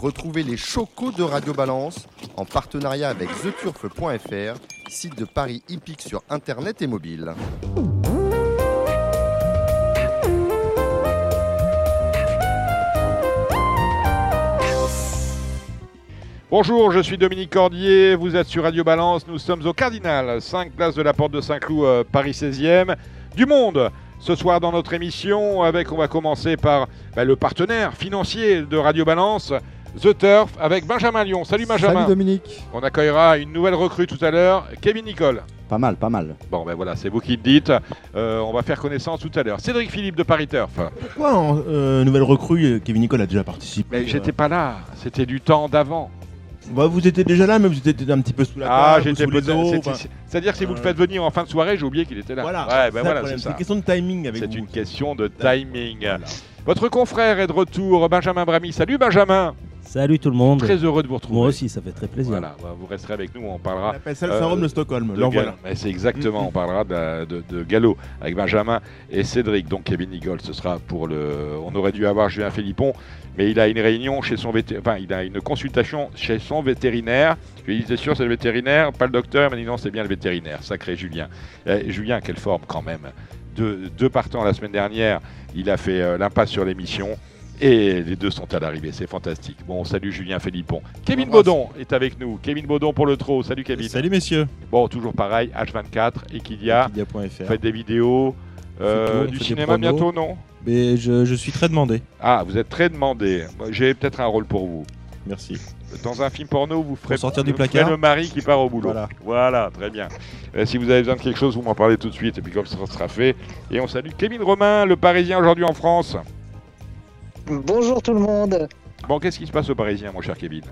Retrouvez les chocos de Radio Balance en partenariat avec theturf.fr, site de Paris hippique sur internet et mobile. Bonjour, je suis Dominique Cordier, vous êtes sur Radio Balance, nous sommes au Cardinal, 5 places de la Porte de Saint-Cloud, euh, Paris 16e. Du monde ce soir dans notre émission, avec, on va commencer par bah, le partenaire financier de Radio Balance, The Turf, avec Benjamin Lyon. Salut Benjamin. Salut Dominique. On accueillera une nouvelle recrue tout à l'heure, Kevin Nicole. Pas mal, pas mal. Bon, ben voilà, c'est vous qui le dites. Euh, on va faire connaissance tout à l'heure. Cédric Philippe de Paris Turf. Pourquoi en euh, nouvelle recrue, Kevin Nicole a déjà participé Mais j'étais pas là, c'était du temps d'avant. Bah, vous étiez déjà là, mais vous étiez un petit peu sous la Ah, table sous les peut-être- eaux, C'est-à-dire que si vous le Euh, faites venir en fin de soirée, j'ai oublié qu'il était là. Voilà, Ouais, c'est ben voilà, c'est une question de timing avec C'est une question de Timing. timing. Voilà. Votre confrère est de retour, Benjamin Bramy. Salut Benjamin. Salut tout le monde. Très heureux de vous retrouver. Moi aussi, ça fait très plaisir. Voilà, bah, vous resterez avec nous, on On parlera appelle ça le Euh, syndrome de Stockholm. de voilà. C'est exactement, on parlera de, de- de Gallo avec Benjamin et Cédric. Donc Kevin Nicole, ce sera pour le. On aurait dû avoir Julien Philippon, mais il a une réunion chez son vété- enfin, il a une consultation chez son vétérinaire. Je lui ai dit, c'est sûr, c'est le vétérinaire, pas le docteur. Il m'a dit non, c'est bien le vétérinaire. Sacré Julien. Eh, Julien, quelle forme quand même. Deux, deux partants la semaine dernière, il a fait euh, l'impasse sur l'émission. Et les deux sont à l'arrivée, c'est fantastique. Bon, salut Julien Philippon. Kevin Baudon est avec nous. Kevin Baudon pour le trot. Salut Kevin. Salut messieurs. Bon, toujours pareil, H24, Equidia, Equidia.fr. faites des vidéos, euh, tout, du cinéma bientôt, non? Mais je, je suis très demandé. Ah, vous êtes très demandé. J'ai peut-être un rôle pour vous. Merci. Dans un film porno, vous ferez, sortir du placard le mari qui part au boulot. Voilà. Voilà, très bien. Euh, si vous avez besoin de quelque chose, vous m'en parlez tout de suite, et puis comme ça sera fait. Et on salue Kevin Romain, le Parisien aujourd'hui en France. Bonjour tout le monde. Bon, qu'est-ce qui se passe au Parisien, mon cher Kevin?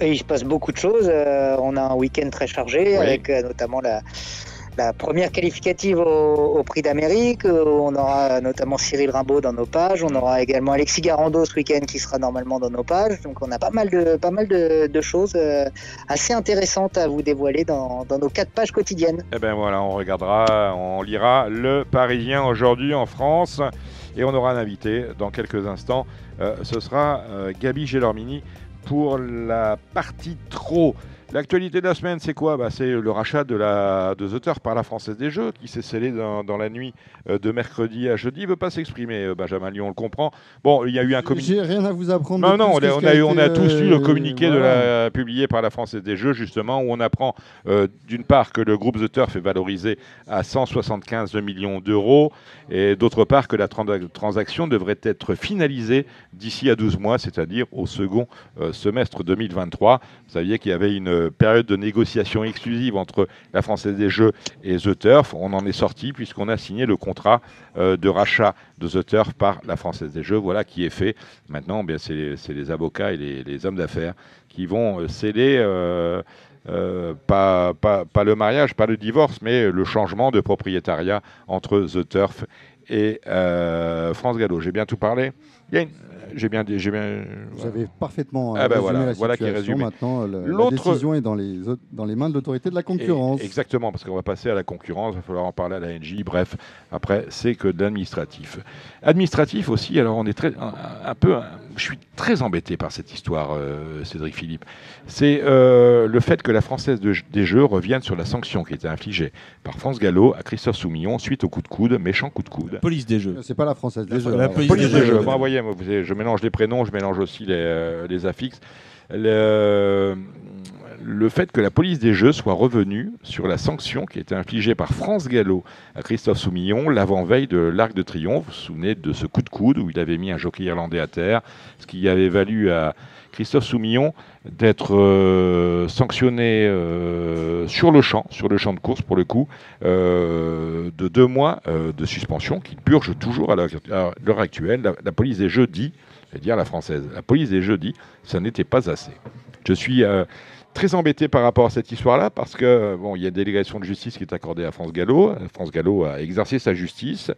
Et il se passe beaucoup de choses. Euh, on a un week-end très chargé avec euh, notamment la, la première qualificative au, au Prix d'Amérique. Euh, on aura notamment Cyril Rimbaud dans nos pages. On aura également Alexis Garando ce week-end qui sera normalement dans nos pages. Donc on a pas mal de, pas mal de, de choses assez intéressantes à vous dévoiler dans, dans nos quatre pages quotidiennes. Eh bien voilà, on regardera, on lira le Parisien aujourd'hui en France et on aura un invité dans quelques instants. Euh, ce sera euh, Gabi Gélormini pour la partie trop. L'actualité de la semaine, c'est quoi? Bah, C'est le rachat de, la, de The Turf par la Française des Jeux qui s'est scellé dans, dans la nuit euh, de mercredi à jeudi. Il ne veut pas s'exprimer, euh, Benjamin Lyon, on le comprend. Bon, il y a eu un communiqué. J'ai rien à vous apprendre. Non, non, on a, on eu- on a tous eu le euh, communiqué de voilà. la, publié par la Française des Jeux, justement, où on apprend euh, d'une part que le groupe The Turf est valorisé à 175 millions d'euros, et d'autre part que la trans- transaction devrait être finalisée d'ici à 12 mois, c'est-à-dire au second euh, semestre 2023. Vous saviez qu'il y avait une euh, période de négociation exclusive entre la Française des Jeux et The Turf. On en est sorti puisqu'on a signé le contrat euh, de rachat de The Turf par la Française des Jeux. Voilà qui est fait. Maintenant, bien, c'est les, avocats et les, hommes d'affaires qui vont euh, sceller. pas, pas, pas le mariage, pas le divorce, mais le changement de propriétariat entre The Turf et France Gallo. J'ai bien tout parlé? Il y a une- J'ai bien dit. j'ai bien- Vous avez parfaitement Ah ben résumé voilà, la voilà qui est situation. résumé. Maintenant, le- la L'autre- décision est dans les, autres- dans les mains de l'autorité de la concurrence. Et- exactement, parce qu'on va passer à la concurrence, il va falloir en parler à la NJ. Bref, après, c'est que de l'administratif. Administratif aussi, alors on est très, un, un peu. un- je suis très embêté par cette histoire, euh, Cédric Philippe. C'est euh, le fait que la Française de- des Jeux revienne sur la sanction qui était infligée par France Gallo à Christophe Soumillon suite au coup de coude, méchant coup de coude. Police des jeux. C'est pas la française des La- jeux. la police Police des des Jeux. Jeux. Bon, vous voyez, moi, vous savez, je mélange les prénoms, je mélange aussi les, euh, affixes. Le, fait que la police des Jeux soit revenue sur la sanction qui a été infligée par France Gallo à Christophe Soumillon l'avant-veille de l'Arc de Triomphe. Vous vous souvenez de ce coup de coude où il avait mis un jockey irlandais à terre, ce qui avait valu à Christophe Soumillon d'être euh, sanctionné euh, sur le champ, sur le champ de course pour le coup, de deux mois de suspension qu'il purge toujours à l'heure actuelle. La, police des Jeux dit, vais dire la française, la police des Jeux dit, ça n'était pas assez. Je suis euh, très embêté par rapport à cette histoire-là parce que bon, il y a une délégation de justice qui est accordée à France Gallo. France Gallo a exercé sa justice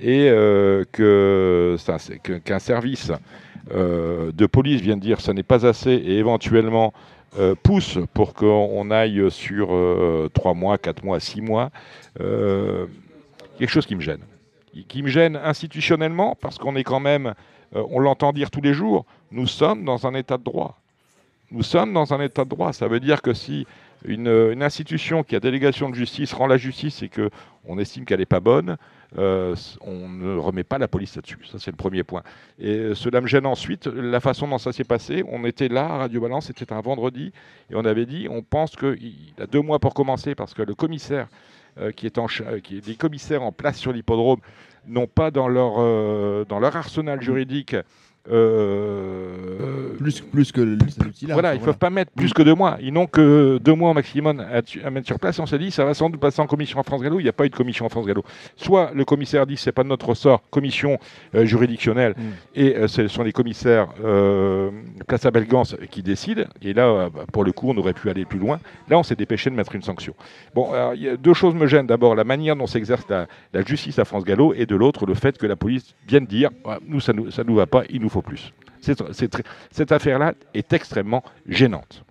et euh, qu'un service euh, de police vient de dire ça n'est pas assez et éventuellement pousse pour qu'on aille sur euh, 3 mois, 4 mois, 6 mois, quelque chose qui me gêne. Qui me gêne institutionnellement parce qu'on est quand même, euh, on l'entend dire tous les jours, nous sommes dans un état de droit. Nous sommes dans un état de droit. Ça veut dire que si une, institution qui a délégation de justice rend la justice et que on estime qu'elle n'est pas bonne, euh, on ne remet pas la police là-dessus. Ça, c'est le premier point. Et euh, cela me gêne ensuite, la façon dont ça s'est passé. On était là à Radio Balance, c'était un vendredi, et on avait dit, on pense qu'il a deux mois pour commencer parce que le commissaire qui est des commissaires en place sur l'hippodrome n'ont pas dans leur euh, dans leur arsenal juridique euh, Plus, plus que le- cet outil-là. voilà, ils ne peuvent pas mettre plus que deux mois. Ils n'ont que deux mois au maximum à, mettre sur place. On s'est dit, ça va sans doute passer en commission en France Gallo. Il n'y a pas eu de commission en France Gallo. Soit le commissaire dit, c'est pas de notre ressort, commission euh, juridictionnelle, Mm. et euh, ce sont les commissaires Place à Belgance qui décident. Et là, bah, pour le coup, on aurait pu aller plus loin. Là, on s'est dépêché de mettre une sanction. Bon, alors, y a deux choses me gênent. D'abord, la manière dont s'exerce la, la justice à France Gallo, et de l'autre, le fait que la police vienne dire, nous, ça nous, ça nous va pas, il nous faut plus. Cette affaire-là est extrêmement gênante.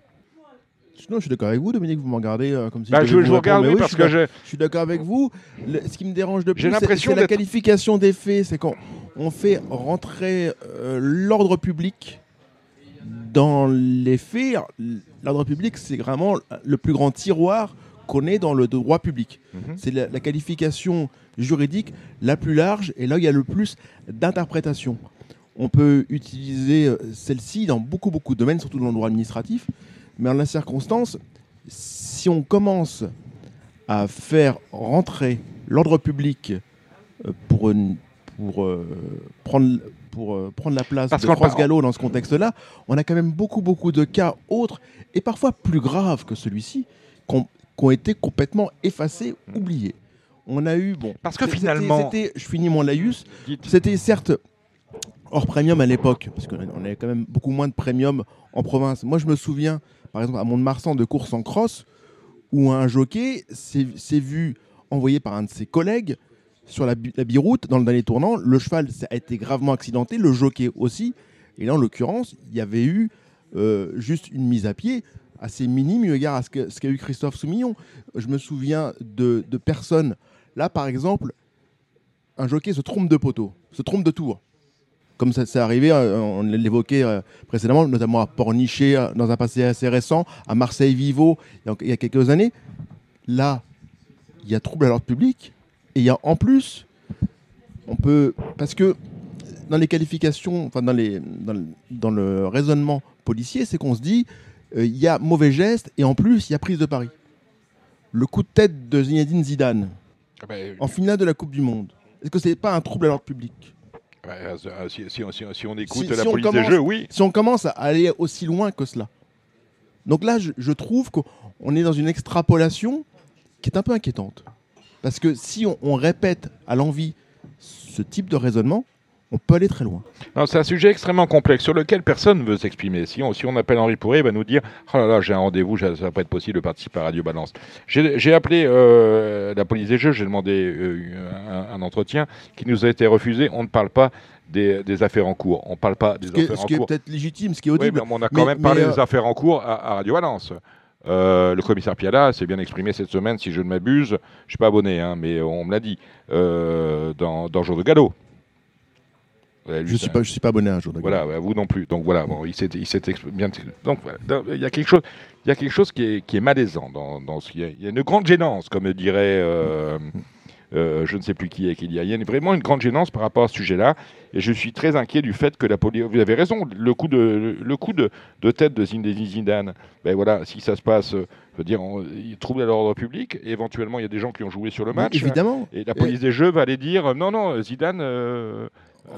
Non, je suis d'accord avec vous, Dominique, vous me regardez euh, comme si Bah, je, je vous regarde, oui, je parce suis que je, Je suis d'accord avec vous. Le- ce qui me dérange de plus, c'est la qualification des faits. C'est quand on fait rentrer euh, l'ordre public dans les faits. L'ordre public, c'est vraiment le plus grand tiroir qu'on ait dans le droit public. Mhm. C'est la, la qualification juridique la plus large et là où il y a le plus d'interprétation. On peut utiliser euh, celle-ci dans beaucoup, beaucoup de domaines, surtout dans le droit administratif. Mais en la circonstance, si on commence à faire rentrer l'ordre public euh, pour, une- pour, euh, prendre, pour euh, prendre la place Parce de France Gallo dans ce contexte-là, on a quand même beaucoup, beaucoup de cas autres et parfois plus graves que celui-ci qui ont, été complètement effacés, oubliés. On a eu, bon. Parce que finalement- c'était- je finis mon laïus. C'était certes hors premium à l'époque, parce qu'on avait quand même beaucoup moins de premium en province. Moi, je me souviens, par exemple, à Mont-de-Marsan de course en cross, où un jockey s'est vu envoyé par un de ses collègues sur la, la biroute dans le dernier tournant. Le cheval a été gravement accidenté, le jockey aussi. Et là, en l'occurrence, il y avait eu euh, juste une mise à pied assez minime eu à ce qu'a eu Christophe Soumillon. Je me souviens de, de personnes. Là, par exemple, un jockey se trompe de poteau, se trompe de tour. Comme ça s'est arrivé, euh, on l'évoquait euh, précédemment, notamment à Pornichet, euh, dans un passé assez récent, à Marseille-Vivo, il y a- il y a quelques années. Là, il y a trouble à l'ordre public. Et il y a en plus, on peut. Parce que dans les qualifications, enfin dans, les, dans, le, dans le raisonnement policier, c'est qu'on se dit euh, il y a mauvais geste et en plus, il y a prise de pari. Le coup de tête de Zinedine Zidane Ah ben, en finale de la Coupe du Monde, est-ce que c'est pas un trouble à l'ordre public? Bah, euh, si, si on- si on- si on écoute la police commence- des jeux, oui. si on commence à aller aussi loin que cela. Donc là, je, je trouve qu'on est dans une extrapolation qui est un peu inquiétante. Parce que si on, on répète à l'envie ce type de raisonnement, on peut aller très loin. C'est un sujet extrêmement complexe sur lequel personne ne veut s'exprimer. Si on, si on appelle Henri Pourret, il va nous dire Oh là là, j'ai un rendez-vous, ça va pas être possible de participer à Radio Balance. J'ai appelé euh, la police des jeux, j'ai demandé euh, un, un entretien qui nous a été refusé. On ne parle pas des, des affaires en cours. On ne parle pas des Ce qui est, affaires ce en qui est cours. peut-être légitime, ce qui est Oui, audible. mais on a quand Mais- même parlé mais, euh, des affaires en cours à, à Radio Valence. Euh, le commissaire Piala s'est bien exprimé cette semaine, si je ne m'abuse. Je ne suis pas abonné, hein, mais on me l'a dit, euh, dans, dans Jour de Galop. Ouais, je suis, pas- je suis pas abonné à un jour Voilà, bah, vous non plus. Donc voilà, bon, il s'est il s'est expr- bien. Donc voilà, il y a quelque chose, il y a quelque chose qui est, qui est malaisant dans, dans ce. Il y, a, il y a une grande gênance, comme dirait. euh, euh, je ne sais plus qui est qu'il y a. Il y a vraiment une grande gênance par rapport à ce sujet-là. Et je suis très inquiet du fait que la police. Vous avez raison, le coup de, le coup de, de tête de Zinedine Zidane, ben voilà, si ça se passe, euh, je veux dire, on- il trouble à l'ordre public, et éventuellement il y a des gens qui ont joué sur le match. Évidemment. Et la police des jeux va aller dire non, non, Zidane. euh,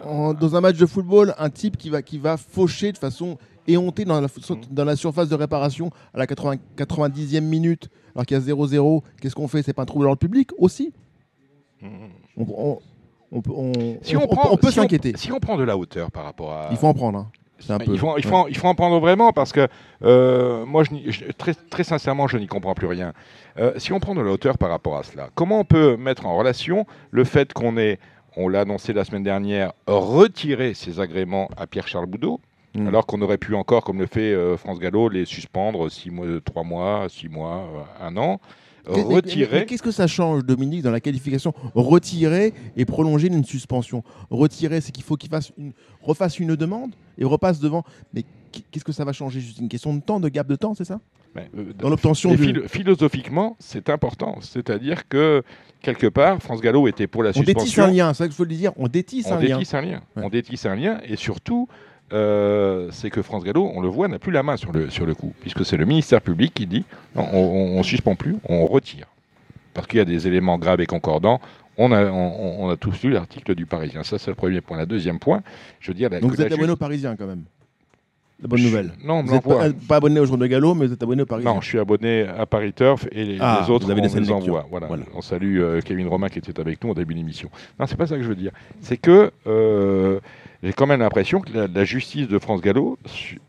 En- dans un match de football, un type qui va, qui va faucher de façon éhontée dans la, dans la surface de réparation à la 80 90e minute, alors qu'il y a 0-0, qu'est-ce qu'on fait? C'est pas un trouble à l'ordre public aussi? On, on- on peut- on- Si on- on, on- prend, on peut si on- s'inquiéter. Si on prend de la hauteur par rapport à. Il faut en prendre. hein. C'est un peu. Il faut, il, faut, il faut en prendre vraiment parce que euh, moi, je n'y- je- très, très sincèrement, je n'y comprends plus rien. Euh, si on prend de la hauteur par rapport à cela, comment on peut mettre en relation le fait qu'on ait, on l'a annoncé la semaine dernière, retiré ses agréments à Pierre-Charles Boudot Mm. alors qu'on aurait pu encore, comme le fait euh, France Gallo, les suspendre 6 mois, 3 mois, 6 mois, euh, un an retirer. Qu'est-ce que ça change, Dominique, dans la qualification? Retirer et prolonger une suspension. Retirer, c'est qu'il faut qu'il fasse une, refasse une demande et repasse devant. Mais qu- qu'est-ce que ça va changer? Juste une question de temps, de gap de temps, c'est ça? Mais, euh, Dans l'obtention du- philo- philosophiquement, c'est important. C'est-à-dire que quelque part, France Gallo était pour la On détisse un suspension. lien, c'est ça que je veux le dire. On détisse On un lien. détisse un lien. Ouais. On détisse un lien et surtout, euh, c'est que France Gallo, on le voit, n'a plus la main sur le, sur le coup, puisque c'est le ministère public qui dit non, on ne suspend plus, on retire. Parce qu'il y a des éléments graves et concordants. On a, on, on a tous lu l'article du Parisien. Ça, c'est le premier point. Le deuxième point, je veux dire. la- Donc vous êtes la abonné au Parisien quand même. La bonne nouvelle. Non, on Vous n'êtes pas, pas abonné au jour de Gallo, mais vous êtes abonné au Parisien. Non, je suis abonné à Paris Turf et les, Ah, les autres, vous avez on lecture. envoie. Voilà. Voilà. On salue euh, Kevin Romain qui était avec nous au début de l'émission. Non, c'est pas ça que je veux dire. C'est que euh, j'ai quand même l'impression que la, la justice de France Gallo,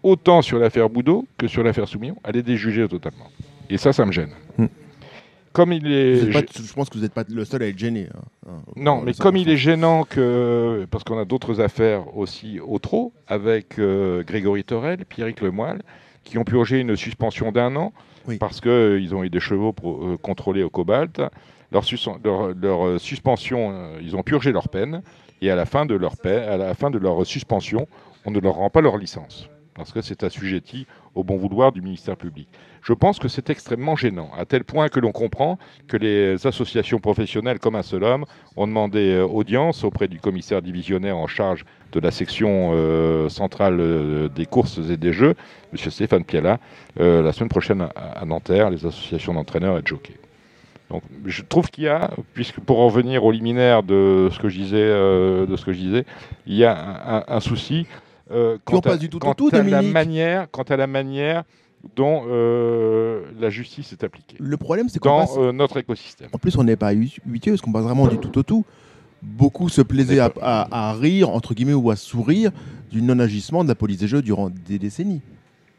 autant sur l'affaire Boudot que sur l'affaire Soumillon, elle est déjugée totalement. Et ça, ça me gêne. Hmm. Comme il est. Vous êtes pas- gê- je pense que vous n'êtes pas le seul à être gêné. hein. Hein, non, on mais comme il est gênant que. Parce qu'on a d'autres affaires aussi au trot, avec euh, Grégory Torel, Pierrick Lemoyle, qui ont purgé une suspension d'un an Oui. parce qu'ils ont eu des chevaux pro- euh, contrôlés au cobalt. Leur, sus- leur- leur, euh, suspension, euh, ils ont purgé leur peine, et à la fin de leur, à la fin de leur suspension, on ne leur rend pas leur licence, parce que c'est assujetti au bon vouloir du ministère public. Je pense que c'est extrêmement gênant, à tel point que l'on comprend que les associations professionnelles comme un seul homme ont demandé euh, audience auprès du commissaire divisionnaire en charge de la section euh, centrale euh, des courses et des jeux, M. Stéphane Piala, la semaine prochaine à, Nanterre, les associations d'entraîneurs et de jockeys. Donc, je trouve qu'il y a, puisque pour en revenir au liminaire de ce que je disais, de ce que je disais, il y a un souci euh, quant, à, passe du tout quant tout, à la manière, quant à la manière dont euh, la justice est appliquée Le problème, c'est qu'on dans passe- euh, notre écosystème. En plus, on n'est pas huitieux, parce qu'on passe vraiment du tout au tout. Beaucoup se plaisaient à, à- à rire, entre guillemets, ou à sourire du non-agissement de la police des jeux durant des décennies.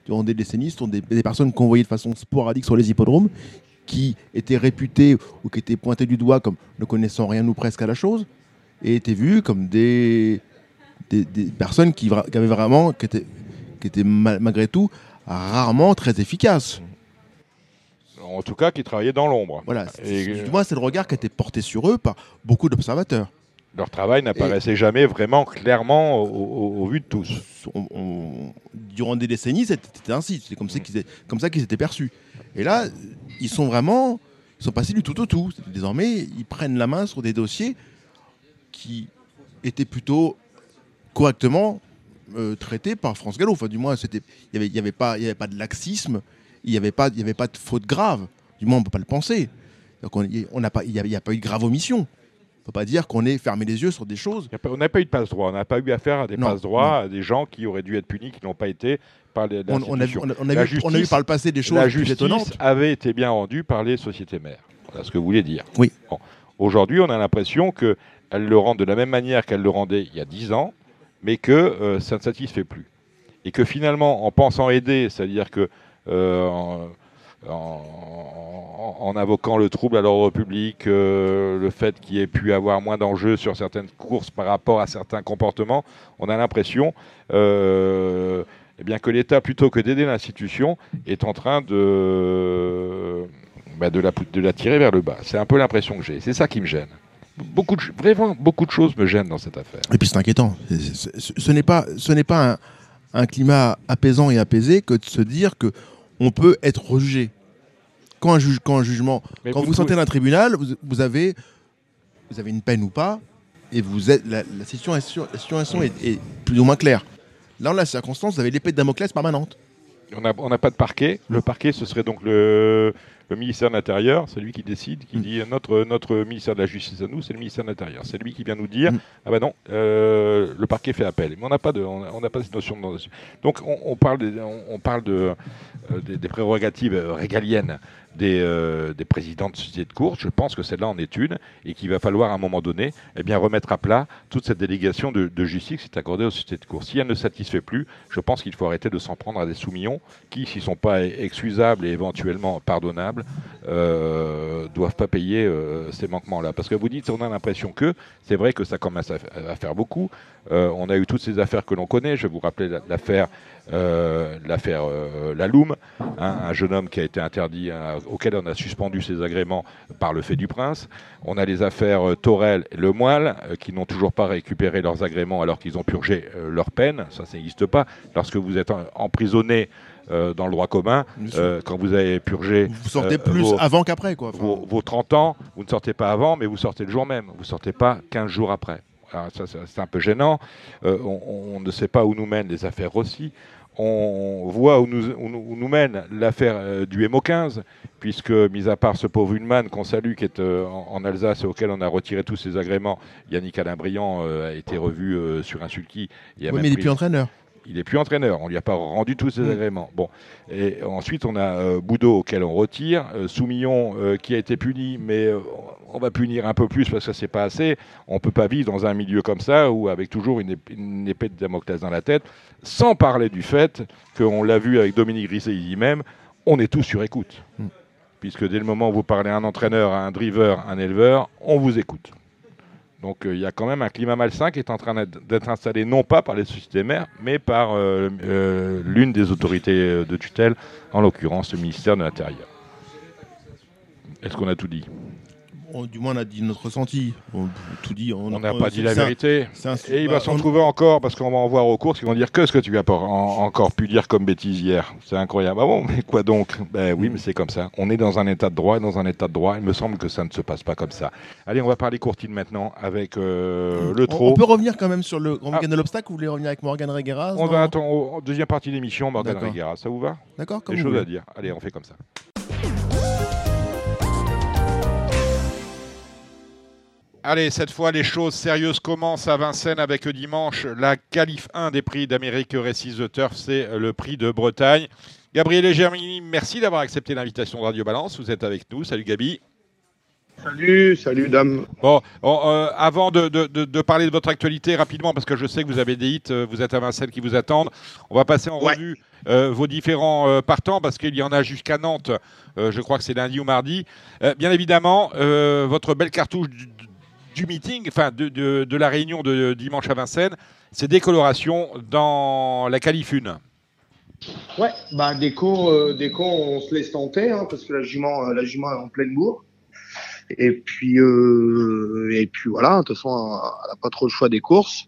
Durant des décennies, ce sont des, des personnes convoyées de façon sporadique sur les hippodromes, qui étaient réputées ou qui étaient pointées du doigt comme ne connaissant rien ou presque à la chose, et étaient vues comme des, des, des personnes qui, avaient vraiment, qui étaient, qui étaient ma- malgré tout rarement très efficaces. En tout cas, qui travaillaient dans l'ombre. Voilà. Et- C'est- Du moins, c'est le regard qui a été porté sur eux par beaucoup d'observateurs. Leur travail n'apparaissait jamais vraiment clairement au, au- au vu de tous. On- on- durant des décennies, c'était ainsi. C'est comme ça qu'ils étaient- comme ça qu'ils étaient perçus. Et là, ils sont vraiment, ils sont passés du tout au tout. Désormais, ils prennent la main sur des dossiers qui étaient plutôt correctement euh, traités par France Gallo. Enfin, du moins, il y avait, il y avait pas, il y avait pas de laxisme, il y avait pas, il y avait pas de faute grave. Du moins, on peut pas le penser. Donc, on on n'a pas, il y a, il y a pas eu de grave omission. On peut pas dire qu'on ait fermé les yeux sur des choses. Il a on n'a pas eu de passe-droit. On n'a pas eu affaire à des passe-droits, à des gens qui auraient dû être punis, qui n'ont pas été par les On, on a, vu, on, a, on a La vu, on a vu justice- par le passé des choses La justice étonnantes. avait été bien rendue par les sociétés mères. Voilà ce que vous voulez dire. Oui. Bon. Aujourd'hui, on a l'impression qu'elles le rendent de la même manière qu'elles le rendaient il y a 10 ans, mais que euh, ça ne satisfait plus. Et que finalement, en pensant aider, c'est-à-dire que euh, en, invoquant le trouble à l'ordre public, euh, le fait qu'il ait pu avoir moins d'enjeux sur certaines courses par rapport à certains comportements, on a l'impression eh bien, que l'État, plutôt que d'aider l'institution, est en train de, bah, de la tirer vers le bas. C'est un peu l'impression que j'ai. C'est ça qui me gêne. Beaucoup de, vraiment, beaucoup de choses me gênent dans cette affaire. Et puis c'est inquiétant. Ce- ce n'est pas, ce n'est pas un, un climat apaisant et apaisé que de se dire que on peut être rejugé. Quand un, juge, quand un jugement, Mais quand vous, pouvez- sortez d'un tribunal, vous, vous avez, vous avez une peine ou pas, et vous êtes, la, la situation, la situation est, est plus ou moins claire. Là, en la circonstance, vous avez l'épée de Damoclès permanente. On n'a on pas de parquet. Le parquet, ce serait donc le, le ministère de l'Intérieur. C'est lui qui décide, qui Mm. dit notre, notre ministère de la Justice à nous, c'est le ministère de l'Intérieur. C'est lui qui vient nous dire Mm. ah ben non, euh, le parquet fait appel. Mais on n'a pas de, on n'a pas cette notion de donc on, on parle, des- on, parle de, euh, des, des prérogatives euh, régaliennes des, euh, des présidents de sociétés de course. Je pense que celle-là en est une et qu'il va falloir à un moment donné eh bien, remettre à plat toute cette délégation de, justice qui est accordée aux sociétés de course. Si elle ne satisfait plus, je pense qu'il faut arrêter de s'en prendre à des soumillons qui, s'ils ne sont pas excusables et éventuellement pardonnables, responsables euh, doivent pas payer euh, ces manquements-là. Parce que vous dites, on a l'impression que, c'est vrai que ça commence à, à faire beaucoup. On a eu toutes ces affaires que l'on connaît. Je vous rappeler la- l'affaire l'affaire euh, Laloum, hein, un jeune homme qui a été interdit, euh, auquel on a suspendu ses agréments par le fait du prince. On a les affaires euh, Torel et Le euh, qui n'ont toujours pas récupéré leurs agréments alors qu'ils ont purgé euh, leur peine. Ça, ça n'existe pas. Lorsque vous êtes emprisonné euh, dans le droit commun, euh, quand vous avez purgé Vous sortez euh, plus vos- avant qu'après, quoi. Enfin, vos, vos 30 ans, vous ne sortez pas avant, mais vous sortez le jour même. Vous ne sortez pas 15 jours après. Alors ça, ça, c'est un peu gênant. Euh, on, on ne sait pas où nous mènent les affaires Rossi. On voit où nous, où mène l'affaire euh, du MO15, puisque, mis à part ce pauvre Huneman qu'on salue, qui est euh, en, Alsace et auquel on a retiré tous ses agréments, Yannick Alain-Briand euh, a été revu sur un sulky. et a oui, même mais il est pris- plus entraîneur. Il n'est plus entraîneur, on lui a pas rendu tous ses Mm. agréments. Bon, et ensuite on a euh, Boudot auquel on retire, euh, Soumillon euh, qui a été puni, mais on va punir un peu plus parce que c'est pas assez. On peut pas vivre dans un milieu comme ça où avec toujours une, ép- une épée de Damoclès dans la tête, sans parler du fait qu'on l'a vu avec Dominique Grisset ici même, on est tous sur écoute. Mm. Puisque dès le moment où vous parlez à un entraîneur, à un driver, à un éleveur, on vous écoute. Donc euh, il y a quand même un climat malsain qui est en train d'être installé non pas par les sociétés mères, mais par euh, euh, l'une des autorités de tutelle, en l'occurrence le ministère de l'Intérieur. Est-ce qu'on a tout dit? Bon, du moins, on a dit notre ressenti. On, tout dit. On n'a pas dit la vérité. un- Et il va bah, s'en on- trouver encore, parce qu'on va en voir aux courses, qui vont dire que ce que tu as pas en- encore pu dire comme bêtise hier? C'est incroyable. Ah bon, mais quoi donc? Ben oui, mais c'est comme ça. On est dans un état de droit, et dans un état de droit, il me semble que ça ne se passe pas comme ça. Allez, on va parler courtine maintenant avec euh, le on, trot. on peut revenir quand même sur le grand Ah. week-end de l'obstacle. Vous voulez revenir avec Morgan Regueras On va attendre deuxième partie de l'émission, Morgane D'accord. Reguera. Ça vous va? D'accord, comme Des vous choses à dire. Allez, on fait comme ça. Allez, cette fois, les choses sérieuses commencent à Vincennes avec dimanche la qualif 1 des prix d'Amérique Récise de Turf, c'est le prix de Bretagne. Gabriel Germini, merci d'avoir accepté l'invitation de Radio Balance. Vous êtes avec nous. Salut Gabi. Salut, salut dame. Bon, bon, euh, avant de, de- de- de parler de votre actualité rapidement, parce que je sais que vous avez des hits, euh, vous êtes à Vincennes qui vous attendent, on va passer en Ouais. revue euh, vos différents euh, partants, parce qu'il y en a jusqu'à Nantes, je crois que c'est lundi ou mardi. Bien évidemment, votre belle cartouche du, du meeting, enfin de, de- de la réunion de dimanche à Vincennes, c'est décoloration dans la 1. Ouais, bah déco, euh, déco, on se laisse tenter hein, parce que la jument, euh, la jument est en pleine bourre. Et puis, euh, et puis voilà. De toute façon, elle n'a pas trop le choix des courses,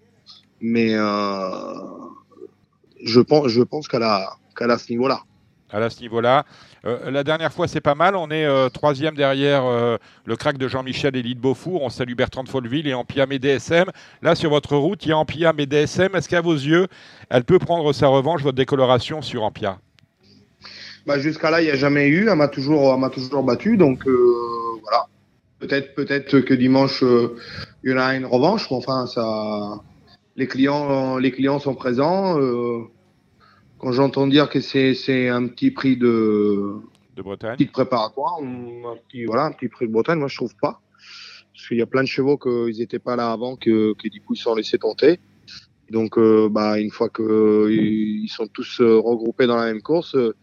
mais euh, je pense, je pense qu'elle a, qu'elle a ce niveau-là. à ce niveau-là. Euh, la dernière fois, c'est pas mal. On est euh, troisième derrière euh, le crack de Jean-Michel et Lille Beaufour. On salue Bertrand de Folleville et Ampiam et DSM. Là, sur votre route, il y a Ampiam et DSM. Est-ce qu'à vos yeux, elle peut prendre sa revanche, votre décoloration sur Ampia? Bah jusqu'à là, il n'y a jamais eu. Elle m'a toujours, battu. Donc voilà. Peut-être, peut-être que dimanche, il y en a une revanche. Enfin, les clients, les clients sont présents. Quand j'entends dire que c'est, c'est un petit prix de, de Bretagne petit préparatoire, un petit, voilà, un petit prix de Bretagne, moi je trouve pas. Parce qu'il y a plein de chevaux qu'ils n'étaient pas là avant, que, que du coup ils se sont laissés tenter. Donc, euh, bah, une fois qu'ils sont tous euh, regroupés dans la même course, euh,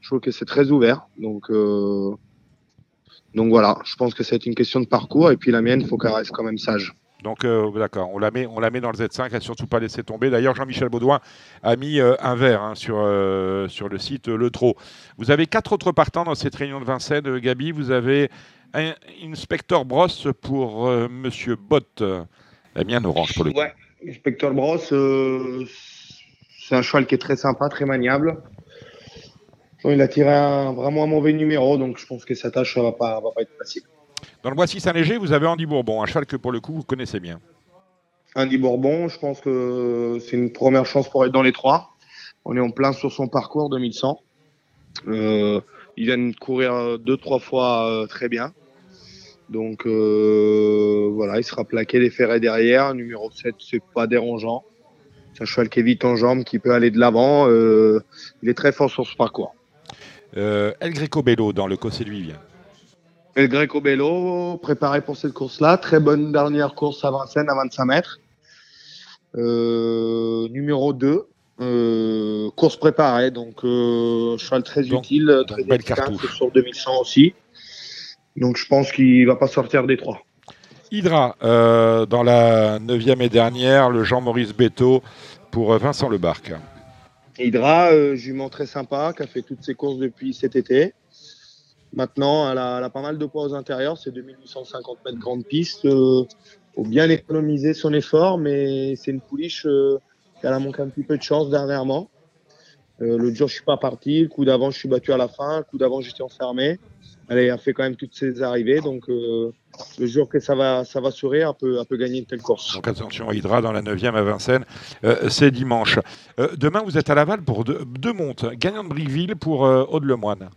je trouve que c'est très ouvert. Donc, euh, donc voilà, je pense que c'est une question de parcours. Et puis la mienne, il faut qu'elle reste quand même sage. Donc, euh, d'accord, on la, met, on la met dans le Z5, à surtout pas laisser tomber. D'ailleurs, Jean-Michel Baudouin a mis euh, un verre hein, sur, euh, sur le site Le Trot. Vous avez quatre autres partants dans cette réunion de Vincennes, Gabi. Vous avez un Inspector Brosse pour Monsieur Bott. La mienne orange pour le Inspecteur Brosse, c'est un cheval qui est très sympa, très maniable. Il a tiré un, vraiment un mauvais numéro, donc je pense que sa tâche ne va pas, va pas être facile. Dans le Boissy Saint-Léger, vous avez Andy Bourbon, un cheval que pour le coup vous connaissez bien. Andy Bourbon, je pense que c'est une première chance pour être dans les trois. On est en plein sur son parcours 2100. Euh, il vient de courir deux, trois fois euh, très bien. Donc euh, voilà, il sera plaqué les ferrets derrière. Numéro 7, c'est pas dérangeant. C'est un cheval qui est vite en jambes, qui peut aller de l'avant. Il est très fort sur ce parcours. El Greco Bello dans le Cossé de Vivien. El Greco Bello, préparé pour cette course-là. Très bonne dernière course à Vincennes à 25 mètres. Euh, numéro 2. Euh, course préparée, donc euh, cheval très Donc- utile, très belle cartouche. sur 2100 aussi. Donc je pense qu'il va pas sortir des trois. Hydra, euh, dans la neuvième et dernière, le Jean-Maurice Beto pour Vincent Lebarc. Hydra, jument très sympa, qui a fait toutes ses courses depuis cet été. Maintenant, elle a, pas mal de poids aux intérieurs, c'est 2850 mètres grande piste. Euh, faut bien économiser son effort, mais c'est une pouliche euh, a manqué un petit peu de chance dernièrement. Euh, L'autre jour, je suis pas parti. Le coup d'avant, je suis battu à la fin. Le coup d'avant, j'étais enfermé. Elle a fait quand même toutes ses arrivées. Donc, euh, le jour que ça va, ça sourire, elle peut, gagner une telle course. Donc attention, Hydra dans la 9e à Vincennes, euh, c'est dimanche. Demain, vous êtes à Laval pour deux, deux montes. Gagnant de Briqueville pour Aude Lemoine.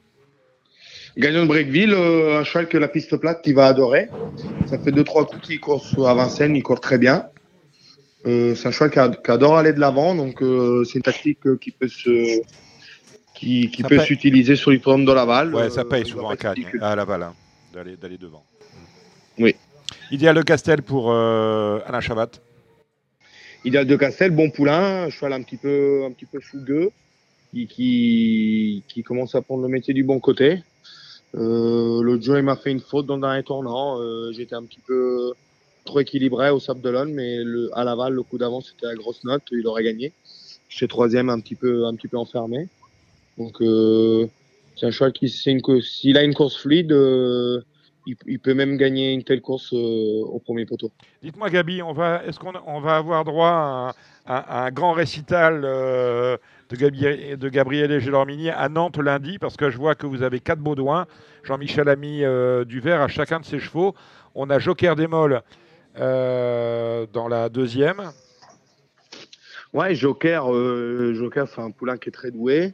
Gagnant de Breakville, euh, un cheval que la piste plate qui va adorer. Ça fait deux trois coups qu'il court sur- à Vincennes, il court très bien. Euh, c'est un cheval qui, a- qui adore aller de l'avant, donc euh, c'est une tactique qui peut se qui, peut s'utiliser sur l'hippodrome de Laval. Ouais, ça paye il souvent à Cagnes, à Laval, hein, d'aller d'aller devant. Oui. Idéal Le Castel pour Alain Chabat. Idéal de Castel, bon poulain, un cheval un petit peu un petit peu fougueux, qui, qui, qui commence à prendre le métier du bon côté. Euh, L'autre jour, il m'a fait une faute dans le dernier tournant. Euh, J'étais un petit peu trop équilibré au Sable d'Olonne, mais le, à Laval, le coup d'avant, c'était la grosse note. Il aurait gagné. J'étais troisième, un petit peu, un petit peu enfermé. Donc, euh, c'est un cheval qui, s'il a une course fluide, euh, il, il peut même gagner une telle course euh, au premier poteau. Dites-moi, Gabi, on va, est-ce qu'on on va avoir droit à un, à un grand récital euh, de, Gabi- de Gabriel Gélormini à Nantes lundi Parce que je vois que vous avez quatre Baudouins. Jean-Michel a mis euh, du verre à chacun de ses chevaux. On a Joker des Molles euh, dans la deuxième. Ouais, Joker, euh, Joker, c'est un poulain qui est très doué,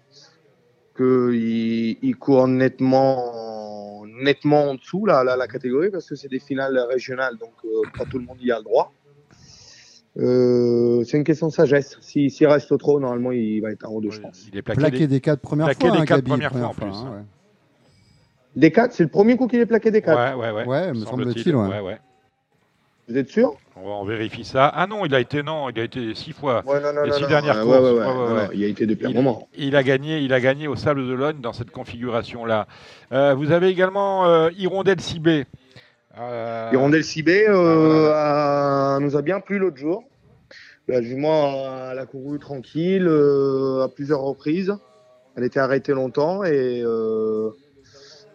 que il, court nettement, nettement en dessous là, la, catégorie parce que c'est des finales régionales, donc pas tout le monde y a le droit. Euh, c'est une question de sagesse. S'il s'il reste trop, normalement, il va être en haut de, je pense. Il est plaqué, Plaqué des- des quatre premières plaqué fois. des hein, quatre Gabi, premières fois en plus, hein. Des 4, c'est le premier coup qu'il est plaqué des 4. Ouais, ouais, ouais. Ouais, me semble-t-il. ouais. ouais, ouais. Vous êtes sûr? On, vérifie ça. Ah non, il a été non, il a été six fois. Ouais, non, non, Les six non, dernières courses. ouais, ouais, Ouais, ouais, non, ouais. non, il a été depuis un Il- moment. Il a gagné, il a gagné au Sable de Logne dans cette configuration-là. Euh, vous avez également euh, Hirondelle Cibé. Euh, Hirondelle Cibé euh, a- nous a bien plu l'autre jour. La jument elle a couru tranquille euh, à plusieurs reprises. Elle était arrêtée longtemps et euh,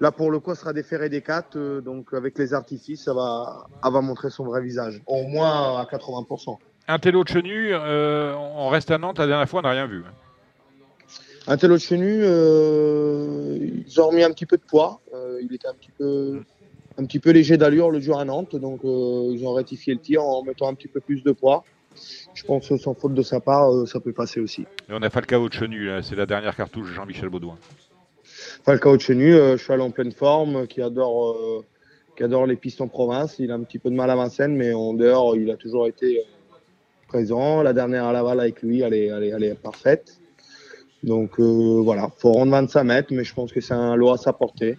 là pour le coup elle sera déférée des quatre. euh, donc avec les artifices, ça va, elle va montrer son vrai visage. Au moins à 80%. Un télo de chenu, on reste à Nantes. La dernière fois, on n'a rien vu. Un tel autre chenu, ils ont remis un petit peu de poids. Il était un petit peu, un petit peu léger d'allure le jour à Nantes, donc euh, ils ont rectifié le tir en mettant un petit peu plus de poids. Je pense que sans faute de sa part, euh, ça peut passer aussi. Et on a Falcao de chenu. là. C'est la dernière cartouche de Jean-Michel Baudouin. Falcao de chenu, euh, cheval en pleine forme, qui adore, euh, qui adore les pistes en province. Il a un petit peu de mal à Vincennes, mais en dehors, il a toujours été euh, présent. La dernière à Laval avec lui, elle est, elle est, elle est parfaite. Donc euh, voilà, faut rendre 25 mètres, mais je pense que c'est un lot à sa portée.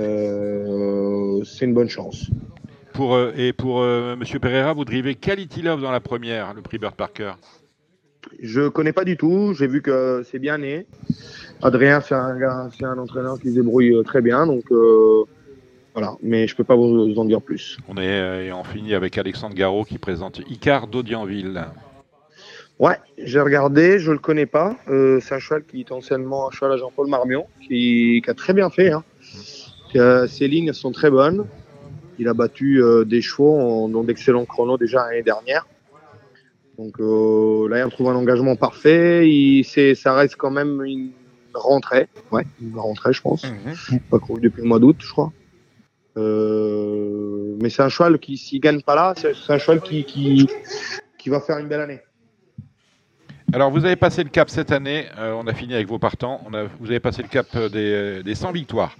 Euh, c'est une bonne chance. Pour, euh, et pour euh, Monsieur Pereira, vous drivez Quality Love dans la première, le prix Bird Parker. Je connais pas du tout. J'ai vu que c'est bien né. Adrien, c'est un, entraîneur qui se débrouille très bien, donc voilà. Mais je peux pas vous en dire plus. On est euh, et on finit avec Alexandre Garot qui présente Icar d'Audienville. Ouais, j'ai regardé, je le connais pas. Euh, c'est un cheval qui est anciennement un cheval à Jean-Paul Marmion, qui, qui a très bien fait. Hein. Euh, ses lignes sont très bonnes. Il a battu euh, des chevaux en, dans d'excellents chronos déjà l'année dernière. Donc euh, là, il retrouve un engagement parfait. Il, ça reste quand même une rentrée. Ouais, une rentrée, je pense. Pas couru depuis le mois d'août, je crois. Euh, mais c'est un cheval qui, s'il gagne pas là, c'est, un cheval qui, qui, qui va faire une belle année. Alors, vous avez passé le cap cette année. euh, on a fini avec vos partants. On a, vous avez passé le cap des, des 100 victoires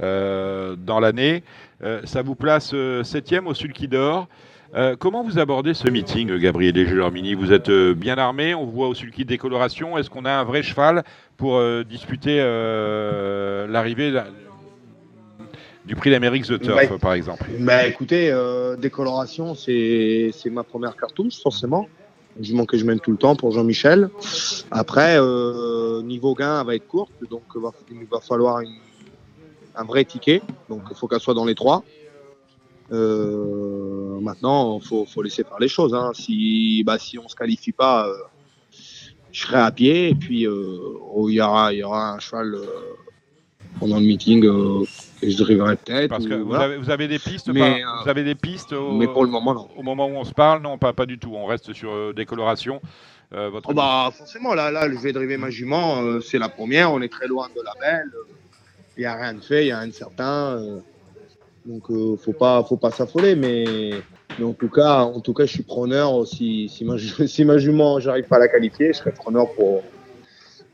dans l'année. Euh, ça vous place euh, septième au Sulky d'Or. Euh, comment vous abordez ce meeting, euh, Gabriel Germini Vous êtes euh, bien armé. On vous voit au Sulky de décoloration. Est-ce qu'on a un vrai cheval pour euh, disputer euh, l'arrivée du prix d'Amérique The Turf, par exemple? Bah écoutez, euh, décoloration, c'est ma première cartouche, forcément. un jument que je mène tout le temps pour Jean-Michel. Après, euh, niveau gain, elle va être courte, donc il va, il va falloir une- un vrai ticket. Donc il faut qu'elle soit dans les trois. Euh, maintenant, il faut, faut laisser faire les choses. hein. Si, bah, si on se qualifie pas, euh, je serai à pied. Et puis, euh, oh, il y, aura, il y aura un cheval euh, pendant le meeting euh, que je driverai peut-être. Parce que ou vous, voilà. avez, vous avez des pistes, Mais, pas- euh, vous avez des pistes au, Mais pour le moment, non. au moment où on se parle, non, pas, pas du tout. On reste sur euh, des colorations. Euh, votre Oh bah forcément, là, là, je vais driver ma jument, euh, c'est la première, on est très loin de la belle. Il n'y a rien de fait, il n'y a rien de certain. euh, donc euh, faut pas faut pas s'affoler, mais, mais en tout cas, en tout cas, je suis preneur si, si ma si ma jument j'arrive pas à la qualifier, je serai preneur pour,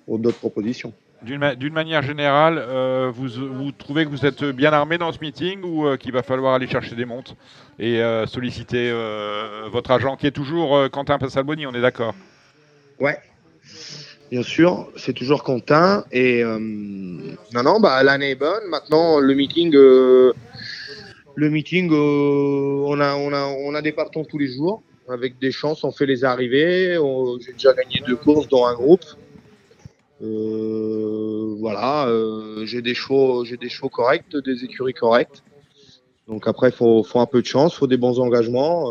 pour d'autres propositions. D'une ma- d'une manière générale, euh, vous, vous trouvez que vous êtes bien armé dans ce meeting ou euh, qu'il va falloir aller chercher des montes et euh, solliciter votre agent qui est toujours Quentin Passalboni, on est d'accord? Ouais. Bien sûr, c'est toujours Quentin. Et euh, non, non, bah, l'année est bonne. Maintenant, le meeting, euh, le meeting, euh, on, a, on, a, on a des partants tous les jours. Avec des chances, on fait les arrivées. J'ai déjà gagné deux courses dans un groupe. Euh, voilà, j'ai des chevaux, j'ai des chevaux corrects, des écuries correctes. Donc après, faut, faut un peu de chance, faut des bons engagements.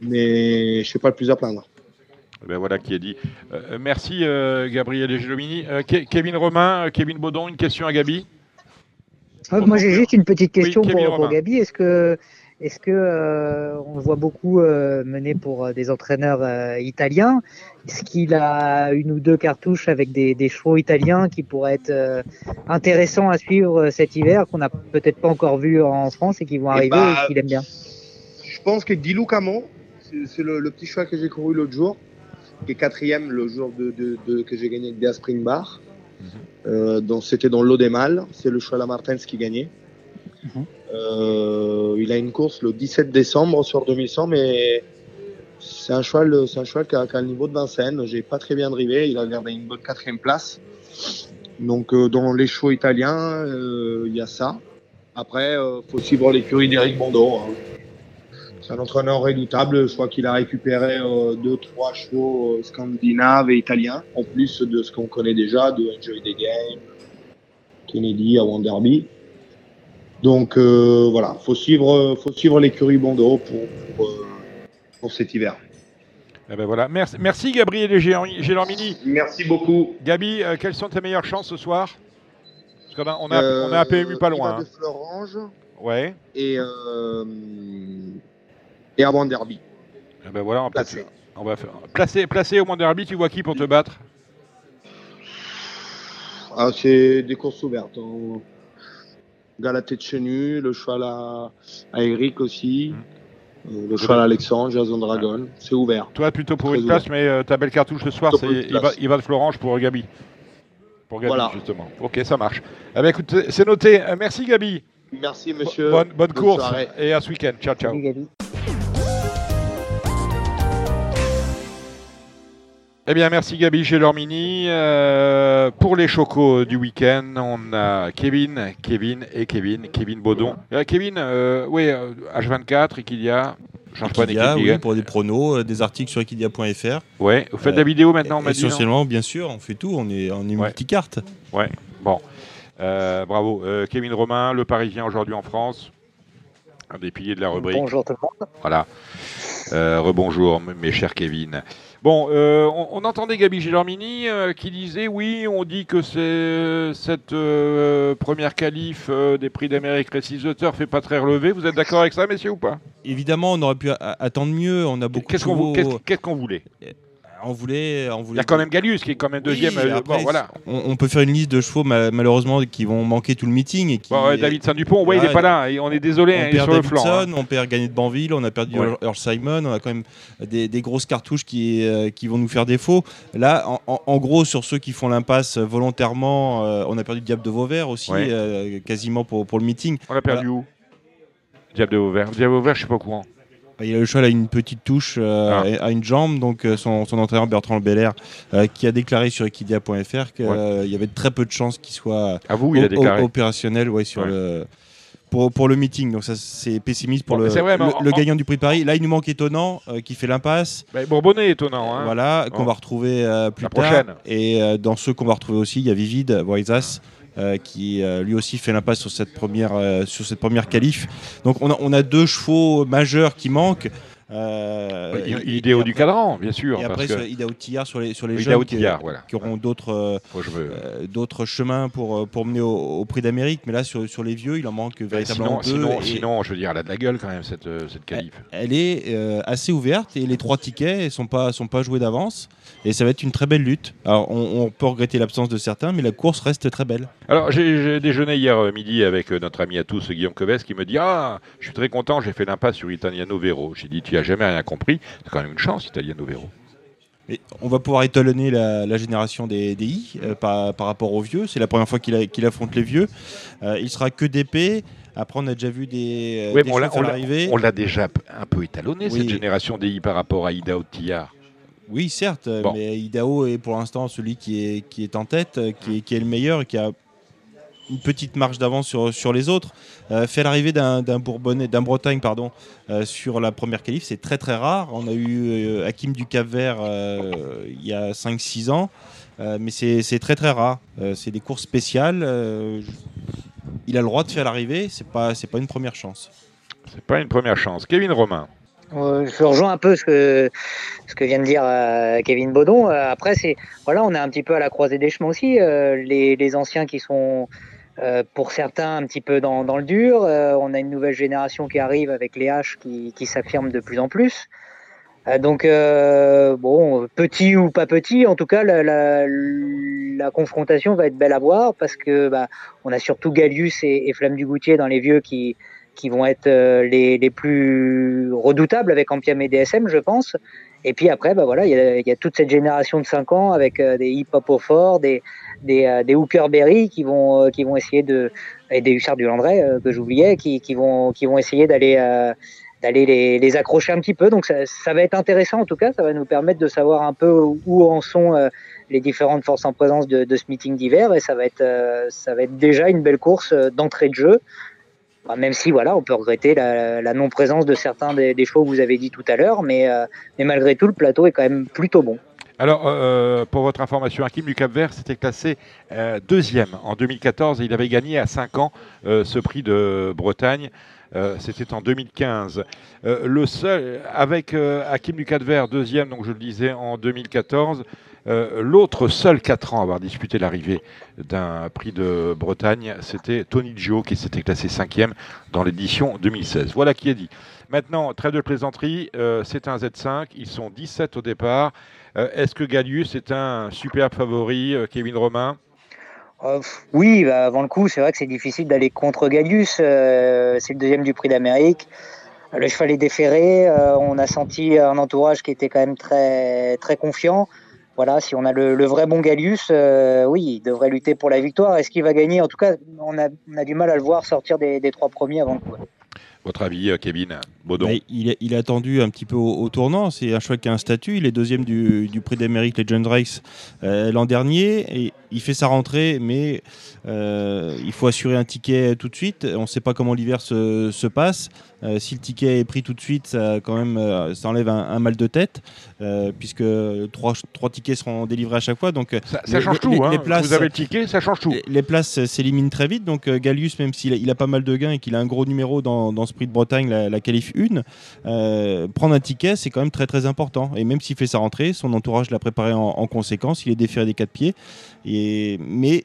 mais je sais pas le plus à plaindre. Ben voilà qui est dit. Euh, merci euh, Gabriel et Gelomini. Euh, Ke- Kevin Romain, Kevin Baudon, une question à Gabi? Euh, moi, j'ai juste une petite question pour, pour. Gabi. Est-ce que, est-ce que euh, on le voit beaucoup euh, mener pour euh, des entraîneurs euh, italiens? Est-ce qu'il a une ou deux cartouches avec des, des chevaux italiens qui pourraient être euh, intéressants à suivre euh, cet hiver, qu'on n'a peut-être pas encore vu en France et qui vont Eh arriver bah, et qu'il aime bien? Je pense que Dilou Camon, c'est c'est le, le petit cheval que j'ai couru l'autre jour, qui est quatrième le jour de, de- de- que j'ai gagné avec Dea Spring Bar. Euh, c'était dans l'eau des mâles, c'est le cheval à Martens qui gagnait. Mhm. Euh, il a une course le 17 décembre sur 2100, mais c'est un cheval, c'est un cheval qui a, qui a le niveau de Vincennes. J'ai pas très bien drivé, il a gardé une bonne quatrième place. Donc euh, dans les chevaux italiens, euh, il y a ça. Après, euh, faut suivre l'écurie d'Eric Bondo. hein. C'est un entraîneur redoutable. Je crois qu'il a récupéré euh, deux, trois chevaux euh, scandinaves et italiens, en plus de ce qu'on connaît déjà, de Enjoy the Game, Kennedy à Wonderby. Donc euh, voilà, faut suivre, faut suivre l'écurie Bondo pour, pour, euh, pour cet hiver. Eh ben voilà. Merci, merci Gabriel Gélormini. Merci beaucoup. Gabi, quelles sont tes meilleures chances ce soir? Parce qu'on a, on a, on a un PMU pas loin. de hein. Florange Ouais. et, euh, et à Wonderby. Eh ben voilà, on, Placé. on va faire. Placé, placé au moins derby, tu vois qui pour te battre? Ah, c'est des courses ouvertes. hein. Gars à la tête chenue, le cheval à, à Eric aussi, euh, le cheval à Alexandre, Jason Dragon. C'est ouvert. Toi, plutôt pour une place, ouvert. mais euh, ta belle cartouche ce soir, c'est va de Florange pour Gabi. Pour Gabi, Voilà. justement. Ok, ça marche. Eh ben, écoute, c'est noté. Euh, merci Gabi. Merci, monsieur. Bonne, bonne course soirée. et à ce week-end. Ciao, ciao. Salut, Eh bien, merci Gabi chez Lormini. Euh, pour les chocos du week-end, on a Kevin, Kevin et Kevin, Kevin Baudon. Euh, Kevin, euh, oui, euh, H24, Equidia, change pas d'équipe. oui, pour des pronos, euh, des articles sur equidia.fr. Ouais, vous faites de la vidéo maintenant, on Essentiellement, bien sûr, on fait tout, on est, on est Ouais. multicarte. Bon, Euh, bravo. Euh, Kevin Romain, le Parisien aujourd'hui en France, un des piliers de la rubrique. Bonjour tout le monde. Voilà. Euh, rebonjour, mes chers Kevin. Bon, euh, on, on entendait Gabi Gélormini euh, qui disait oui, on dit que c'est cette euh, première qualif des prix d'Amérique Récise de Turf fait pas très relevé. Vous êtes d'accord avec ça, messieurs, ou pas? Évidemment, on aurait pu attendre mieux. On a beaucoup Qu'est-ce de qu'on vou- chevaux- qu'est-ce- qu'on voulait On voulait, on Il y a quand même Gallius qui est quand même deuxième. Oui, euh, après, bon, voilà. on, on peut faire une liste de chevaux ma- malheureusement qui vont manquer tout le meeting et qui. Bon, ouais, David Saint-Dupont, ouais, il Ouais, est pas là. et on est désolé, hein, on il est perd sur le flanc. Davidson, hein. on perd Gagné de Banville, on a perdu Ouais. Earl- Simon, on a quand même des, des grosses cartouches qui, euh, qui vont nous faire défaut. Là, en, en- en gros, sur ceux qui font l'impasse volontairement, euh, on a perdu Diable de Vauvert aussi, Ouais. euh, quasiment pour, pour le meeting. On l'a perdu où? Diable de Vauvert. Diable de Vauvert, je suis pas au courant. Bah, le cheval a une petite touche euh, Ah. à une jambe, donc euh, son, son entraîneur Bertrand Belair euh, qui a déclaré sur equidia.fr qu'il Ouais. y avait très peu de chances qu'il soit À vous, il a o- o- déclaré. opérationnel ouais, sur Ouais. le pour, pour le meeting. Donc ça c'est pessimiste pour Bon, le, c'est vrai, mais le, en- le en- gagnant du prix de Paris. Là il nous manque étonnant euh, qui fait l'impasse. Bah, Bourbonnais étonnant. Hein. Voilà, qu'on va retrouver euh, plus La tard. prochaine. Et euh, dans ceux qu'on va retrouver aussi, il y a Vivid Voisas. Euh, qui euh, lui aussi fait l'impasse sur cette première euh, sur cette première qualif. Donc on a, on a deux chevaux majeurs qui manquent. Euh, et- i- et- idéo du cadran, bien sûr. Et parce après, que- Idaho Tillard sur les sur les jeunes qui, voilà. qui auront d'autres euh, que d'autres chemins pour pour mener au, au prix d'Amérique. Mais là sur sur les vieux, il en manque véritablement Sinon, deux. sinon, et- sinon, je veux dire, elle a de la gueule quand même cette, cette qualif. elle est euh, assez ouverte et les trois tickets ne sont pas, sont pas joués d'avance. Et ça va être une très belle lutte. Alors, on, on peut regretter l'absence de certains, mais la course reste très belle. Alors, j'ai déjeuné hier euh, midi avec euh, notre ami à tous, Guillaume Coves, qui me dit Ah, je suis très content, j'ai fait l'impasse sur Italiano Vero. J'ai dit Tu as jamais rien compris. C'est quand même une chance, Italiano Vero. Et on va pouvoir étalonner la, la génération des, des I euh, par, par rapport aux vieux. C'est la première fois qu'il affronte les vieux. Euh, il sera que d'épée. Après, on a déjà vu des, euh, Oui, des on l'a- déjà un peu étalonné, Oui. cette génération DI par rapport à Ida Otillard. Oui, certes, euh, Bon. mais Idaho est pour l'instant celui qui est, qui est en tête, euh, qui est, qui est le meilleur, et qui a une petite marge d'avance sur, sur les autres. Euh, fait l'arrivée d'un Bourbonnais, d'un Bretagne pardon, euh, sur la première qualif, c'est très très rare. On a eu euh, Hakim du Cap Vert il y a 5-6 ans, mais c'est très très rare. C'est des courses spéciales. il a le droit de faire l'arrivée, c'est pas pas une première chance. C'est pas une première chance. Kevin Romain. Je rejoins un peu ce que, ce que vient de dire euh, Kevin Baudon. Euh, après, c'est voilà, on est un petit peu à la croisée des chemins aussi. Euh, les, les anciens qui sont, euh, pour certains, un petit peu dans, dans le dur. Euh, on a une nouvelle génération qui arrive avec les H qui, qui s'affirment de plus en plus. Euh, donc, bon, petit ou pas petit, en tout cas, la, la, la confrontation va être belle à voir parce que bah, on a surtout Gallius et, et Flamme du Goutier dans les vieux qui, qui vont être euh, les, plus redoutables avec Ampiam et DSM, je pense. Et puis après, bah voilà, il y a, toute cette génération de 5 ans avec euh, des hip-hop au fort, des, des, euh, des Hooker Berry qui vont, qui vont essayer de. et des Hussards du Landré que j'oubliais, qui, qui, vont, qui vont essayer d'aller. d'aller les, les accrocher un petit peu. Donc ça, va être intéressant en tout cas, ça va nous permettre de savoir un peu où en sont les différentes forces en présence de, de ce meeting d'hiver et ça va être ça va être déjà une belle course d'entrée de jeu. Enfin, même si voilà, on peut regretter la, non-présence de certains des, des que vous avez dit tout à l'heure, mais, euh, mais malgré tout, le plateau est quand même plutôt bon. Alors, euh, pour votre information, Hakim du Cap Vert s'était classé euh, deuxième en 2014 et il avait gagné à 5 ans euh, ce prix de Bretagne. Euh, C'était en 2015. Euh, le seul, avec euh, Hakim Vert, deuxième, donc je le disais, en 2014, euh, l'autre seul 4 ans à avoir disputé l'arrivée d'un prix de Bretagne, c'était Tony Gio qui s'était classé cinquième dans l'édition 2016. Voilà qui est dit. Maintenant, trêve de plaisanterie, euh, c'est un Z5, ils sont 17 au départ. Euh, Est-ce que Gallius est un superbe favori, Kevin Romain? Oui, bah, avant le coup, c'est vrai que c'est difficile d'aller contre Gallius. c'est le deuxième du prix d'Amérique. Le cheval est déféré. on a senti un entourage qui était quand même très, très confiant. Voilà, si on a le, vrai bon Gallius, euh, oui, il devrait lutter pour la victoire. Est-ce qu'il va gagner? En tout cas, on a, du mal à le voir sortir des, des trois premiers avant le coup. Votre avis, euh, Kevin? Baudon Bah, il, est, il est attendu un petit peu au, au tournant. C'est un cheval qui a un statut. Il est deuxième du, du prix d'Amérique Legend Race euh, l'an dernier. Et il fait sa rentrée, mais euh, il faut assurer un ticket tout de suite. On ne sait pas comment l'hiver se, se passe. Euh, si le ticket est pris tout de suite, ça, quand même, euh, ça enlève un, un mal de tête, euh, puisque trois, trois tickets seront délivrés à chaque fois. Donc, Ça, les- change les- tout. les- hein. les places- Vous avez le ticket, ça change tout. les- Les places s'éliminent très vite, donc Gallius, même s'il a, il a pas mal de gains et qu'il a un gros numéro dans, dans ce prix de Bretagne, la, la qualif 1, euh, prendre un ticket, c'est quand même très très important. Et même s'il fait sa rentrée, son entourage l'a préparé en, en conséquence, il est déféré des quatre pieds. Et, mais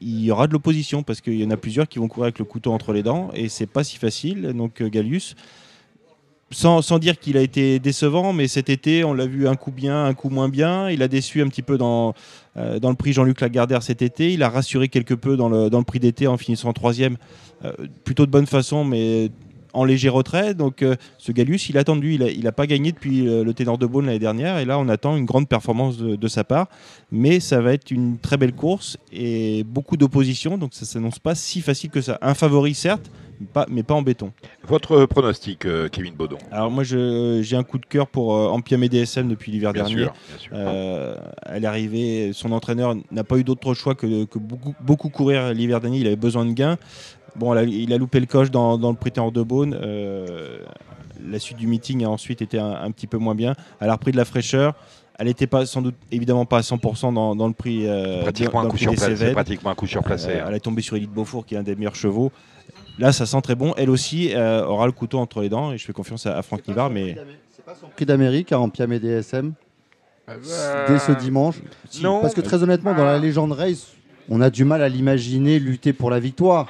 il y aura de l'opposition parce qu'il y en a plusieurs qui vont courir avec le couteau entre les dents et c'est pas si facile. Donc euh, Gallius, sans, dire qu'il a été décevant, mais cet été, on l'a vu un coup bien, un coup moins bien. Il a déçu un petit peu dans, euh, dans le prix Jean-Luc Lagardère cet été. Il a rassuré quelque peu dans le, prix d'été en finissant troisième, plutôt de bonne façon, mais en léger retrait. Donc euh, ce Gallius, il a attendu, il n'a pas gagné depuis euh, le ténor de Beaune l'année dernière, et là on attend une grande performance de, de sa part. Mais ça va être une très belle course et beaucoup d'opposition, donc ça s'annonce pas si facile que ça. Un favori certes, pas, mais pas en béton. Votre pronostic, euh, Kevin Baudon? Alors moi, j'ai un coup de cœur pour Ampiam et DSM depuis l'hiver dernier. sûr, bien sûr. Elle est arrivée, son entraîneur n'a pas eu d'autre choix que, que beaucoup, beaucoup courir l'hiver dernier. Il avait besoin de gains. Bon, il a loupé le coche dans, dans le Prétend de Beaune. Euh, la suite du meeting a ensuite été un, un petit peu moins bien. Elle a repris de la fraîcheur. Elle n'était pas sans doute évidemment pas à 100% dans, dans le prix. euh, pratiquement, dans un le prix place, c'est pratiquement un coup sur placé. Euh, elle est tombée sur Elite Beaufour, qui est un des meilleurs chevaux. Là, ça sent très bon. Elle aussi euh, aura le couteau entre les dents et je fais confiance à, à Franck Nivard. Mais Prix d'Amérique à Ampiam et DSM dès ce dimanche. si, non. Parce que très honnêtement, dans la légende race, on a du mal à l'imaginer lutter pour la victoire.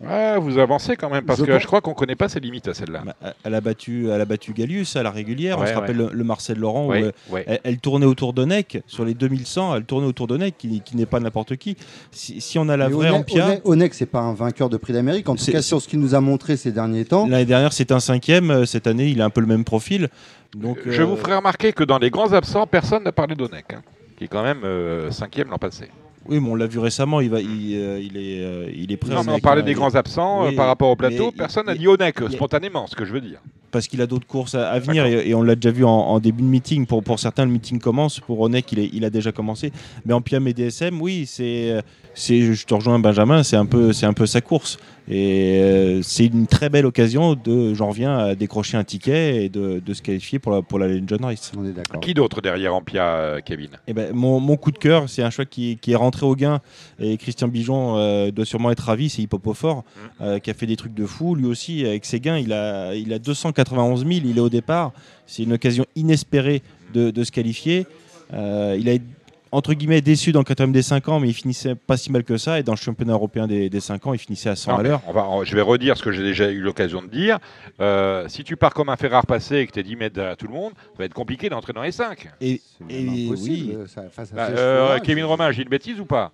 Ouais, vous avancez quand même, parce Je que pense- je crois qu'on ne connaît pas ses limites à celle-là. bah, elle a battu, elle a battu Gallius à la régulière. On Ouais, se rappelle le, le Marcel Laurent où Ouais, euh, ouais. elle, elle tournait autour de Neck sur les 2100. Elle tournait autour de Neck, qui, qui n'est pas n'importe qui. Si, si on a la Mais vraie Ampia, Onek- Onek, c'est pas un vainqueur de prix d'Amérique. En tout C'est- cas, sur ce qu'il nous a montré ces derniers temps. l'année dernière c'était un cinquième. euh, Cette année, il a un peu le même profil. Donc, Je euh, vous ferai remarquer que dans les grands absents, personne n'a parlé d'Onek, hein, qui est quand même euh, cinquième l'an passé. Oui, mais on l'a vu récemment. Il va, il, euh, il est, euh, il est prêt. Non, mais on parlait hein, des grands absents euh, par rapport au plateau. Personne n'a dit Onek, spontanément, ce que je veux dire. parce qu'il a d'autres courses à, à venir et, et on l'a déjà vu en, en début de meeting. Pour, pour certains, le meeting commence. Pour Onek, il, est- il a déjà commencé. Mais en Piam et DSM, oui, c'est, c'est, je te rejoins Benjamin, c'est un peu, c'est un peu sa course. Et euh, c'est une très belle occasion de, j'en reviens, à décrocher un ticket et de, de se qualifier pour la, pour la Legend Race. On est d'accord. Qui d'autre derrière Ampia, euh, Kevin? Eh ben, mon, mon coup de cœur, c'est un choix qui, qui est rentré au gain et Christian Bijon euh, doit sûrement être ravi, c'est Hippopofort euh, qui a fait des trucs de fou. Lui aussi, avec ses gains, il a, il a 291 000, il est au départ. C'est une occasion inespérée de, de se qualifier. Euh, il a été, entre guillemets déçu dans le quatrième des 5 ans, mais il finissait pas si mal que ça. Et dans le championnat européen des, des 5 ans, il finissait à 100 Non, à l'heure. je vais redire ce que j'ai déjà eu l'occasion de dire. Euh, si tu pars comme un fer à repasser et que tu es 10 mètres derrière tout le monde, ça va être compliqué d'entrer dans les 5. Et, C'est et oui, impossible, ça, face à Bah, euh, Kevin c'est- Romain, j'ai une bêtise ou pas?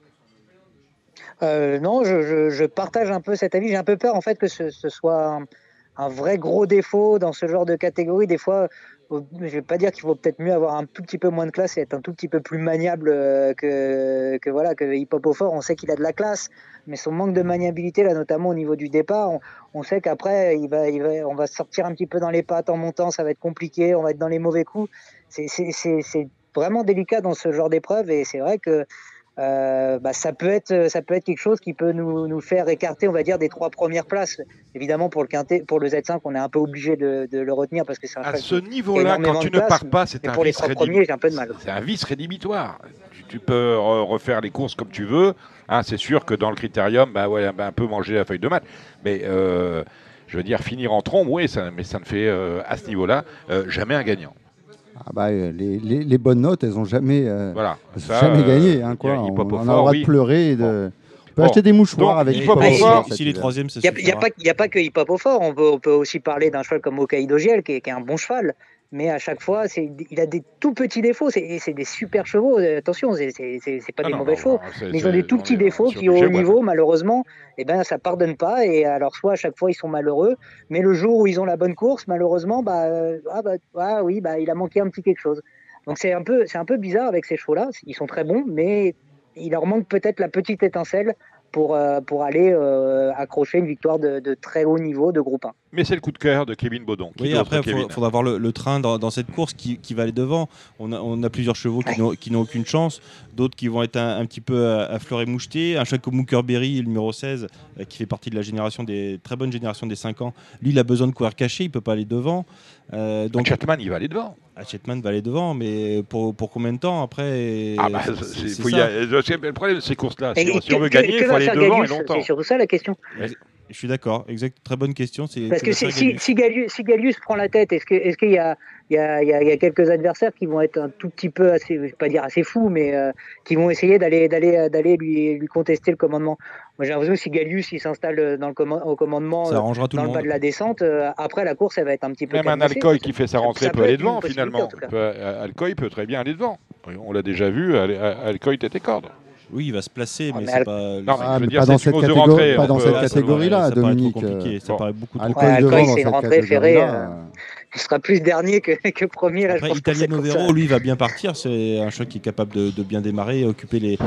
Euh, non, je, je- je partage un peu cet avis. J'ai un peu peur en fait que ce, ce soit un, un vrai gros défaut dans ce genre de catégorie. Des fois, je vais pas dire qu'il faut peut-être mieux avoir un tout petit peu moins de classe et être un tout petit peu plus maniable euh, que, voilà que Hip Hop au fort. On sait qu'il a de la classe, mais son manque de maniabilité là, notamment au niveau du départ, on, sait qu'après il va, on va sortir un petit peu dans les pattes en montant. Ça va être compliqué. On va être dans les mauvais coups. C'est vraiment délicat dans ce genre d'épreuve et c'est vrai que euh, bah, ça peut être ça peut être quelque chose qui peut nous, nous faire écarter on va dire des trois premières places évidemment pour le quintet pour le Z5 on est un peu obligé de, de le retenir parce que c'est un À ce niveau-là, quand tu ne pars pas, c'est un pour vice rédhibitoire. premiers j'ai un peu de mal C'est un vice rédhibitoire. Tu, tu peux re- refaire les courses comme tu veux. Hein, c'est sûr que dans le critérium, bah ouais, bah, un peu manger la feuille de match. Mais euh, je veux dire, finir en trombe, oui, ça, mais ça ne fait euh, à ce niveau-là jamais un gagnant. Ah bah, euh, les, les- les bonnes notes, elles ont jamais, euh, Voilà. Ça, jamais euh, gagné. Hein, quoi. On, on a le droit oui. de pleurer. Et de... On peut Bon. acheter des mouchoirs Donc, avec Hip Hop au fort, fort, s'il cet est hiver. troisième, ça Il n'y a, pas il y a pas que Hip Hop au fort on peut, on peut aussi parler d'un cheval comme Hokkaido Giel qui est un bon cheval mais à chaque fois il a des tout petits défauts c'est des super chevaux euh, attention c'est pas Ah des non, mauvais non, chevaux. mais ils ont des tout petits défauts qui au niveau malheureusement eh ben ça pardonne pas. Et alors soit à chaque fois ils sont malheureux mais le jour où ils ont la bonne course malheureusement bah euh, ah bah ah oui bah il a manqué un petit quelque chose. Donc c'est un peu c'est un peu bizarre avec ces chevaux là ils sont très bons mais il leur manque peut-être la petite étincelle pour, euh, pour aller euh, accrocher une victoire de, de très haut niveau de groupe 1. Mais c'est le coup de cœur de Kevin Baudon. Qui Oui, après, il faudra voir le, le train dans, dans cette course qui, qui va aller devant. On a, on a plusieurs chevaux qui Ouais. n'ont- qui n'ont aucune chance, d'autres qui vont être un, un petit peu à, à fleur et moucheté. Un cheval comme Mookerberry, le numéro 16, euh, qui fait partie de la génération des très bonne génération des 5 ans. Lui, il a besoin de courir caché, il peut pas aller devant. Euh, donc, Chatman, il va aller devant. Hatchetman va aller devant, mais pour, pour combien de temps après Ah bah, c'est- c'est- c'est faut y ça. aller- c'est- le problème de ces courses-là, si, si on veut gagner, il faut va aller et longtemps. C'est surtout ça la question. Je suis d'accord, exact. Très bonne question. c'est Parce que si, si, Gallius. si Gallius, si Gallius prend la tête, est-ce qu'il est y, a, il y, a, il y, a, il y a quelques adversaires qui vont être un tout petit peu assez, je vais pas dire assez fous, mais euh, qui vont essayer d'aller d'aller d'aller lui, lui contester le commandement? Moi j'ai l'impression que si Gallius il s'installe dans le comman- au commandement Ça arrangera tout dans le le bas monde. de la descente, euh, après la course elle va être un petit peu Même un. Alcoy qui fait sa ça- rentrée peut peut aller devant finalement. Peut- euh, Alcoy peut très bien aller devant. On l'a déjà vu, Al- Al- Alcoy était corde. Oui, il va se placer, Ah, mais mais c'est Al- pas. Non, mais Ah, je veux mais dire, pas c'est dans cette catégorie-là, paraît- ça paraît Dominique, trop compliqué, ça paraît beaucoup trop Alcool c'est une cette rentrée ferrée, il sera plus dernier que, que premier. Là, Après, je Italiano. Vero, lui, va bien partir. C'est un choc qui est capable de, de bien démarrer et occuper les,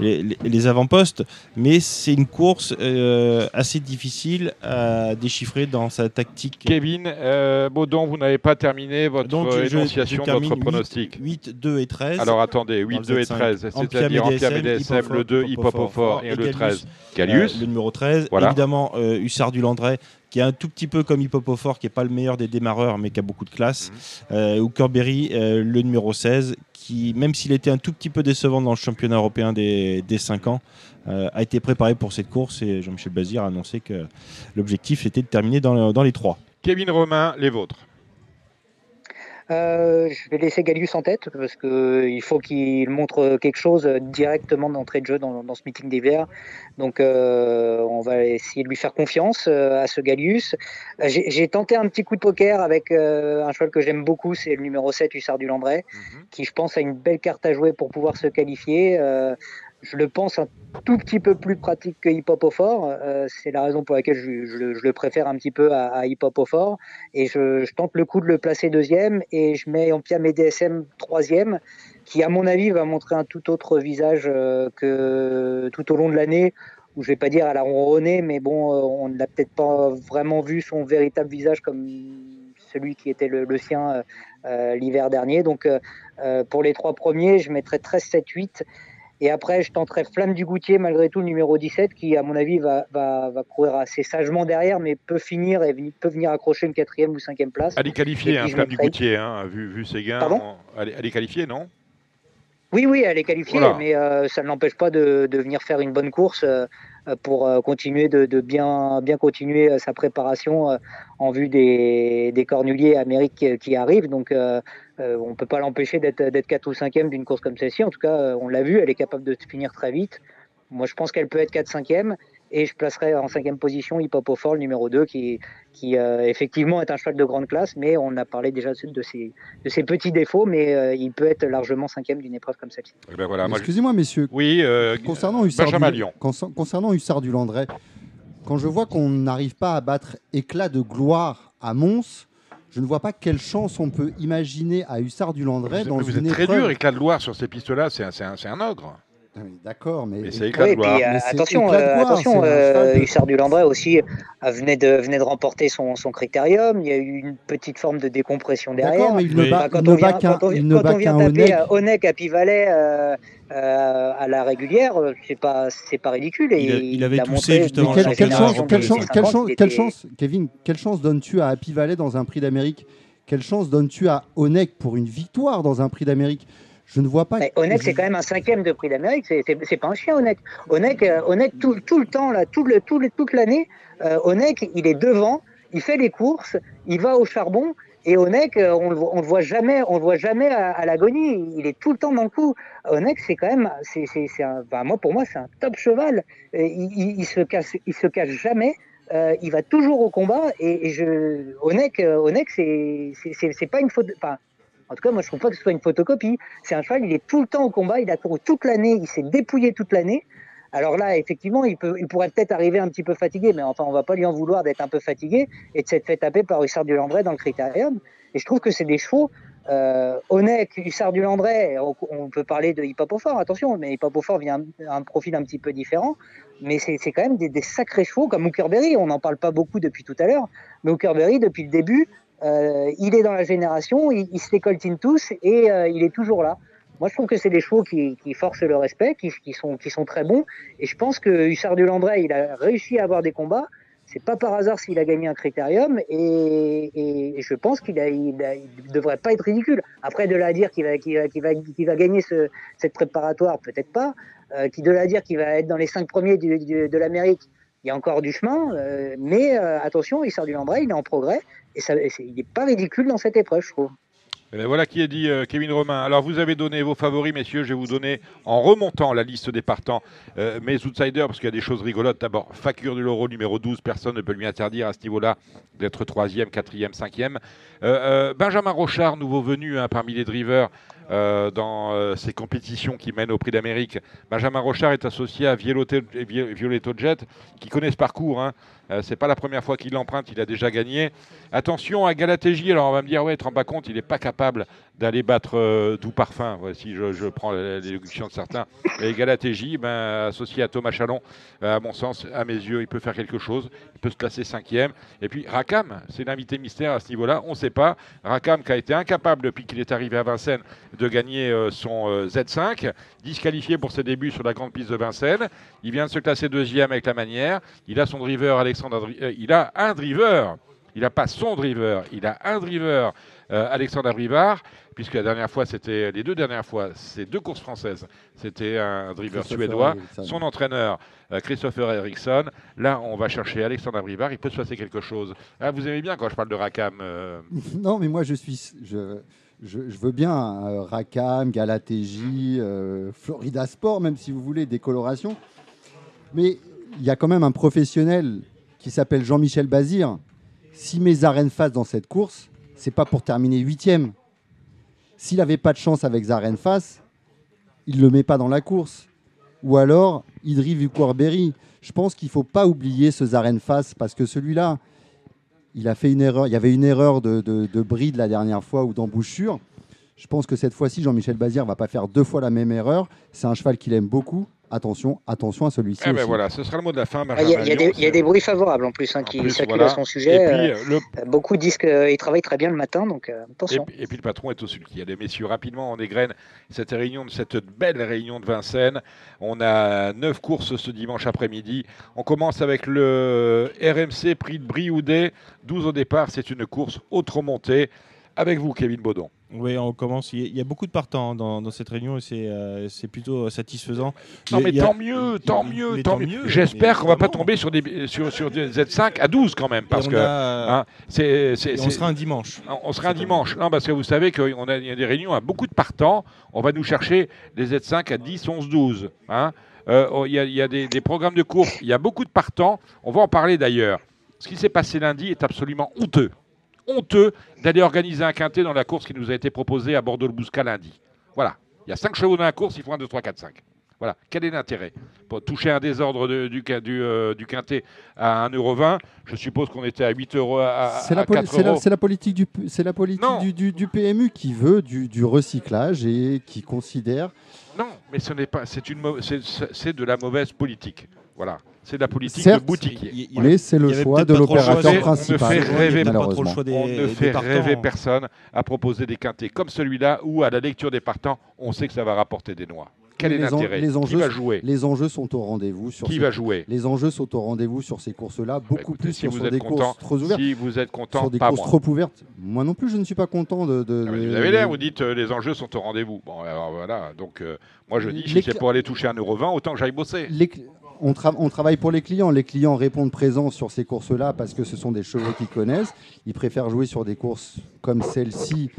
les, avant-postes. Mais c'est une course euh, assez difficile à déchiffrer dans sa tactique. Kevin euh, Baudon, vous n'avez pas terminé votre Donc, je- je- énonciation je votre pronostic. 8, 2 et 13. Alors attendez, 8, Dans le 2 et Z5, 13, Ampiam c'est-à-dire et Ampiam et DSM, DSM, le 2, Hippopofort et le 13. Euh, Galius, le numéro 13. Voilà. Évidemment, euh, Hussard du Landré, qui est un tout petit peu comme Hippopofort, qui n'est pas le meilleur des démarreurs, mais qui a beaucoup de classe. Euh, Hookerberry, euh, le numéro 16, qui, même s'il était un tout petit peu décevant dans le championnat européen des, des 5 ans, euh, a été préparé pour cette course et Jean-Michel Bazir a annoncé que l'objectif était de terminer dans, dans les 3. Kevin Romain, les vôtres. Euh, je vais laisser Galius en tête parce que euh, faut qu'il montre quelque chose directement d'entrée de jeu dans, dans ce meeting d'hiver. Donc euh, on va essayer de lui faire confiance euh, à ce Galius. Euh, J'ai tenté un petit coup de poker avec un cheval que j'aime beaucoup, c'est le numéro 7 Hussard du Landré, qui je pense a une belle carte à jouer pour pouvoir se qualifier. Je le pense un tout petit peu plus pratique que Hip Hop au fort. Euh, c'est la raison pour laquelle je, le- préfère un petit peu à, à Hip Hop au fort. Et je, tente le coup de le placer deuxième et je mets Ampiam et DSM troisième, qui à mon avis va montrer un tout autre visage euh, que tout au long de l'année. Où je vais pas dire à la ronronnée, mais bon, euh, on n'a peut-être pas vraiment vu son véritable visage comme celui qui était le, le sien euh, l'hiver dernier. Donc pour les trois premiers, je mettrai 13, 7, 8. Et après, je tenterai Flamme du Goutier, malgré tout, le numéro 17, qui, à mon avis, va, va, va courir assez sagement derrière, mais peut finir et peut venir accrocher une quatrième ou cinquième place. Elle est qualifiée, hein, Flamme du Goutier, hein, vu, vu ses gains. Pardon? On- elle, est- elle est qualifiée, non? Oui, oui, elle est qualifiée, Voilà. mais euh, ça ne l'empêche pas de, de venir faire une bonne course euh, euh, pour continuer de, de bien, bien continuer sa préparation en vue des, des cornuliers Amérique qui, qui arrivent. Donc, euh, euh, on ne peut pas l'empêcher d'être d'être 4 ou 5e d'une course comme celle-ci. En tout cas, euh, on l'a vu, elle est capable de finir très vite. Moi, je pense qu'elle peut être 4-5e. Et je placerai en cinquième position Hip Hop au Fort, le numéro 2, qui, qui euh, effectivement est un cheval de grande classe, mais on a parlé déjà de ses, de ses petits défauts, mais euh, il peut être largement cinquième d'une épreuve comme celle-ci. Eh ben voilà, moi, je- Excusez-moi, messieurs. Oui, euh, Concernant Hussard, du... Concernant Hussard du Landré, quand je vois qu'on n'arrive pas à battre éclat de gloire à Mons, je ne vois pas quelle chance on peut imaginer à Hussard du Landré Vous, dans vous une êtes très dur, éclat de Loire sur ces pistes-là, c'est un, c'est un- c'est un ogre. D'accord, mais, Mais c'est éclat Oui, de gloire. euh, attention, éclat de euh, gloire, attention, euh, Hussard du Landré aussi euh, venait de, venait de remporter son, son critérium. Il y a eu une petite forme de décompression derrière. D'accord, mais il Oui. ne bat, quand, on ne bat vient, quand on- quand on vient taper à Onek à Pivalet euh, euh, à la régulière, c'est pas c'est pas ridicule. Et Il a- il avait toussé justement quelle, le quelle chance, avant quelle de- chance, quelle 50, chance, il quelle était- chance, Kevin, quelle chance donnes-tu à Happy Valley dans un prix d'Amérique? Quelle chance donnes-tu à Onek pour une victoire dans un prix d'Amérique? Je ne vois pas. Mais Onek, je- c'est quand même un cinquième de prix d'Amérique. C'est- C'est c'est pas un chien, Onek. Onek, euh, Onek tout, tout le temps, là, tout le, tout le- toute l'année, euh, Onek, il est devant, il fait les courses, il va au charbon. Et Onek, euh, on le voit- on le voit jamais, on le voit jamais à, à l'agonie. Il est tout le temps dans le coup. Onek, c'est quand même, c'est, c'est, c'est un, enfin, moi pour moi, c'est un top cheval. Il, il, il se cache, il se cache jamais. Euh, il va toujours au combat. Et, et je, Onek, euh, Onek, c'est, c'est, c'est, c'est pas une faute. Enfin, en tout cas, moi, je trouve pas que ce soit une photocopie. C'est un cheval, il est tout le temps au combat, il a couru toute l'année, il s'est dépouillé toute l'année. Alors là, effectivement, il, pourrait peut-être arriver un petit peu fatigué, mais enfin, on va pas lui en vouloir d'être un peu fatigué et de s'être fait taper par Hussard du Landré dans le critérium. Et je trouve que c'est des chevaux. Euh, Hussard du Landré, on, peut parler de Hip Hop au Fort, attention, mais Hip Hop au Fort vient un, un profil un petit peu différent. Mais c'est c'est quand même des, des sacrés chevaux comme Hookerberry. On n'en parle pas beaucoup depuis tout à l'heure, mais Hookerberry, depuis le début, euh, il est dans la génération, il, il se coltine tous et euh, il est toujours là. Moi, je trouve que c'est des chevaux qui, forcent le respect, qui, sont, très bons. Et je pense que Hussard du Landré, il a réussi à avoir des combats. C'est pas par hasard s'il a gagné un critérium. Et, je pense qu'il il devrait pas être ridicule. Après, de là à dire qu'il va, gagner ce, cette préparatoire, peut-être pas. Euh, qui de là à dire qu'il va être dans les cinq premiers de l'Amérique, il y a encore du chemin. euh, mais euh, attention, Hussard du Landré, il est en progrès. Et, il n'est pas ridicule dans cette épreuve, je trouve. Eh ben voilà qui est dit euh, Kevin Romain. Alors vous avez donné vos favoris, messieurs. Je vais vous donner, en remontant la liste des partants, mes outsiders, parce qu'il y a des choses rigolotes. D'abord, Facure du Loro, numéro 12. Personne ne peut lui interdire à ce niveau-là d'être troisième, quatrième, cinquième. Euh, euh, Benjamin Rochard, nouveau venu hein, parmi les drivers. Euh, dans euh, ces compétitions qui mènent au Prix d'Amérique. Benjamin Rochard est associé à Violetto, Jet, qui connaît ce parcours. Hein. Euh, c'est pas la première fois qu'il l'emprunte, il a déjà gagné. Attention à Galatéji, alors on va me dire, ouais, te rends pas compte, il n'est pas capable d'aller battre euh, Doux Parfum, si je, prends l'élocution de certains. Et Galatéji, ben, associé à Thomas Chalon, euh, à mon sens, à mes yeux, il peut faire quelque chose, il peut se classer cinquième. Et puis Rakam, c'est l'invité mystère à ce niveau-là, on ne sait pas. Rakam qui a été incapable depuis qu'il est arrivé à Vincennes de gagner son Z5, disqualifié pour ses débuts sur la grande piste de Vincennes. Il vient de se classer deuxième avec la manière. Il a son driver Alexandre, euh, il a un driver. Il n'a pas son driver, il a un driver, euh, Alexandre Abrivard, puisque la dernière fois, c'était les deux dernières fois, c'est deux courses françaises. C'était un driver suédois, son entraîneur euh, Christopher Eriksson. Là, on va chercher Alexandre Abrivard, il peut se passer quelque chose. Ah, vous aimez bien quand je parle de Rakam Non, mais moi, je suis. Je... Je, veux bien Rakam, Galatéji, Florida Sport, même si vous voulez, des colorations. Mais il y a quand même un professionnel qui s'appelle Jean-Michel Bazir, si mes arènes face dans cette course, c'est pas pour terminer huitième. S'il n'avait pas de chance avec Zaren face, il ne le met pas dans la course. Ou alors, Idri Vukorberry. Je pense qu'il ne faut pas oublier ce Zaren face parce que celui-là, il a fait une erreur. Il y avait une erreur de, de bride la dernière fois ou d'embouchure. Je pense que cette fois-ci, Jean-Michel Bazir va pas faire deux fois la même erreur. C'est un cheval qu'il aime beaucoup attention, attention à celui-ci. Eh ben voilà, ce sera le mot de la fin. Ah, il y, a des bruits favorables en plus hein, qui circulent à son sujet. Euh, euh, beaucoup disent qu'il travaille très bien le matin, donc euh, attention. Et, puis le patron est au-dessus. Il y a des messieurs rapidement en égrène cette réunion, cette belle réunion de Vincennes. On a neuf courses ce dimanche après-midi. On commence avec le RMC Prix de Brioudet, 12 au départ. C'est une course autre montée. Avec vous, Kevin Baudon. Oui, on commence. Il y a beaucoup de partants dans, cette réunion et c'est euh, plutôt satisfaisant. Non, mais tant mieux, tant mieux, tant mieux. J'espère qu'on ne va pas tomber sur des, sur, sur des Z5 à 12 quand même. Parce que, hein, on sera un dimanche. On sera un dimanche. Non, parce que vous savez qu'il y a des réunions à beaucoup de partants. On va nous chercher des Z5 à 10, 11, 12. Il y, a, des, des programmes de course. Il y a beaucoup de partants. On va en parler d'ailleurs. Ce qui s'est passé lundi est absolument honteux honteux d'aller organiser un quintet dans la course qui nous a été proposée à Bordeaux-le-Bouscat lundi. Voilà. Il y a 5 chevaux dans la course, il faut un 2, 3, 4, 5. Voilà. Quel est l'intérêt Pour toucher un désordre du, du, euh, du, quintet à 1,20€, je suppose qu'on était à 8 euros C'est la, politique, du, la politique du, du, PMU qui veut du, recyclage et qui considère. Non, mais ce n'est pas. C'est, une, c'est de la mauvaise politique. Voilà. C'est de la politique de boutiquier. Mais c'est le choix de l'opérateur principal. On ne fait rêver, on ne fait rêver personne à proposer des quintés comme celui-là où, à la lecture des partants, on sait que ça va rapporter des noix. Quel est l'intérêt les enjeux, Qui va jouer Les enjeux sont au rendez-vous. Sur Qui va jouer Les enjeux sont au rendez-vous sur ces courses-là, bah, beaucoup plus si sur des courses trop ouvertes. Si vous êtes content, sur des courses trop ouvertes. Moi non plus, je ne suis pas content de. Ah, vous avez l'air, vous dites euh, les enjeux sont au rendez-vous. Bon, alors voilà. Donc euh, moi je dis, si c'est pour aller toucher 1,20€, autant que j'aille bosser. On, travaille pour les clients. Les clients répondent présents sur ces courses-là parce que ce sont des chevaux qu'ils connaissent. Ils préfèrent jouer sur des courses comme celle-ci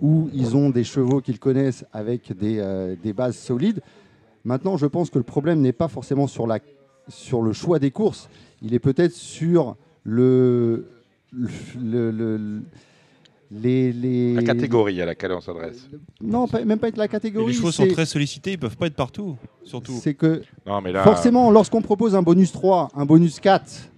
où ils ont des chevaux qu'ils connaissent avec des, euh, bases solides. Maintenant, je pense que le problème n'est pas forcément sur, le choix des courses. Il est peut-être sur le la catégorie à laquelle on s'adresse. Non, même pas être la catégorie. les chevaux sont très sollicités, ils peuvent pas être partout, surtout. C'est que forcément, lorsqu'on propose un bonus 3, un bonus 4,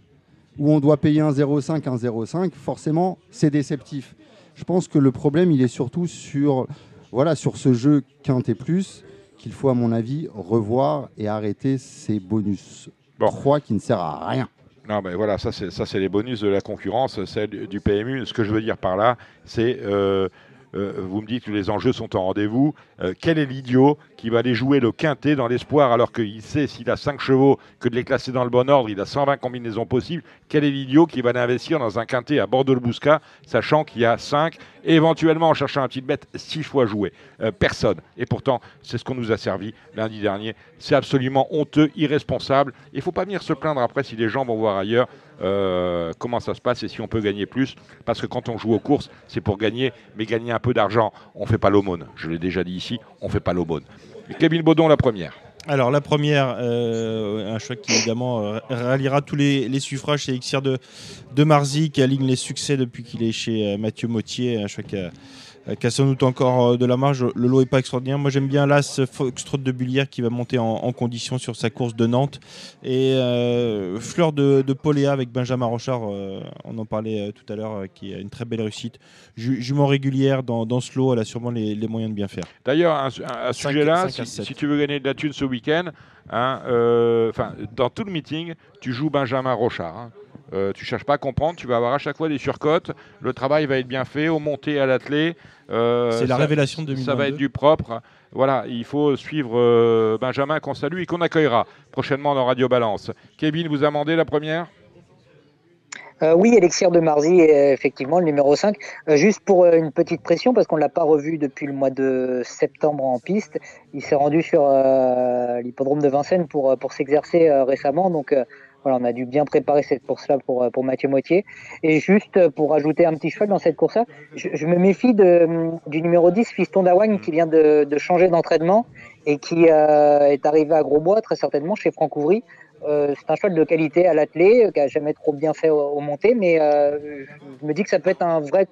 où on doit payer un 0,5, un 0,5, forcément, c'est déceptif. Je pense que le problème, il est surtout sur, voilà, sur ce jeu quintet plus, qu'il faut, à mon avis, revoir et arrêter ces bonus 3 qui ne servent à rien. Non, mais voilà, ça c'est les bonus de la concurrence, celle du PMU. Ce que je veux dire par là, c'est euh, vous me dites que les enjeux sont en rendez-vous. Euh, quel est l'idiot qui va aller jouer le quintet dans l'espoir alors qu'il sait s'il a 5 chevaux que de les classer dans le bon ordre, il a 120 combinaisons possibles? Quel est l'idiot qui va investir dans un quintet à Bordeaux-le-Bouscat, sachant qu'il y a 5, et éventuellement en cherchant un petit bête 6 fois joué Personne. Et pourtant, c'est ce qu'on nous a servi lundi dernier. C'est absolument honteux, irresponsable. Il ne faut pas venir se plaindre après si les gens vont voir ailleurs. Euh, comment ça se passe et si on peut gagner plus? Parce que quand on joue aux courses, c'est pour gagner, mais gagner un peu d'argent. On ne fait pas l'aumône. Je l'ai déjà dit ici, on ne fait pas l'aumône. Kevin Baudon, la première. Alors la première, euh, un choix qui évidemment euh, ralliera tous les, suffrages, c'est Elixir de, de Marzy qui aligne les succès depuis qu'il est chez Mathieu Mottier, un choix qui euh, qui a sans doute encore euh, de la marge. Le lot est pas extraordinaire. Moi, j'aime bien l'As Foxtrot de Bullière qui va monter en, en condition sur sa course de Nantes. Et euh, Fleur de, de Poléa avec Benjamin Rochard, euh, on en parlait euh, tout à l'heure, qui a une très belle réussite. Ju- jument régulière dans, dans ce lot, elle a sûrement les, les moyens de bien faire. D'ailleurs, à ce- sujet-là, si, tu veux gagner de la thune ce week-end, hein, euh, enfin, dans tout le meeting, tu joues Benjamin Rochard. hein. Euh, tu cherches pas à comprendre, tu vas avoir à chaque fois des surcotes. Le travail va être bien fait, au monté à l'attelé. euh, C'est la ça- révélation de Ça va 2022. être du propre. Voilà, il faut suivre euh, Benjamin qu'on salue et qu'on accueillera prochainement dans Radio Balance. Kevin vous a demandé la première? Euh, oui, Elixir de Marzy, est effectivement, le numéro 5. Euh, juste pour euh, une petite pression, parce qu'on ne l'a pas revu depuis le mois de septembre en piste. Il s'est rendu sur euh, l'hippodrome de Vincennes pour, euh, pour s'exercer euh, récemment. Donc euh, on a dû bien préparer cette course-là pour, euh, pour Mathieu Moitié. Et juste euh, pour ajouter un petit cheval dans cette course-là, je, me méfie de, du numéro 10, Fiston Dawagne, qui vient de, changer d'entraînement et qui euh, est arrivé à Grosbois, très certainement, chez Franck Ouvry. Euh, c'est un cheval de qualité à l'attelé, euh, qui a jamais trop bien fait au, au monté, mais euh, je me dis que ça peut être un vrai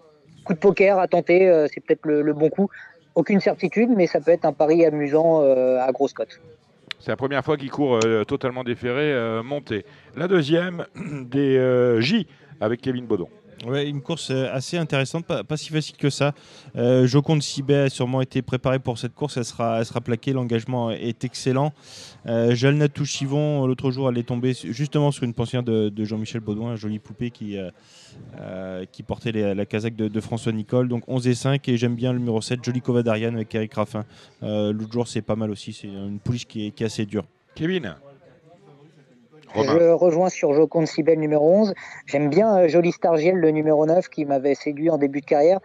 coup de poker à tenter. euh, c'est peut-être le, bon coup. Aucune certitude, mais ça peut être un pari amusant euh, à grosse cote. C'est la première fois qu'il court euh, totalement déféré, euh, monté. La deuxième, des euh, J avec Kevin Baudon. Ouais, une course euh, assez intéressante, pas, si facile que ça. Euh, Joconde Sibet a sûrement été préparé pour cette course, elle sera, plaquée, l'engagement est excellent. Euh, Jalna Touchivon, l'autre jour, elle est tombée justement sur une pensionnaire de, Jean-Michel Baudouin, un joli poupée qui, euh, qui portait la casaque de, François Nicole. Donc 11 et 5, et j'aime bien le numéro 7, Jolie Covadarian avec Eric Raffin. L'autre jour, c'est pas mal aussi, c'est une pouliche qui est assez dure. Kevin Je rejoins sur Joconde Sibel numéro 11. J'aime bien euh, Jolie Stargiel, le numéro 9, qui m'avait séduit en début de carrière.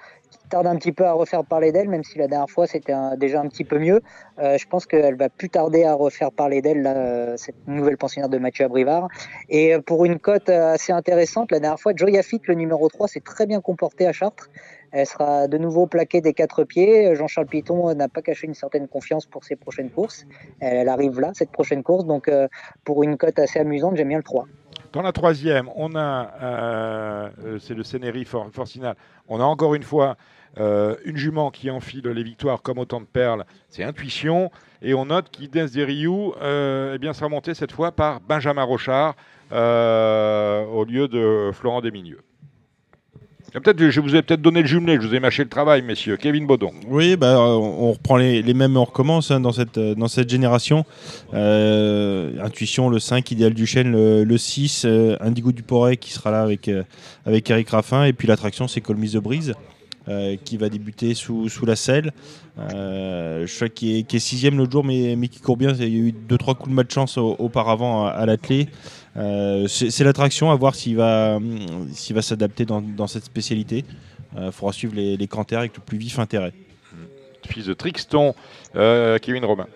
Tarde un petit peu à refaire parler d'elle, même si la dernière fois c'était déjà un petit peu mieux. Euh, je pense qu'elle va plus tarder à refaire parler d'elle, euh, cette nouvelle pensionnaire de Mathieu Abrivard. Et pour une cote assez intéressante, la dernière fois, Joya Fit, le numéro 3, s'est très bien comporté à Chartres. Elle sera de nouveau plaquée des quatre pieds. Jean-Charles Piton euh, n'a pas caché une certaine confiance pour ses prochaines courses. Elle, arrive là, cette prochaine course. Donc, euh, pour une cote assez amusante, j'aime bien le 3. Dans la troisième, on a, euh, c'est le Scénéry For- Forcinal. On a encore une fois une jument qui enfile les victoires comme autant de perles. C'est Intuition. Et on note qu'Idens Deriou euh, eh bien, sera monté cette fois par Benjamin Rochard au lieu de Florent Desmigneux. Et Peut-être, je vous ai peut-être donné le jumelé, je vous ai mâché le travail, messieurs. Kevin Baudon. Oui, bah, euh, on reprend les, les mêmes, on recommence hein, dans, cette, euh, dans cette génération. Euh, Intuition, le 5, Idéal du Chêne, le, le 6, euh, Indigo du qui sera là avec, avec Eric Raffin. Et puis l'attraction, c'est Colmise de Brise. qui va débuter sous, sous la selle. Je crois qu'il est, sixième l'autre jour, mais, mais qui court bien. Il y a eu deux trois coups de malchance au- auparavant à, à. Euh, c'est l'attraction à voir s'il va, s'adapter dans, dans cette spécialité. Il faudra suivre les, les canters avec le plus vif intérêt. Fils de Trixton, euh, Kevin Romain.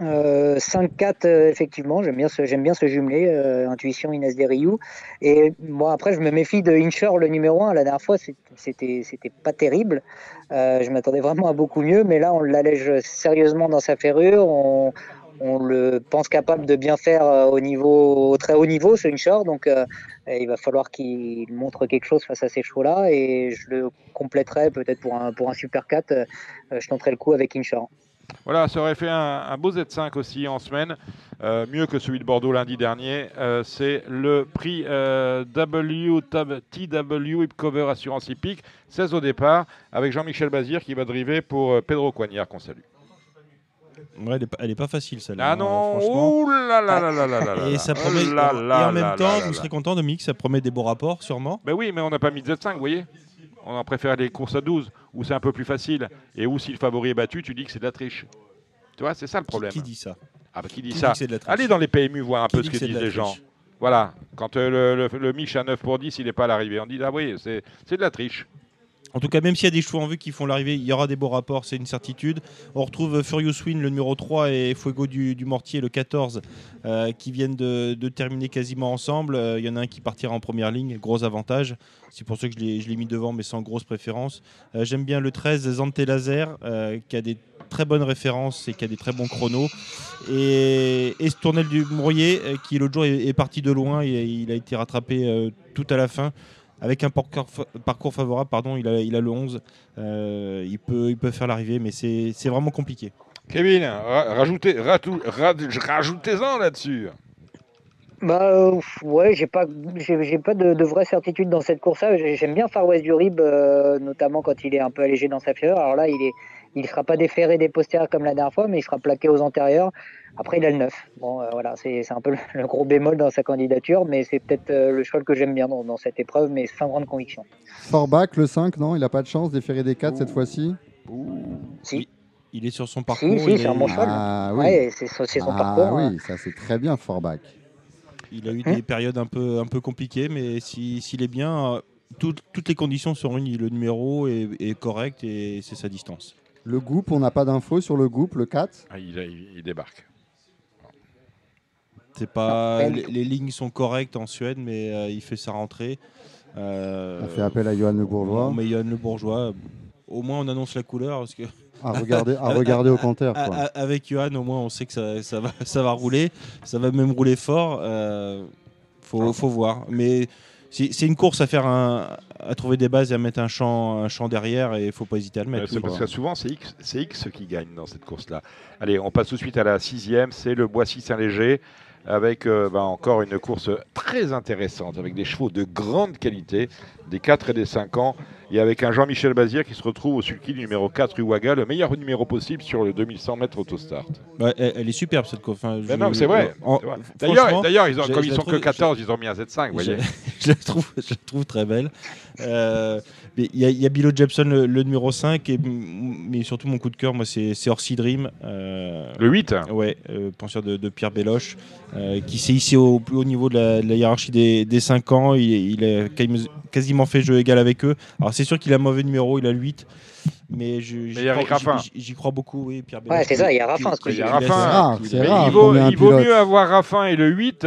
Euh, 5-4, euh, effectivement, j'aime bien ce, j'aime bien ce jumelé, euh, Intuition Inès Desriou. Et bon, après, je me méfie de Incher, le numéro 1. La dernière fois, c'était, c'était pas terrible. Euh, je m'attendais vraiment à beaucoup mieux, mais là, on l'allège sérieusement dans sa ferrure. On, on le pense capable de bien faire euh, au, très haut niveau, ce Incher. Donc, euh, il va falloir qu'il montre quelque chose face à ces chevaux-là. Et je le compléterai peut-être pour un, Super 4. euh, je tenterai le coup avec Incher. Voilà, ça aurait fait un, beau Z5 aussi en semaine, mieux que celui de Bordeaux lundi dernier. C'est le prix euh, W, Hipcover Assurance Hippique, 16 au départ, avec Jean-Michel Bazir qui va driver pour Pedro Coignard qu'on salue. Ouais, elle, est pas, elle est pas facile celle-là. Ah hein, non, franchement. ouh là là là là là là là Et ça promet. là et en même là temps, vous serez content, Dominique, ça promet des beaux rapports, sûrement. Ben oui, mais on n'a pas mis de Z5, vous voyez On en préfère les courses à 12, où c'est un peu plus facile, et où si le favori est battu, tu dis que c'est de la triche. Tu vois, c'est ça le problème. qui dit ça? Ah bah qui dit Qui ça c'est de la Allez dans les PMU voir un Qui peu dit ce que disent les gens. Voilà, quand euh, le, le, le Mich à 9 pour 10, il n'est pas à l'arrivée, on dit ah oui, c'est de la triche. En tout cas, même s'il y a des chevaux en vue qui font l'arrivée, il y aura des beaux rapports, c'est une certitude. On retrouve Furious Win, le numéro 3, et Fuego du, Mortier, le 14, euh, qui viennent de, terminer quasiment ensemble. Euh, Il y en a un qui partira en première ligne, gros avantage. C'est pour ça que je l'ai mis devant, mais sans grosse préférence. Euh, J'aime bien le 13, Zante Laser, qui a des très bonnes références et qui a des très bons chronos. Et, et ce Tournel du Mourier, qui l'autre jour est, parti de loin, et il a été rattrapé tout à la fin. Avec un parcours, fa- parcours favorable, pardon, il a, il a le 11. Euh, il, peut, il peut faire l'arrivée, mais c'est vraiment compliqué. Kevin, ra- rajoutez, rajoutez-en là-dessus. Bah euh, ouais, j'ai pas, j'ai j'ai pas de, de vraie certitude dans cette course-là. J'ai- J'aime bien Far West du Rib, euh, notamment quand il est un peu allégé dans sa fièvre. Alors là, il est, il sera pas déféré des postérieurs comme la dernière fois, mais il sera plaqué aux antérieurs. Après, il a le 9. Bon, euh, voilà, c'est c'est un peu le, gros bémol dans sa candidature, mais c'est peut-être euh, le cheval que j'aime bien dans, dans cette épreuve, mais sans grande conviction. Forbach, le 5, non Il a pas de chance d'efférer des 4 cette fois-ci Si, Il est sur son parcours. si, si il, c'est un bon cheval. Ah oui. Ouais, c'est son, ah, parcours. hein. oui, ça c'est très bien Forbach. il a eu Hein des périodes un peu, un peu compliquées, mais si- s'il est bien, euh, toutes- toutes les conditions sont réunies. Le numéro est, est correct et c'est sa distance. Le groupe, on n'a pas d'infos sur le groupe, le 4 Ah, il, il- il débarque. C'est pas, les, les lignes sont correctes en Suède, mais euh, il fait sa rentrée. Euh, On fait appel à Johan Le Bourgeois. Mais Johan Le Bourgeois, au moins on annonce la couleur. Parce que À regarder, à regarder au compteur. Quoi. avec Johan, au moins on sait que ça, ça va, ça va rouler. Ça va même rouler fort. Euh, faut, faut voir. Mais c'est une course à faire un, à trouver des bases et à mettre un champ, un champ derrière et il faut pas hésiter à le mettre. Parce que souvent, c'est X, X qui gagne dans cette course-là. Allez, on passe tout de suite à la sixième, c'est le Boissy-Saint-Léger, avec euh, bah, encore une course très intéressante, avec des chevaux de grande qualité, des 4 et des 5 ans, et avec un Jean-Michel Bazir qui se retrouve au sulky numéro 4 Uwaga, le meilleur numéro possible sur le 2100 mètres autostart. Ouais, elle, elle est superbe cette course. Enfin, je- non, mais c'est vrai. en-. D'ailleurs, d'ailleurs, ils ont- comme ils sont trouve- que 14, ils ont mis un Z5, vous voyez. Je, je la trouve, je la trouve très belle. Euh, Il y, a- il y a Bilo Jepson, le, le numéro 5, et, mais surtout mon coup de cœur, moi, c'est Orsi Dream. euh, Le 8 Ouais, euh, penseur de, de Pierre Belloche, euh, qui s'est hissé au plus haut niveau de la, de la hiérarchie des, des 5 ans. Il, il a quasi- fait jeu égal avec eux. Alors c'est sûr qu'il a un mauvais numéro, il a le 8. Mais j'y crois, crois beaucoup, oui, Pierre. Ouais, c'est ça, il y a Raffin, Il y a Raffin. Il vaut, il vaut mieux avoir Raffin et le 8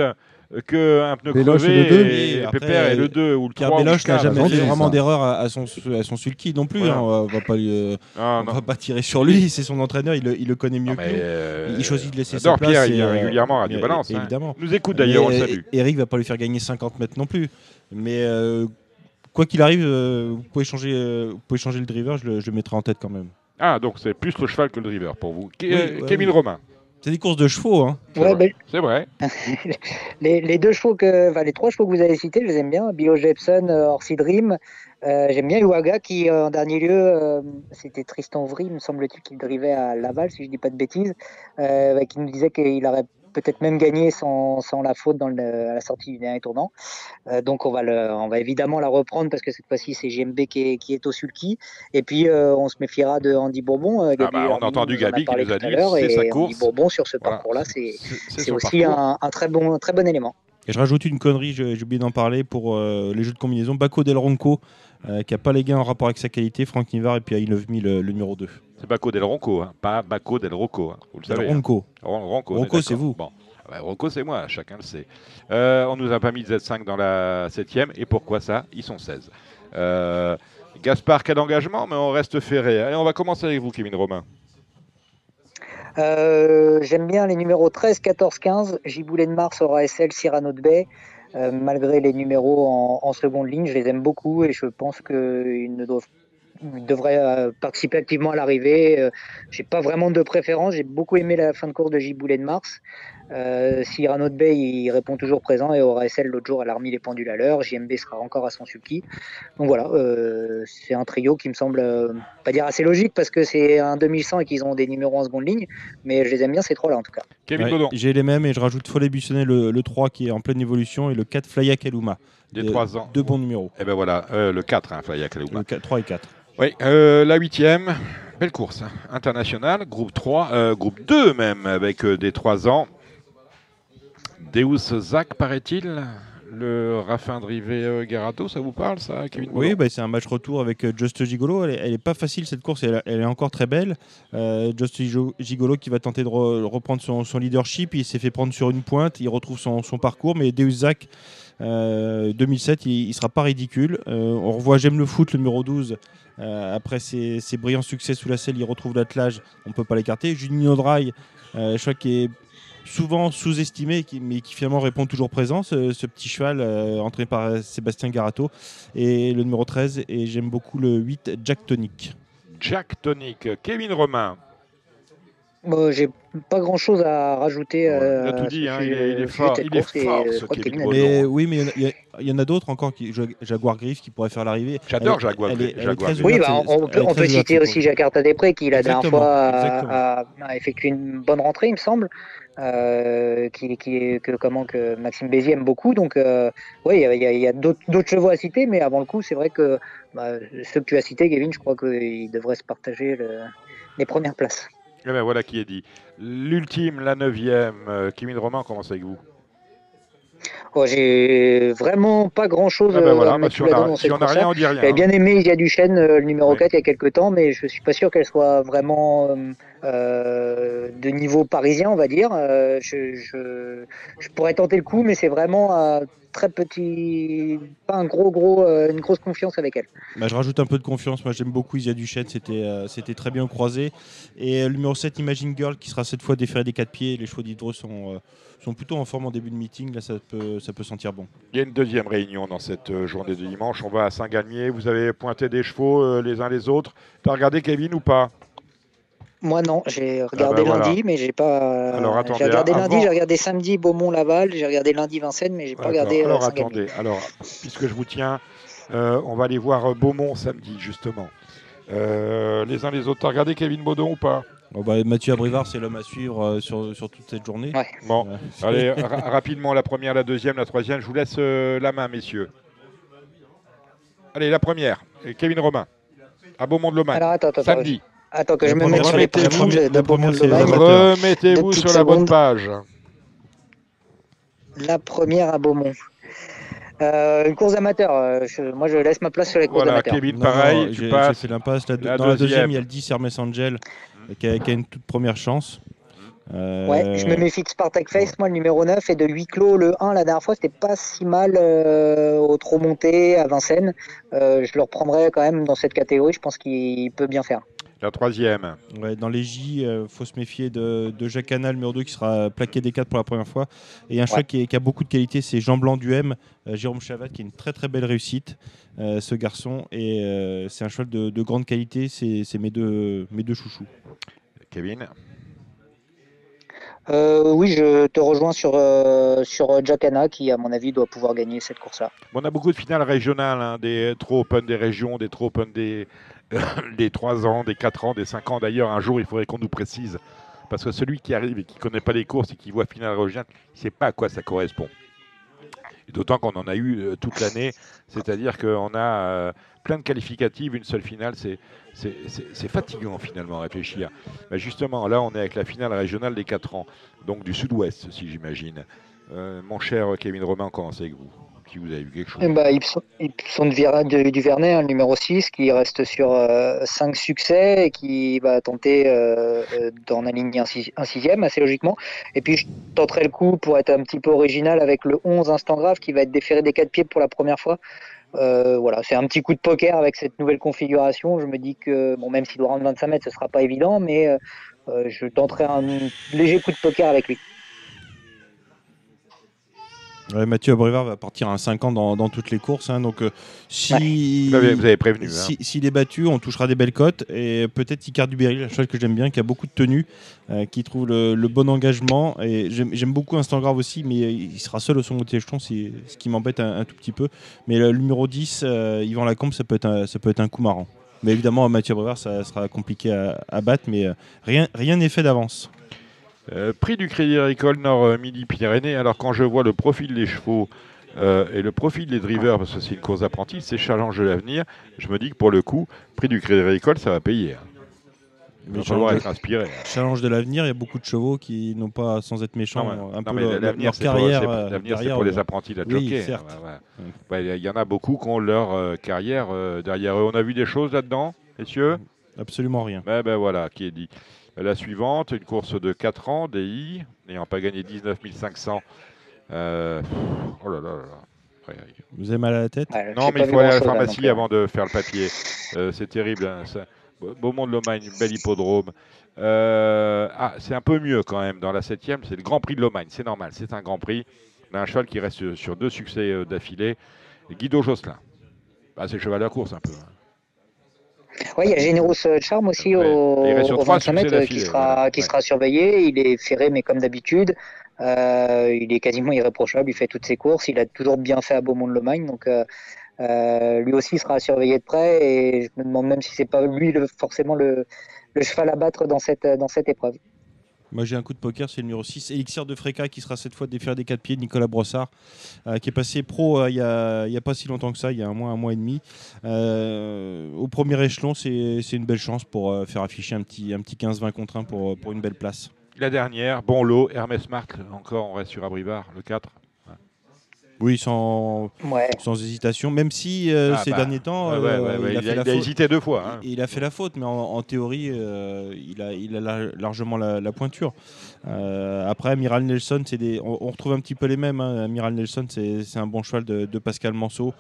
qu'un pneu Béloche et crevé le deux. et, Et après, Pépère et le 2 ou le 3 Pierre ou le Belloche n'a 4. jamais fait vraiment d'erreur à, à son, à son sulky non plus. Voilà. hein, on va pas, lui, euh, Ah, on non. va pas tirer sur lui, c'est son entraîneur, il le, il le connaît mieux Non, que nous. euh, Il choisit de laisser sa place. Pierre, il et, vient euh, régulièrement à Radio Balance. hein. Évidemment. Il nous écoute d'ailleurs, on le salue. Eric va pas lui faire gagner 50 mètres non plus. Mais euh, quoi qu'il arrive, euh, vous, pouvez changer, euh, vous pouvez changer le driver, je le, je le mettrai en tête quand même. Ah, donc c'est plus le cheval que le driver pour vous. Oui, euh, ouais, Kévin oui. Romain. C'est des courses de chevaux. Hein. C'est Ouais, vrai. ben, C'est vrai. les, les deux chevaux que, enfin, les trois chevaux que vous avez cités, je les aime bien. Bilo Jepson, Orsi Dream. Euh, j'aime bien Iwaga qui, en dernier lieu, euh, c'était Tristan Vry, me semble-t-il, qu'il drivait à Laval, si je dis pas de bêtises, euh, qui nous disait qu'il aurait peut-être même gagné sans, sans la faute dans le, à la sortie du dernier tournant. Euh, donc on va, le, on va évidemment la reprendre parce que cette fois-ci c'est JMB qui est, qui est au sulky. Et puis euh, on se méfiera de Andy Bourbon. euh, Gabi Ah bah, on a entendu nous en a Gabi qui nous a tout à dit, l'heure, c'est et sa Andy course. Bourbon sur ce Voilà. parcours-là, c'est C'est c'est son aussi parcours. un, un très, bon, un très bon élément. Et je rajoute une connerie, j'ai j'ai oublié d'en parler pour euh, les jeux de combinaison. Baco Del Ronco, euh, qui a pas les gains en rapport avec sa qualité. Franck Nivard et puis I Love Me, le, le numéro 2. C'est Baco del Ronco, hein, pas Baco del Rocco. hein, vous le savez. hein. Ronco. Ron- Ronco, Ronco, c'est vous. Bon. Ah bah, Ronco, c'est moi, chacun le sait. Euh, on nous a pas mis de Z5 dans la 7 Et pourquoi ça? Ils sont 16. Euh, Gaspard, cas d'engagement, mais on reste ferré. Allez, on va commencer avec vous, Kevin Romain. Euh, J'aime bien les numéros 13, 14, 15. Giboulet de Mars, Aura SL, Cyrano de Bay. Euh, malgré les numéros en, seconde ligne, je les aime beaucoup et je pense qu'ils devraient euh, participer activement à l'arrivée. Euh, j'ai pas vraiment de préférence. J'ai beaucoup aimé la fin de course de Giboulet de Mars. Euh, Cyrano de Bay, il répond toujours présent et Aura SL, l'autre jour, elle a remis les pendules à l'heure. JMB sera encore à son sulky. Donc voilà, euh, c'est un trio qui me semble euh, pas dire assez logique parce que c'est un 2100 et qu'ils ont des numéros en seconde ligne, mais je les aime bien ces trois-là en tout cas. Kevin Ouais, Baudon, J'ai les mêmes et je rajoute Follet Buissonnet, le, le 3 qui est en pleine évolution, et le 4 Flya Kaluma. des Deux- 3 ans. Deux bons numéros. Et ben voilà, euh, le 4, hein, Flaya Kalouma. Le 4 3 et 4. Oui, euh, la huitième, belle course hein, internationale, groupe 3, euh, groupe 2 même, avec euh, des 3 ans. Deus Zach, paraît-il Le Raffin Drivé euh, Garato, ça vous parle ça, Kevin Oui, bah, c'est un match retour avec euh, Just Gigolo. Elle est, elle est pas facile cette course, elle, elle est encore très belle. Euh, Just Gigo- Gigolo qui va tenter de re- reprendre son, son leadership. Il s'est fait prendre sur une pointe, il retrouve son, son parcours, mais Deus Zach, euh, 2007, il, il sera pas ridicule. Euh, on revoit J'aime le foot, le numéro 12. Euh, après ses, ses brillants succès sous la selle, il retrouve l'attelage, on peut pas l'écarter. Junio Dry, je crois qu'il est souvent sous-estimé, mais qui finalement répond toujours présent, ce, ce petit cheval euh, entraîné par euh, Sébastien Garato. Et le numéro 13, et j'aime beaucoup le 8, Jack Tonic. Jack Tonic, Kevin Romain. Bon, J'ai pas grand chose à rajouter. il a euh, tout dit, hein, il est- il est fort- il est fort, euh, ce Kevin. Mais oui, mais il y en a- il y, a- il y en a d'autres encore, qui, Ja- Jaguar Griff, qui pourraient faire l'arrivée. J'adore Jaguar elle elle. Oui, bah, on, elle peut, on citer aussi. Jacques Artadé-Pré qui la dernière fois a- a effectué une bonne rentrée, il me semble. Euh, qui, qui, que, comment, que Maxime Bézier aime beaucoup. Donc, euh, oui, il y a, il y il y d'autres chevaux à citer, mais avant le coup, c'est vrai que bah, ceux que tu as cités, Kevin, je crois qu'ils devraient se partager le- les premières places. Eh ben voilà qui est dit. L'ultime, la neuvième, euh, Kevin Romain, on commence avec vous. Oh, J'ai vraiment pas grand chose Ah ben voilà, à bah, si on a, si on a rien, on dit rien. J'avais hein. bien aimé Isia Duchesne, euh, le numéro Oui. 4, il y a quelques temps, mais je suis pas sûr qu'elle soit vraiment euh, euh, de niveau parisien, on va dire. Euh, je, je, je pourrais tenter le coup, mais c'est vraiment un très petit, pas un gros, gros, euh, une grosse confiance avec elle. Bah, je rajoute un peu de confiance. Moi, j'aime beaucoup Isia Duchesne. C'était euh, c'était très bien croisé. Et euh, le numéro 7, Imagine Girl, qui sera cette fois déféré des 4 pieds. Les chevaux d'Hydro sont, euh, sont plutôt en forme en début de meeting. Là, ça peut, ça peut sentir bon. Il y a une deuxième réunion dans cette journée de dimanche. On va à Saint-Galmier. Vous avez pointé des chevaux euh, les uns les autres. Tu as regardé Kevin ou pas? Moi, non, j'ai regardé bah, voilà. lundi, mais j'ai pas. Alors, attendez, j'ai regardé avant- lundi, j'ai regardé samedi Beaumont-Laval, j'ai regardé lundi Vincennes, mais j'ai pas regardé. euh, Alors attendez. Alors, puisque je vous tiens, euh, on va aller voir euh, Beaumont samedi, justement. Euh, les uns les autres. Tu as regardé Kevin Baudon ou pas? Bon, bah, Mathieu Abrivard, c'est l'homme à suivre euh, sur, sur toute cette journée. Ouais. Bon, Ouais. allez, ra- rapidement, la première, la deuxième, la troisième. Je vous laisse euh, la main, messieurs. Allez, la première. Et Kevin Romain. À Beaumont-de-Lomagne. Alors, attends, attends, Samedi. Attends que je me mette sur les. Amateur. Remettez-vous sur la bonne page. La première à Beaumont. Euh, une course amateur. euh, je- moi, je laisse ma place sur les courses Voilà, amateurs. Kevin, pareil, non, tu j'ai- passes. Fait l'impasse. La, La dans la deuxième. il y a le 10 Hermes Angel, qui, a, qui a une toute première chance. Euh, Ouais, je me méfie de Spartak Face, moi le numéro 9 et de huis clos le 1 la dernière fois, c'était pas si mal euh, au trop monté à Vincennes. Euh, je le reprendrai quand même dans cette catégorie, je pense qu'il peut bien faire. La troisième. Ouais, dans les J, il faut se méfier de, de Jacques Canal, numéro 2, qui sera plaqué des 4 pour la première fois. Et un cheval Ouais. qui, est- qui a beaucoup de qualité, c'est Jean Blanc du M, euh, Jérôme Chavat, qui est une très très belle réussite, euh, ce garçon. Et euh, c'est un cheval de, de grande qualité, c'est c'est mes deux, mes deux chouchous. Kevin? Euh, oui, je te rejoins sur, euh, sur Jacana qui, à mon avis, doit pouvoir gagner cette course-là. On a beaucoup de finales régionales, hein, des trop open des régions, des trop open des, des 3 ans, des 4 ans, des 5 ans. D'ailleurs, un jour, il faudrait qu'on nous précise. Parce que celui qui arrive et qui ne connaît pas les courses et qui voit finale régionale, il ne sait pas à quoi ça correspond. D'autant qu'on en a eu euh, toute l'année, c'est-à-dire qu'on a euh, plein de qualificatives, une seule finale, c'est fatigant finalement à réfléchir. Mais justement, là, on est avec la finale régionale des 4 ans, donc du sud-ouest, si j'imagine. Euh, mon cher Kevin Romain, on commence avec vous? Vous avez vu quelque chose. Ibson de du Vernet, hein, numéro 6, qui reste sur 5 succès et qui va tenter euh, euh, d'en aligner un, six- un sixième, assez logiquement. Et puis, je tenterai le coup pour être un petit peu original avec le 11 Instant Grave, qui va être déféré des 4 pieds pour la première fois. Euh, voilà, c'est un petit coup de poker avec cette nouvelle configuration. Je me dis que, bon, même s'il doit rendre 25 mètres, ce sera pas évident, mais euh, euh, je tenterai un léger coup de poker avec lui. Ouais, Mathieu Abrivard va partir à 5 ans dans, dans toutes les courses. hein, donc, euh, si, Vous avez, vous avez prévenu. hein. si- s'il est battu, on touchera des belles cotes. Et peut-être Icar du Berry, un cheval que j'aime bien, qui a beaucoup de tenue, euh, qui trouve le, le bon engagement. Et j'aime beaucoup Instant Grave aussi, mais il sera seul au second échelon, c'est ce qui m'embête un, un tout petit peu. Mais le numéro 10, euh, Yvan Lacombe, ça peut, être un, ça peut être un coup marrant. Mais évidemment, Mathieu Abrivard, ça sera compliqué à, à battre, mais euh, rien rien n'est fait d'avance. Euh, prix du Crédit Agricole Nord-Midi-Pyrénées. Alors, quand je vois le profil des chevaux euh, et le profil des drivers, parce que c'est une course d'apprenti, c'est challenge de l'avenir, je me dis que pour le coup, prix du Crédit Agricole, ça va payer. hein. Il va Mais falloir être inspiré. hein. Challenge de l'avenir, il y a beaucoup de chevaux qui n'ont pas, sans être méchants, Non, un non, peu l'avenir, leur carrière. euh, l'avenir, c'est pour les apprentis de la Oui, jockey. certes. Ouais, ouais. Ouais, Il y en a beaucoup qui ont leur euh, carrière euh, derrière eux. On a vu des choses là-dedans, messieurs? Absolument rien. Ben, ben voilà, qui est dit. La suivante, une course de 4 ans, DI, n'ayant pas gagné 19 500. Euh, oh là là là Vous avez mal à la tête? Ouais, Non, mais il faut aller à la là, pharmacie euh, avant de faire le papier. Euh, c'est terrible. hein, ça. Beaumont de Lomagne, bel hippodrome. Euh, ah, c'est un peu mieux quand même dans la septième, c'est le Grand Prix de Lomagne, c'est normal, c'est un Grand Prix. On a un cheval qui reste sur deux succès d'affilée, Guido Josselin. Bah, c'est le cheval de la course un peu. hein. Oui, il y a Générous Charme aussi Ouais. au, au trois 25 mètres euh, qui sera, qui sera surveillé. Il est ferré, mais comme d'habitude. Euh, il est quasiment irréprochable. Il fait toutes ses courses. Il a toujours bien fait à Beaumont de Lomagne. Donc, euh, euh, lui aussi sera surveillé de près. Et je me demande même si c'est pas lui le, forcément le, le cheval à battre dans cette, dans cette épreuve. Moi j'ai un coup de poker, c'est le numéro 6, Elixir de Fréca, qui sera cette fois déféré des 4 pieds, Nicolas Brossard, euh, qui est passé pro euh, il n'y a, pas si longtemps que ça, il y a un mois, un mois et demi. Euh, au premier échelon, c'est une belle chance pour faire afficher un petit, un petit 15-20 contre 1 pour, une belle place. La dernière, bon lot, Hermès Marc, encore on reste sur Abrivard, le 4. Oui, sans, Ouais. sans hésitation, même si euh, Ah, ces bah, derniers temps, ouais, euh, ouais, ouais, ouais, il a il fait a- la il a faute. hésité deux fois, hein. Il, il a fait la faute, mais en, en théorie, euh, il, a, il a la- largement la, la pointure. Euh, après, Amiral Nelson, des, on, on retrouve un petit peu les mêmes. hein. Amiral Nelson, c'est un bon cheval de, de Pascal Manceau.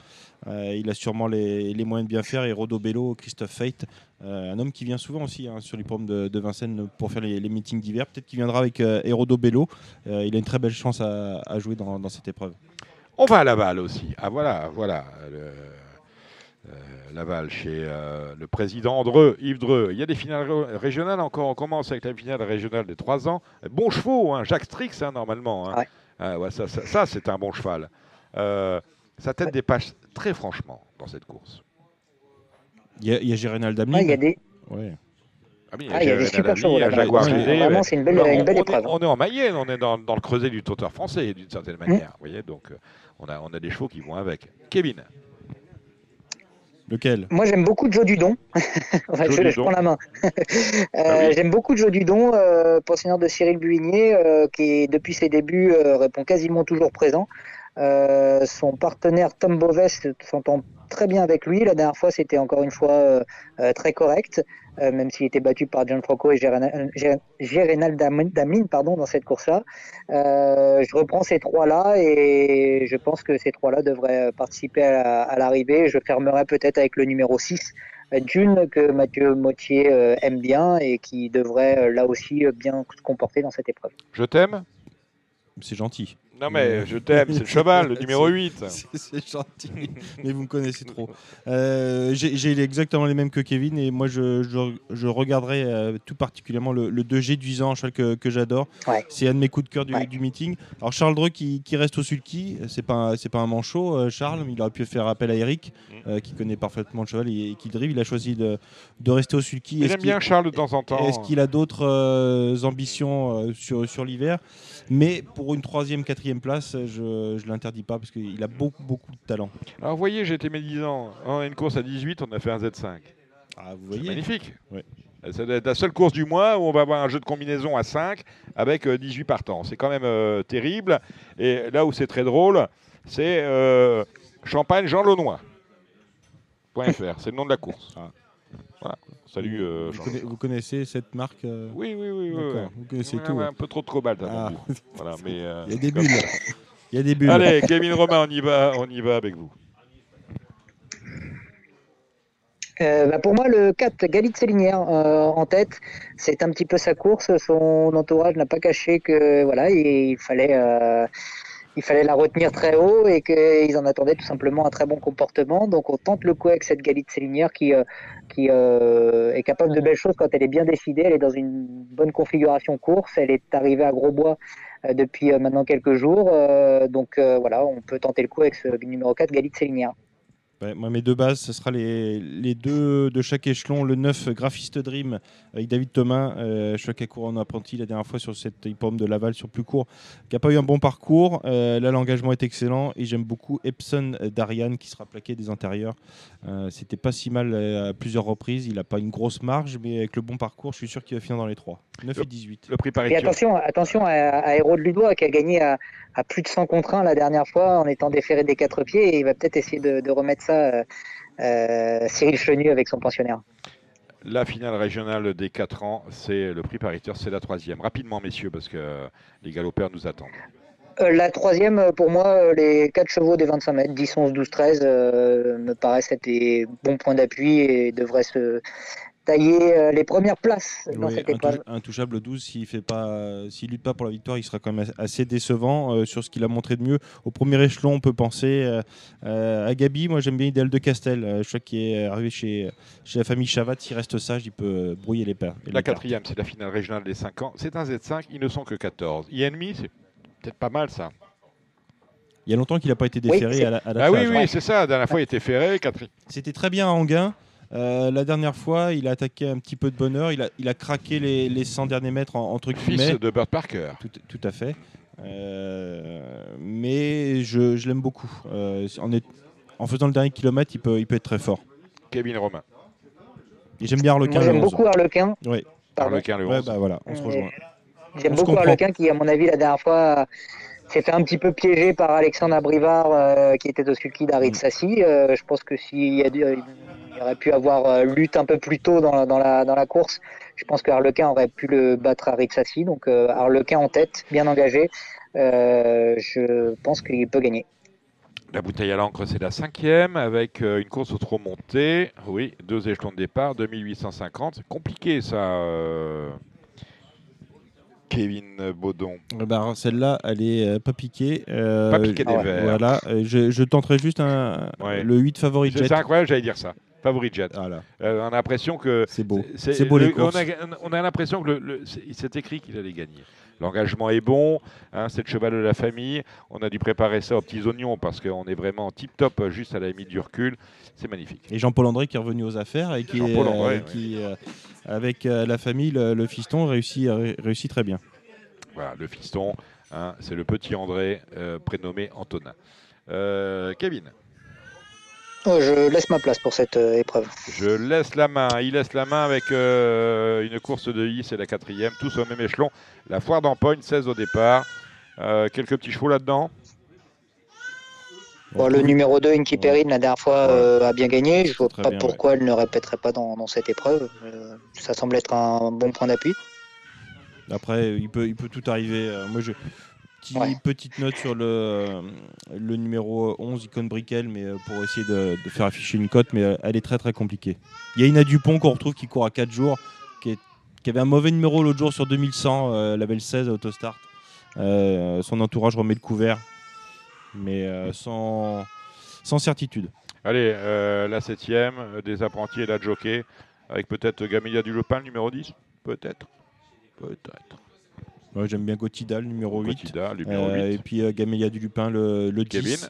Euh, il a sûrement les, les moyens de bien faire. Et Rodo Bello, Christophe Fate, euh, un homme qui vient souvent aussi hein, sur les pommes de, de Vincennes pour faire les, les meetings d'hiver. Peut-être qu'il viendra avec euh, Hérodo Bello. Euh, il a une très belle chance à, à jouer dans, dans cette épreuve. On va à Laval aussi. Ah voilà, voilà. le- euh, Laval chez euh, le président Dreux, Yves Dreux. Il y a des finales ré- régionales encore. On commence avec la finale régionale des 3 ans. Bon chevaux, hein, Jacques Strix hein, normalement. hein. Ouais. Ah, ouais, ça, ça- ça, c'est un bon cheval. Euh, sa tête dépasse très franchement dans cette course. Il y a, il y a Gérénal. Ouais, il y a des, Ouais. Ah oui, ah, il y a des Jérémy super Adami, chevaux il y a là. Jaguar Ouais, GD, Vraiment, ouais. c'est une belle, Alors, une on, belle on épreuve. est, on est en Mayenne, on est dans, dans le creuset du trotteur français d'une certaine manière. Vous voyez, donc euh, on a, on a des chevaux qui vont avec. Kevin, Lequel? Moi, j'aime beaucoup Joe Dudon. Joe je, je Dudon. prends la main. Euh, Ah oui. J'aime beaucoup Joe Dudon, euh, pensionnaire de Cyril Buigné, euh, qui, depuis ses débuts, euh, répond quasiment toujours présent. Euh, son partenaire Tom Boves s'entend très bien avec lui. La dernière fois, c'était encore une fois euh, euh, très correct, euh, même s'il était battu par Gianfranco et Gérénal Gé- Gérénal Damin Damin, pardon, dans cette course-là. Je reprends ces trois-là et je pense que ces trois-là devraient participer à la- à l'arrivée. Je fermerai peut-être avec le numéro 6, euh, Dune, que Mathieu Mottier aime bien et qui devrait là aussi bien se comporter dans cette épreuve. je t'aime C'est gentil. Non mais je t'aime, c'est le cheval, le numéro 8. C'est- gentil, mais vous me connaissez trop. Euh, J'ai exactement les mêmes que Kevin et moi je, je, je regarderai euh, tout particulièrement le, le 2G Duisan, un cheval que, que j'adore. Ouais. C'est un de mes coups de cœur du, Ouais. du meeting. Alors Charles Dreux qui, qui reste au sulky, c'est pas pas un manchot, euh, Charles, il aurait pu faire appel à Eric Mm. euh, qui connaît parfaitement le cheval et, et qui le drive. Il a choisi de, de rester au sulky. J'aime qu'il- bien Charles de temps en temps. est-ce qu'il a d'autres euh, ambitions euh, sur, sur l'hiver? Mais pour une troisième, quatrième place, je ne l'interdis pas parce qu'il a beaucoup, beaucoup de talent. Alors vous voyez, j'étais médisant. On a une course à 18, on a fait un Z5. Ah, vous C'est voyez magnifique. Ouais. C'est la seule course du mois où on va avoir un jeu de combinaison à 5 avec euh, 18 partants. C'est quand même euh, terrible. Et là où c'est très drôle, c'est euh, Champagne Jean Launois. .fr, c'est le nom de la course. Ah. Voilà. Salut euh, vous, Jean. conna- vous connaissez cette marque euh, Oui, oui, oui. oui, vous connaissez Ouais, tout. ouais, Un peu trop de cobalt Ah. Voilà, mais, euh, Il y a des bulles. Il y a des bulles. Allez, Kevin Romain, on y va, on y va avec vous. Euh, bah, pour moi, le 4, Galit Célinière euh, en tête, c'est un petit peu sa course. Son entourage n'a pas caché que voilà, il fallait, euh, il fallait la retenir très haut et qu'ils en attendaient tout simplement un très bon comportement. Donc on tente le coup avec cette Galit Célinière qui, euh, euh, est capable de belles choses quand elle est bien décidée. Elle est dans une bonne configuration course. Elle est arrivée à Grosbois euh, depuis euh, maintenant quelques jours. Donc voilà, on peut tenter le coup avec ce numéro 4, Galit Célinière. Ouais, moi, mes deux bases, ce sera les, les deux de chaque échelon. Le 9, Graphiste Dream, avec David Thomas, euh, choc à courant en apprenti la dernière fois sur cette hippodrome de Laval sur plus court, qui n'a pas eu un bon parcours. Euh, là, l'engagement est excellent et j'aime beaucoup Epson d'Ariane qui sera plaqué des intérieurs. Euh, C'était pas si mal euh, à plusieurs reprises. Il n'a pas une grosse marge, mais avec le bon parcours, je suis sûr qu'il va finir dans les 3. 9 et 18. Le prix Et attention, attention à, à Héros de Ludois qui a gagné à, à plus de 100 contre 1 la dernière fois en étant déféré des quatre pieds et il va peut-être essayer de, de remettre ça euh, euh, Cyril Chenu avec son pensionnaire. La finale régionale des 4 ans, c'est le prix pariteur, c'est la troisième. Rapidement, messieurs, parce que les galopeurs nous attendent. Euh, la troisième, pour moi, les quatre chevaux des 25 mètres, 10, 11, 12, 13, euh, me paraissent être des bons points d'appui et devraient se tailler euh, les premières places dans cette épreuve. intouchable 12, s'il fait pas, s'il lutte pas pour la victoire, il sera quand même assez décevant euh, sur ce qu'il a montré de mieux. Au premier échelon, on peut penser euh, euh, à Gabi. Moi, j'aime bien Idéal de Castel. Euh, je crois qu'il est arrivé chez, chez la famille Chavat. S'il reste sage, il peut euh, brouiller les paires. La quatrième, c'est la finale régionale des 5 ans. C'est un Z5, ils ne sont que 14. INMI, c'est peut-être pas mal ça. Il y a longtemps qu'il n'a pas été déféré à la, à la Ah oui, oui, c'est ça. La dernière fois, il était ferré. C'était très bien à Anguin. Euh, la dernière fois, il a attaqué un petit peu de bonheur. Il a, il a craqué les, les 100 derniers mètres en, entre guillemets. Fils de Burt Parker. Tout, tout à fait. Euh, mais je, je l'aime beaucoup. Euh, en, est- en faisant le dernier kilomètre, il peut, il peut être très fort. Kevin Romain. Et j'aime bien Arlequin. J'aime 11. beaucoup Harlequin. Oui. Pardon. Harlequin le Ouais, 11. bah voilà, on se rejoint. J'aime beaucoup. Harlequin qui, à mon avis, la dernière fois, s'est fait un petit peu piéger par Alexandre Abrivard euh, qui était au sulky d'Arid. Sassi. Euh, je pense que s'il y a dû- il aurait pu avoir euh, lutte un peu plus tôt dans, la- dans, la, dans la course, je pense que Harlequin aurait pu le battre à Sassi. Donc euh, Harlequin en tête, bien engagé. Euh, je pense qu'il peut gagner. La bouteille à l'encre, c'est la cinquième, avec euh, une course au trop montée. Oui, deux échelons de départ, 2850. C'est compliqué, ça, euh, Kevin Baudon. Bah, alors, Celle-là, elle est euh, pas piquée. Euh, Pas piqué des ah ouais, verres. Voilà. Je, je tenterai juste un, Ouais. le 8 favori c'est incroyable, j'allais dire ça. Favori jet. Voilà. Euh, on a l'impression que. C'est beau. c'est- le-. On a, on a l'impression que le, le- c'est écrit qu'il allait gagner. L'engagement est bon, hein, c'est le cheval de la famille. On a dû préparer ça aux petits oignons parce qu'on est vraiment tip-top, juste à la limite du recul. C'est magnifique. Et Jean-Paul André qui est revenu aux affaires et qui, est, André, euh, qui euh, avec la famille, le, fiston, réussit, ré- réussit très bien. Voilà, le fiston, hein, c'est le petit André, prénommé Antonin. Kevin, je laisse ma place pour cette euh, épreuve. je laisse la main. Il laisse la main avec euh, une course de I, c'est la quatrième, tous au même échelon. La foire d'Empoigne, 16 au départ. Euh, quelques petits chevaux là-dedans. Bon, le numéro 2, Inky Perrine, la dernière fois, euh, a bien gagné. Je vois Très pas bien, pourquoi elle ne répéterait pas dans, dans cette épreuve. Euh, ça semble être un bon point d'appui. Après, il peut, il peut tout arriver. Euh, moi, je petit- Ouais. petite note sur le, euh, le numéro 11, Icon Brickell, mais euh, pour essayer de, de faire afficher une cote, mais euh, elle est très très compliquée. Il y a Ina Dupont qu'on retrouve qui court à 4 jours, qui, est- qui avait un mauvais numéro l'autre jour sur 2100, euh, label 16 à Autostart. Euh, son entourage remet le couvert, mais euh, sans, sans certitude. Allez, euh, la septième, des apprentis et la jockey, avec peut-être Gamélia du Lopin, le numéro 10 Peut-être. Peut-être. Moi, J'aime bien Gotida, le numéro 8. Cotida, le numéro Euh, 8. et puis euh, Gamélia du Lupin, le, le 10. Kevin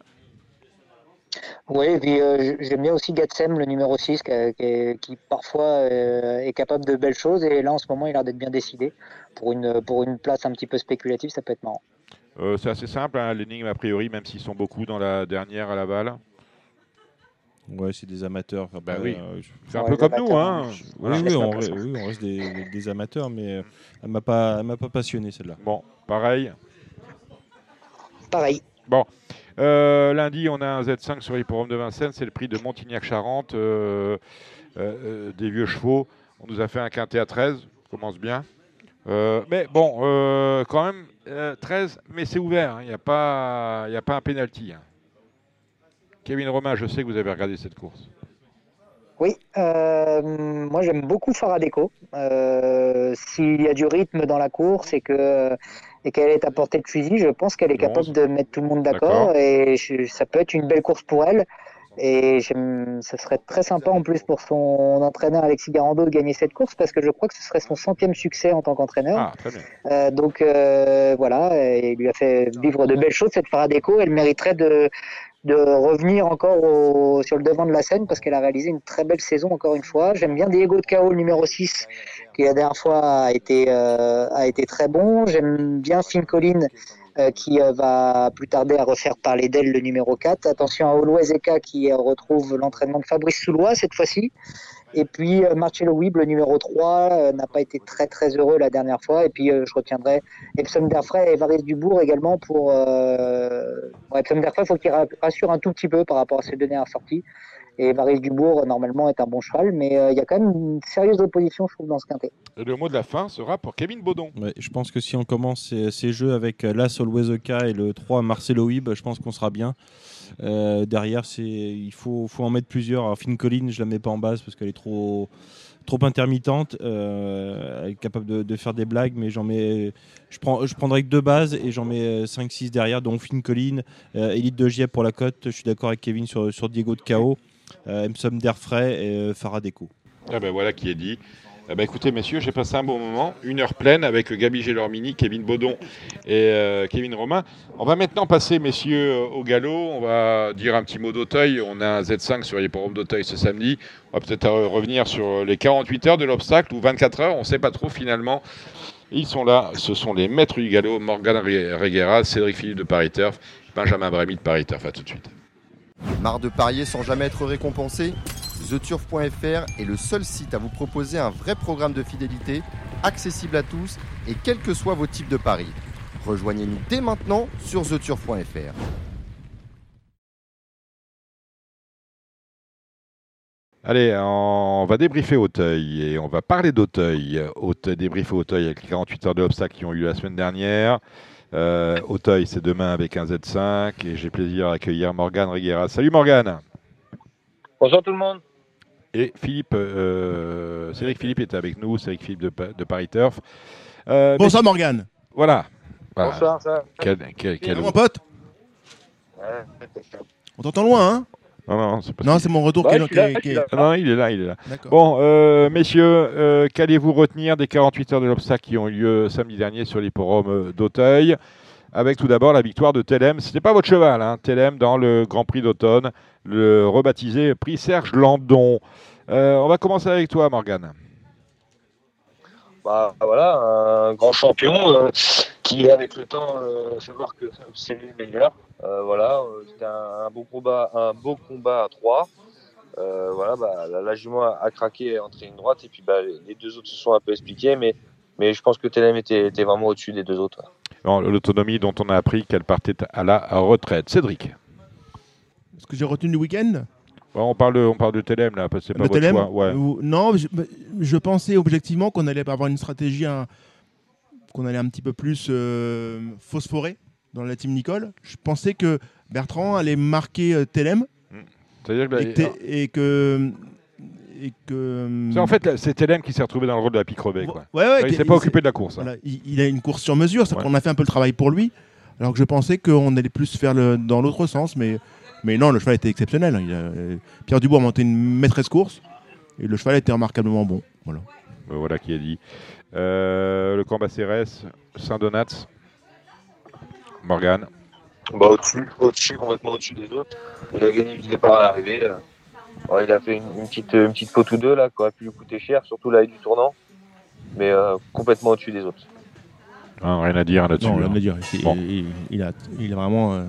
Oui, et puis euh, j'aime bien aussi Gatsem, le numéro 6, qui, qui- qui parfois euh, est capable de belles choses. Et là, en ce moment, il a l'air d'être bien décidé. Pour une, pour une place un petit peu spéculative, ça peut être marrant. Euh, c'est assez simple, hein, l'énigme a priori, même s'ils sont beaucoup dans la dernière à Laval. Ouais, c'est des amateurs. Bah oui. euh, je- C'est un Ouais, peu comme nous, hein. hein. Voilà. Oui, oui, on, place, re- moi. oui, on reste des, des amateurs, mais euh, elle m'a pas, elle m'a pas passionné celle-là. Bon, pareil. Pareil. Euh, lundi, on a un Z5 sur l'hipporome de Vincennes, c'est le prix de Montignac-Charente, euh, euh, euh, des vieux chevaux. On nous a fait un quintet à 13, ça commence bien. Euh, mais bon, euh, quand même, euh, 13, mais c'est ouvert, hein, il n'y a, pas- il y a pas un penalty. hein. Kevin Romain, je sais que vous avez regardé cette course. Oui, euh, moi j'aime beaucoup Faradeco. Euh, S'il y a du rythme dans la course et que et qu'elle est à portée de fusil, je pense qu'elle est Le capable 11. de mettre tout le monde D'accord. d'accord et je- ça peut être une belle course pour elle. Et j'aime- ça serait très sympa en plus pour son entraîneur Alexis Garando de gagner cette course parce que je crois que ce serait son centième succès en tant qu'entraîneur. Ah. Euh, donc euh, voilà, il lui a fait vivre de belles choses cette Faradeco. Elle mériterait de, de revenir encore au- sur le devant de la scène parce qu'elle a réalisé une très belle saison encore une fois. J'aime bien Diego de Cao, le numéro 6, qui la dernière fois a été, euh, a été très bon. J'aime bien euh, qui euh, va plus tarder à refaire parler d'elle le numéro 4. Attention à Olois Eka qui euh, retrouve l'entraînement de Fabrice Soulois cette fois-ci. Et puis euh, Marcello Wibb, le numéro 3, euh, n'a pas été très très heureux la dernière fois. Et puis je retiendrai Epsom Derfray et Varis Dubourg également pour. Euh... Epsom Derfray, il faut qu'il ra- rassure un tout petit peu par rapport à ses deux dernières sorties. Et Varis Dubourg, normalement, est un bon cheval. Mais euh, il y a quand même une sérieuse opposition, je trouve, dans ce quintet. Et le mot de la fin sera pour Kevin Baudon. Ouais, je pense que si on commence ces, ces jeux avec euh, l'As Always et le 3 Marcelo Wib, je pense qu'on sera bien. Euh, derrière, c'est il faut, faut en mettre plusieurs. Alors, Finn Collin, je la mets pas en base parce qu'elle est trop, trop intermittente, euh, elle est capable de, de faire des blagues, mais j'en mets, je prends, je prendrai que deux bases et j'en mets 5-6 derrière, dont Finn Collin, euh, Elite de Giep pour la cote. Je suis d'accord avec Kevin sur, sur Diego de KO, euh, Emsom d'Airfray et euh, Farah Deco. Ah ben voilà qui est dit. Eh ben écoutez messieurs, j'ai passé un bon moment, une heure pleine avec Gabi Gélormini, Kevin Baudon et euh, Kevin Romain. On va maintenant passer messieurs euh, au galop, on va dire un petit mot d'Auteuil. On a un Z5 sur l'hipporome d'Auteuil ce samedi. On va peut-être revenir sur les 48 heures de l'obstacle ou 24 heures, on ne sait pas trop finalement. Ils sont là, ce sont les maîtres du galop, Morgan Reguera, Cédric Philippe de Paris Turf, Benjamin Brémy de Paris Turf. À tout de suite. Marre de parier sans jamais être récompensé TheTurf.fr est le seul site à vous proposer un vrai programme de fidélité, accessible à tous et quels que soient vos types de paris. Rejoignez-nous dès maintenant sur TheTurf.fr. Allez, on va débriefer Auteuil et on va parler d'Auteuil. Auteuil débriefer Auteuil avec les 48 heures de obstacles qui ont eu la semaine dernière. Euh, Auteuil, c'est demain avec un Z5 et j'ai plaisir à accueillir Morgane Reguera. Salut Morgane Bonjour tout le monde. Et Philippe, euh, Cédric Philippe est avec nous, Cédric Philippe de, Pa- de Paris Turf. Euh, Bonsoir Morgane. Voilà. Voilà. Bonsoir, ça. Quel, quel- quel- Mon pote, Ouais. on t'entend loin, hein? Non, non, c'est pas Non, c'est mon retour Ouais, qui est- qui est- est-. Ah non, il est là, il est là. D'accord. Bon, euh, messieurs, euh, qu'allez-vous retenir des 48 heures de l'obstacle qui ont eu lieu samedi dernier sur l'hipporome euh, d'Auteuil? Avec tout d'abord la victoire de Telem. Ce n'était pas votre cheval, hein, Telem, dans le Grand Prix d'automne, le rebaptisé Prix Serge Landon. Euh, on va commencer avec toi, Morgane. Bah, voilà, un grand champion euh, qui, avec le temps, euh, fait voir que c'est lui le meilleur. Euh, voilà, euh, c'était un, un beau combat, un beau combat à trois. Euh, voilà, bah, la, la jument a, a craqué et est entrée une droite, et puis bah, les, les deux autres se sont un peu expliqués, mais, mais je pense que Telem était, était vraiment au-dessus des deux autres. L'autonomie dont on a appris qu'elle partait à la retraite. Cédric. Ce que j'ai retenu du week-end? Ouais, on, parle de, on parle de là, parce que c'est pas de votre choix. Ouais. Non, je, je pensais objectivement qu'on allait avoir une stratégie, qu'on allait un petit peu plus euh, phosphorer dans la team Nicole. Je pensais que Bertrand allait marquer euh, Telem C'est-à-dire que, et que, Te- et que et que c'est en fait, là, c'est Telem qui s'est retrouvé dans le rôle de la pique crevée. Quoi. ouais, ouais, il qu'il- s'est pas occupé de la course. hein. Il, il a une course sur mesure, c'est qu'on a fait un peu le travail pour lui, alors que je pensais qu'on allait plus faire le, dans l'autre sens, mais, mais non, le cheval était exceptionnel. hein. Il a- euh, Pierre Dubois a monté une maîtresse course, et le cheval était remarquablement bon. Voilà. Euh, Voilà qui est dit. Euh, le Cambacérès, Saint-Donat, Morgane. Bah, au-dessus, au-dessus, complètement au-dessus des autres. Il a gagné du départ à l'arrivée. il a fait une, une petite, une petite faute ou deux là, qui aurait pu lui coûter cher, surtout là du tournant. Mais euh, complètement au-dessus des autres. Rien à dire là-dessus. Non, rien hein. à dire. Il, Bon. il- il a, il a vraiment euh,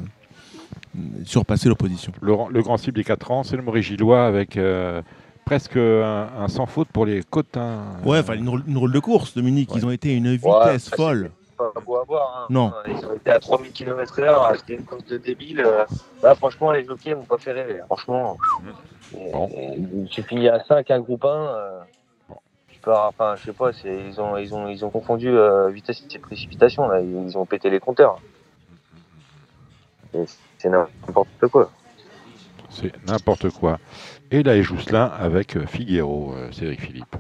surpassé l'opposition. Le, le grand cible des 4 ans, c'est le Maurice Gillois avec euh, presque un, un sans faute pour les Cotins. Ouais, enfin, une, rôle de course, Dominique. Ouais. Ils ont été à une vitesse Ouais, folle. Pas beau à voir. Hein. Non. Ils ont été à 3000 km/h, c'était une course de débile. euh. Là, franchement, les jockeys m'ont pas fait rêver. hein. Franchement, Et- Bon. tu finis à 5 un groupe 1. euh, tu enfin, je sais pas, c'est- ils ont, ils ont, ils ont confondu euh, vitesse et précipitation. Là. Ils, ils ont pété les compteurs. C'est n'importe quoi. C'est n'importe quoi. Et là, est Jousselin avec euh, Figuero, euh, Cédric Philippe.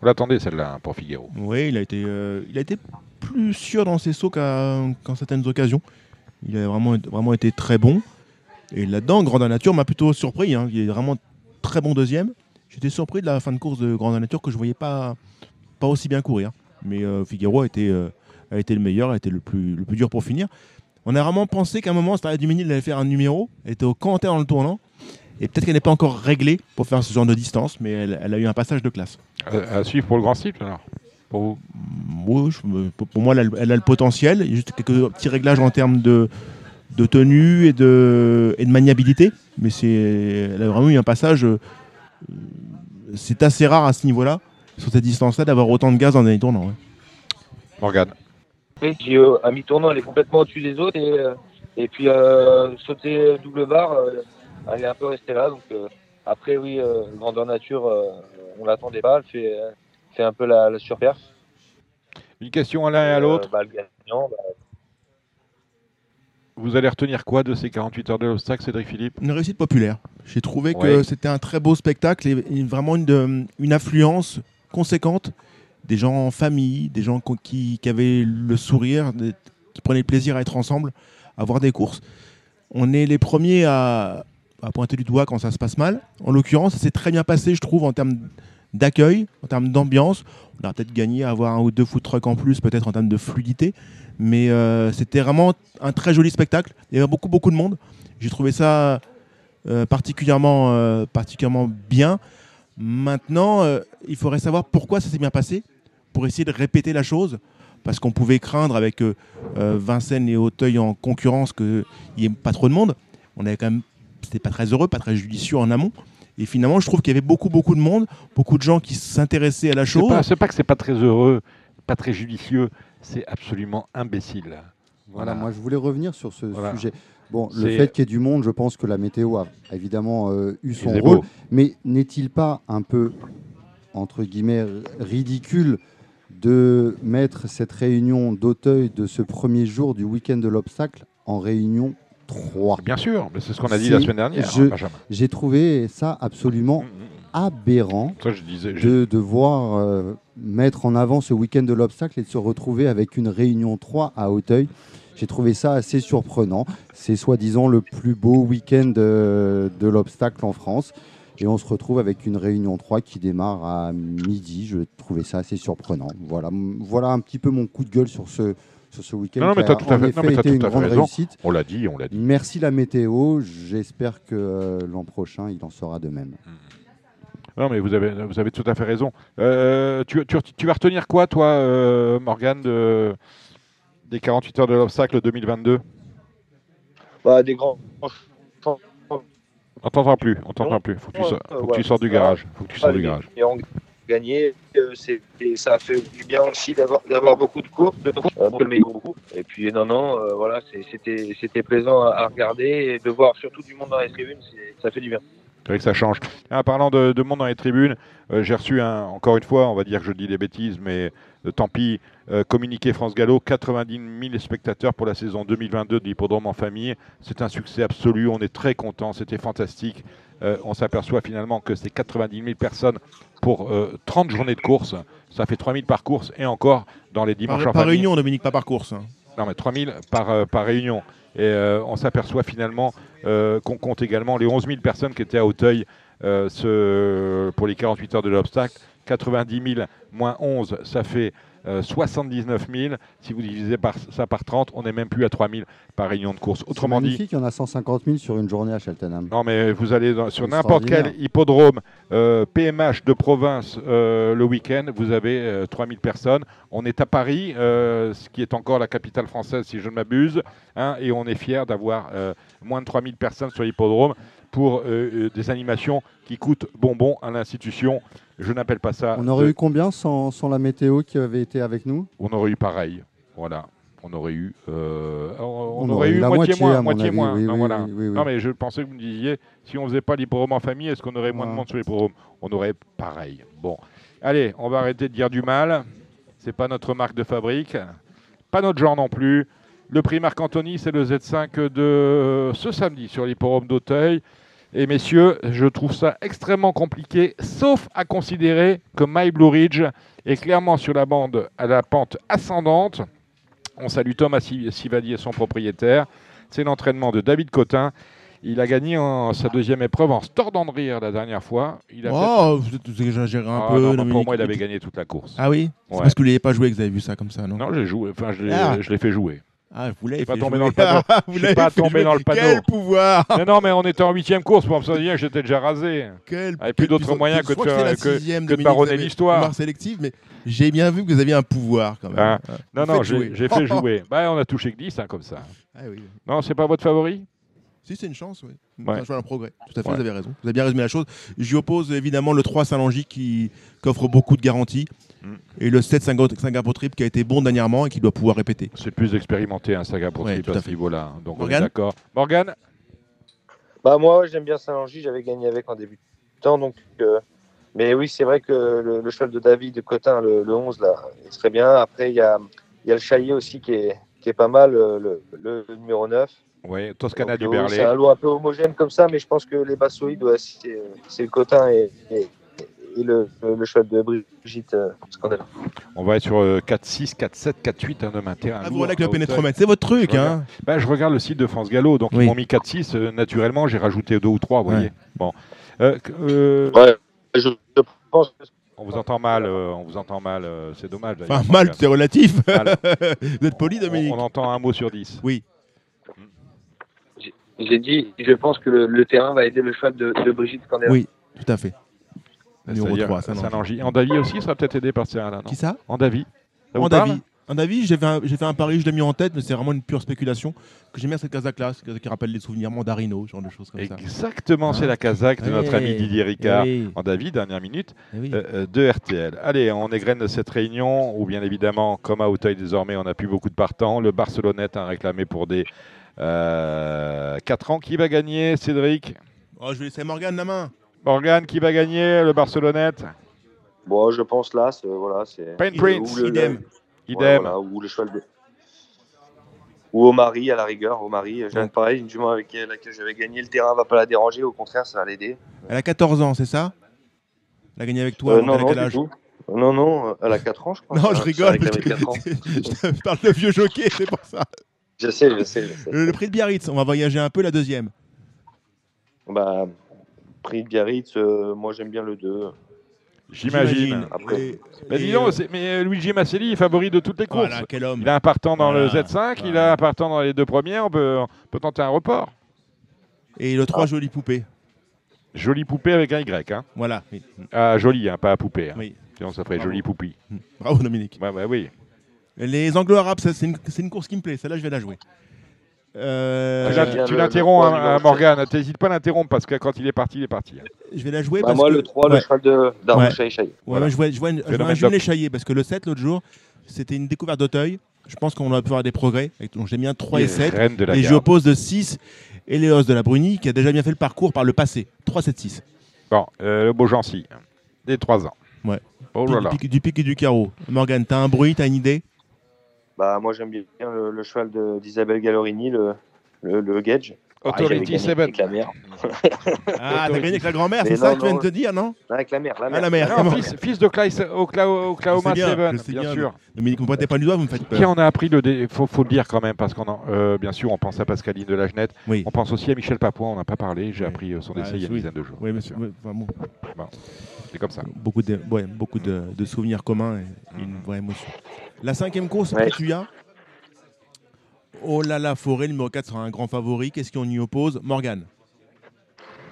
Vous l'attendez celle-là hein, pour Figuero. Oui, il a été, euh, il a été plus sûr dans ses sauts qu'à qu'en certaines occasions. Il a vraiment, vraiment été très bon. Et là-dedans, Grandeur Nature m'a plutôt surpris. hein. Il est vraiment très bon deuxième. J'étais surpris de la fin de course de Grandeur Nature que je voyais pas, pas aussi bien courir. Mais euh, Figaro a été, euh, a été le meilleur, a été le plus, le plus dur pour finir. On a vraiment pensé qu'à un moment, Starlet Duménil allait faire un numéro. Elle était au commentaire dans le tournant. Et peut-être qu'elle n'est pas encore réglée pour faire ce genre de distance, mais elle, elle a eu un passage de classe. À, à suivre pour le grand cible alors Pour vous? Oui, je- me- pour moi, elle a, le- elle a le potentiel. Il y a juste quelques petits réglages en termes de, de tenue et de, et de maniabilité. Mais c'est, elle a vraiment eu un passage. euh, c'est assez rare à ce niveau-là, sur cette distance-là, d'avoir autant de gaz dans les tournants. ouais. Morgane. Et puis euh, à mi-tournant, elle est complètement au-dessus des autres. Et, euh, et puis euh, sauter double barre, euh, elle est un peu restée là. Donc euh, après, oui, euh, grandeur nature, euh, on l'attendait pas. Elle fait, euh, fait un peu la, la surperf. Une question à l'un et à l'autre. Euh, bah, le gagnant, bah, Vous allez retenir quoi de ces 48 heures de l'obstacle, Cédric Philippe? Une réussite populaire. J'ai trouvé que Ouais. c'était un très beau spectacle et vraiment une, de- une affluence conséquente des gens en famille, des gens qui, avaient le sourire, qui prenaient le plaisir à être ensemble, à voir des courses. On est les premiers à, pointer du doigt quand ça se passe mal. En l'occurrence, ça s'est très bien passé, je trouve, en termes d'accueil, en termes d'ambiance. On a peut-être gagné à avoir un ou deux food trucks en plus, peut-être en termes de fluidité. Mais euh, c'était vraiment un très joli spectacle. Il y avait beaucoup, beaucoup de monde. J'ai trouvé ça euh, particulièrement, euh, particulièrement bien. Maintenant, il faudrait savoir pourquoi ça s'est bien passé, pour essayer de répéter la chose, parce qu'on pouvait craindre avec euh, euh, Vincennes et Auteuil en concurrence qu'il n'y ait pas trop de monde. On avait quand même, c'était pas très heureux, pas très judicieux en amont. Et finalement, je trouve qu'il y avait beaucoup, beaucoup de monde, beaucoup de gens qui s'intéressaient à la chose. pas, c'est pas que c'est pas très heureux, pas très judicieux, c'est absolument imbécile. Voilà, Voilà. moi je voulais revenir sur ce Voilà. sujet. Bon, le fait qu'il y ait du monde, je pense que la météo a évidemment euh, eu son rôle. beau. Mais n'est-il pas un peu, entre guillemets, ridicule de mettre cette réunion d'Auteuil de ce premier jour du week-end de l'obstacle en réunion 3 Bien sûr, mais c'est ce qu'on a dit la semaine dernière, hein. J'ai trouvé ça absolument Mm, mm. aberrant Ça, je disais. je- de devoir euh, mettre en avant ce week-end de l'obstacle et de se retrouver avec une réunion 3 à Auteuil. J'ai trouvé ça assez surprenant. C'est soi-disant le plus beau week-end de, de l'obstacle en France. Et on se retrouve avec une réunion 3 qui démarre à midi. Je trouvais ça assez surprenant. Voilà, voilà un petit peu mon coup de gueule sur ce, sur ce week-end. Non, non, mais qui t'as a tout à fait- non, mais tout à fait raison. réussite. On l'a dit, on l'a dit. Merci la météo. J'espère que euh, l'an prochain, il en sera de même. Non, mais vous avez, vous avez tout à fait raison. Euh, tu, tu- tu vas retenir quoi, toi, euh, Morgane, de- des 48 heures de l'obstacle 2022 Bah, des grands. On t'entend plus, on t'entend plus. Faut que tu, Ouais, sors- faut que ouais. tu sortes du garage. Faut que tu sortes du garage. Et on gagné, euh, et ça a fait du bien aussi d'avoir beaucoup de courses, de euh, beaucoup. Et puis non, non, euh, voilà, c'était plaisant à, à regarder et de voir surtout du monde dans les tribunes, ça fait du bien. C'est vrai que ça change. En parlant de, de monde dans les tribunes, euh, j'ai reçu un, encore une fois, on va dire que je dis des bêtises, mais euh, tant pis, euh, communiqué France Gallo, 90 000 spectateurs pour la saison 2022 de l'hippodrome en famille. C'est un succès absolu, on est très contents, c'était fantastique. Euh, on s'aperçoit finalement que c'est 90 000 personnes pour euh, 30 journées de course. Ça fait 3 000 par course et encore dans les dimanches Par, en par famille. réunion, Dominique, pas par course. hein. Non, mais 3000 par, euh, par réunion. Et euh, on s'aperçoit finalement euh, qu'on compte également les 11 000 personnes qui étaient à Auteuil euh, ce- pour les 48 heures de l'obstacle. 90 000 moins 11, ça fait euh, 79 000. Si vous divisez par, ça par 30, on n'est même plus à 3 000 par réunion de course. Autrement dit, il y en a 150 000 sur une journée à Cheltenham. non, mais vous allez dans- sur n'importe quel hippodrome euh, PMH de province euh, le week-end, vous avez euh, 3000 personnes. On est à Paris, euh, ce qui est encore la capitale française, si je ne m'abuse, hein, et on est fiers d'avoir euh, moins de 3000 personnes sur l'hippodrome pour euh, euh, des animations qui coûtent bonbon à l'institution. Je n'appelle pas ça. On aurait de- eu combien sans, sans la météo qui avait été avec nous? On aurait eu pareil. Voilà. On aurait eu, euh, on, on On aurait aurait eu moitié, moitié, moins, moitié avis, moins. oui, Non, oui, voilà. oui, oui, oui. Non, mais je pensais que vous me disiez, si on faisait pas l'hippodrome en famille, est-ce qu'on aurait moins de Ah. monde sur l'hippodrome On aurait pareil. Bon, allez, on va arrêter de dire du mal. C'est pas notre marque de fabrique, pas notre genre non plus. Le prix Marc-Anthony, c'est le Z5 de ce samedi sur l'hippodrome d'Auteuil. Et messieurs, je trouve ça extrêmement compliqué, sauf à considérer que My Blue Ridge est clairement sur la bande à la pente ascendante. On salue Thomas Si- Sivadi et son propriétaire. C'est l'entraînement de David Cotin. Il a gagné en sa deuxième épreuve en se tordant de rire la dernière fois. Il a peut-être- Oh, vous exagérez un Ah peu. non, pour moi, il avait gagné toute la course. Ah oui? C'est parce que vous l'avez pas joué que vous avez vu ça comme ça, non? Non, j'ai joué. Enfin, je l'ai Ah. je l'ai fait jouer. Ah, vous l'avez Je suis pas tombé dans le panneau. Ah, vous Je suis l'avez pas fait tombé jouer. dans le panneau. Quel pouvoir Mais non, mais on était en huitième course. Pour me souvenir que j'étais déjà rasé. Quel Avec plus d'autres moyens que que la que- sixième, que de avez l'histoire. Sélective, mais j'ai bien vu que vous aviez un pouvoir quand même. Ah, Non, vous non, j'ai fait jouer. Bah, on a touché que 10, hein, comme ça. Ah oui. Non, c'est pas votre favori? Si, c'est une chance, oui. Ouais. C'est un progrès. Tout à fait, Ouais. vous avez raison. Vous avez bien résumé la chose. J'y oppose évidemment le 3 Saint-Langy qui, qui offre beaucoup de garanties Mm. et le 7 Singapour Singapour Trip qui a été bon dernièrement et qui doit pouvoir répéter. C'est plus expérimenté, un saga pour Ouais, Trip tout à à ce fait. niveau-là. Donc, on est Morgane d'accord. Morgane Bah moi j'aime bien Saint-Langy, j'avais gagné avec en début de temps donc euh, mais oui c'est vrai que le, le cheval de David Cotin le, le 11 là il serait bien. Après il y a, il y a le Chaillet aussi qui est, qui est pas mal, euh, le, le- le numéro 9. Oui, Toscana du euh, Berlay. C'est un lot un peu homogène comme ça, mais je pense que les bassoïdes, ouais, c'est c'est le cotin et, et- et le, le, le cheval de Brigitte euh, Scandale. On va être sur euh, 4-6, 4-7, 4-8, un homme interne. Ah, vous voilà avec le pénétromètre, c'est votre truc, Je hein regarde. Bah, je regarde le site de France Gallo, donc Oui. ils m'ont mis 4-6. euh, naturellement, j'ai rajouté 2 ou 3, vous Ouais. voyez. Bon. Euh, que- euh, Ouais, je, je pense que On vous entend mal, euh, on vous entend mal, euh, c'est dommage. d'ailleurs, Enfin, mal, c'est relatif. Mal. Vous êtes poli, on, Dominique on entend un mot sur 10. Oui. J'ai dit, je pense que le, le terrain va aider le cheval de, de Brigitte Scandale. Oui, tout à fait. Numéro C'est-à-dire, 3, ça, non. Saint-Langy. Andavi aussi sera peut-être aidé par ce terrain-là, Qui ça Andavi. Ça en avis, j'ai fait, un, j'ai fait un pari, je l'ai mis en tête, mais c'est vraiment une pure spéculation. Que j'aime bien cette Kazakh-là, c'est qui rappelle les souvenirs Mandarino, ce genre de choses comme ça. Exactement, c'est Hein la Kazakh de notre Eh, ami Didier Ricard. eh oui. Andavi, dernière minute, Eh oui. euh, euh, de RTL. Allez, on égrène cette réunion où, bien évidemment, comme à Auteuil désormais, on n'a plus beaucoup de partants. Le Barcelonnette a réclamé pour des 4 ans. Qui va gagner, Cédric Oh, je vais laisser Morgane la main. Morgane, qui va gagner le Barcelonnette Bon, je pense là, c'est- voilà, c'est. Pain ou Prince. le- Idem. Idem. voilà, ou le cheval de. Ou au mari, à la rigueur, au mari. J'ai pareil, une jument avec laquelle j'avais gagné. Le terrain va pas la déranger, au contraire, ça va l'aider. Elle a 14 ans, c'est ça? Elle a gagné avec toi Euh, non, elle a non, quel âge? Non, non, euh, elle a 4 ans, je crois. Non, je ça rigole. que- 4 ans. je parle de vieux jockey, c'est pour ça. Je sais, je sais, je sais. Le, le prix de Biarritz, on va voyager un peu la deuxième. Bah, prix de Biarritz, euh, moi j'aime bien le 2. J'imagine. Et- Mais et, dis donc, euh, mais euh, Luigi Masselli est favori de toutes les courses. Voilà, quel homme. Il a un partant dans le Voilà. Z5, il a un partant dans les deux premiers, on peut, on peut tenter un report. Et le 3, jolie poupée. Jolie poupée avec un Y. Hein. Voilà. Oui. Ah, jolie, hein, pas à poupée. hein. Oui. Sinon, ça ferait Bravo. jolie poupie. Bravo, Dominique. Ouais, ouais, oui. Les anglo-arabes, c'est une, une course qui me plaît. Celle-là, je vais la jouer. Euh, tu le- l'interromps, hein, Morgane. T'hésites pas à l'interrompre parce que quand il est parti, il est parti. hein. je vais la jouer Bah, parce moi, que... le 3, Ouais. le cheval de- d'Arnaud Ouais. Ouais, Voilà. moi, je vois, je vois, une- je vois un jumelé chaillé parce que le 7 l'autre jour, c'était une découverte d'Auteuil. Je pense qu'on va pouvoir avoir des progrès. Et Donc j'ai bien 3 et 7. Reine de la Et je garde. oppose de 6 Elios de la Bruni qui a déjà bien fait le parcours par le passé. 3, 7, 6. Bon, euh, le beau Jancy, des 3 ans. Ouais. Oh là là. Du, pic, du pic et du carreau. Morgane, t'as un bruit, t'as une idée? Bah, moi j'aime bien le, le cheval de- d'Isabelle Gallorini, le, le, le Gage. Authority Ah, gagné 7. avec la mère. Ah, t'as gagné avec la grand-mère, c'est ça que tu viens de te dire, non? Avec la mère, la Ah, mère. la mère. Non, fils, fils de Cly- Ocla- Oklahoma Je sais bien, 7, je sais bien, bien. sûr. Dominique, vous ne pointez pas du doigt, vous me faites peur. Qui en a appris le dé... faut, faut le dire quand même parce qu'on euh, bien sûr on pense à Pascaline de la Genette, Oui. on pense aussi à Michel Papouin, on n'a pas parlé, j'ai Oui. appris euh, son Ah, décès il y a une oui. dizaine de jours. Oui, monsieur. oui, enfin, bon, C'est comme ça. beaucoup de, ouais, beaucoup de, de souvenirs communs et une vraie émotion. La cinquième course, Ouais. que tu as Oh là là, Forêt, numéro 4 sera un grand favori. Qu'est-ce qu'on y oppose? Morgane.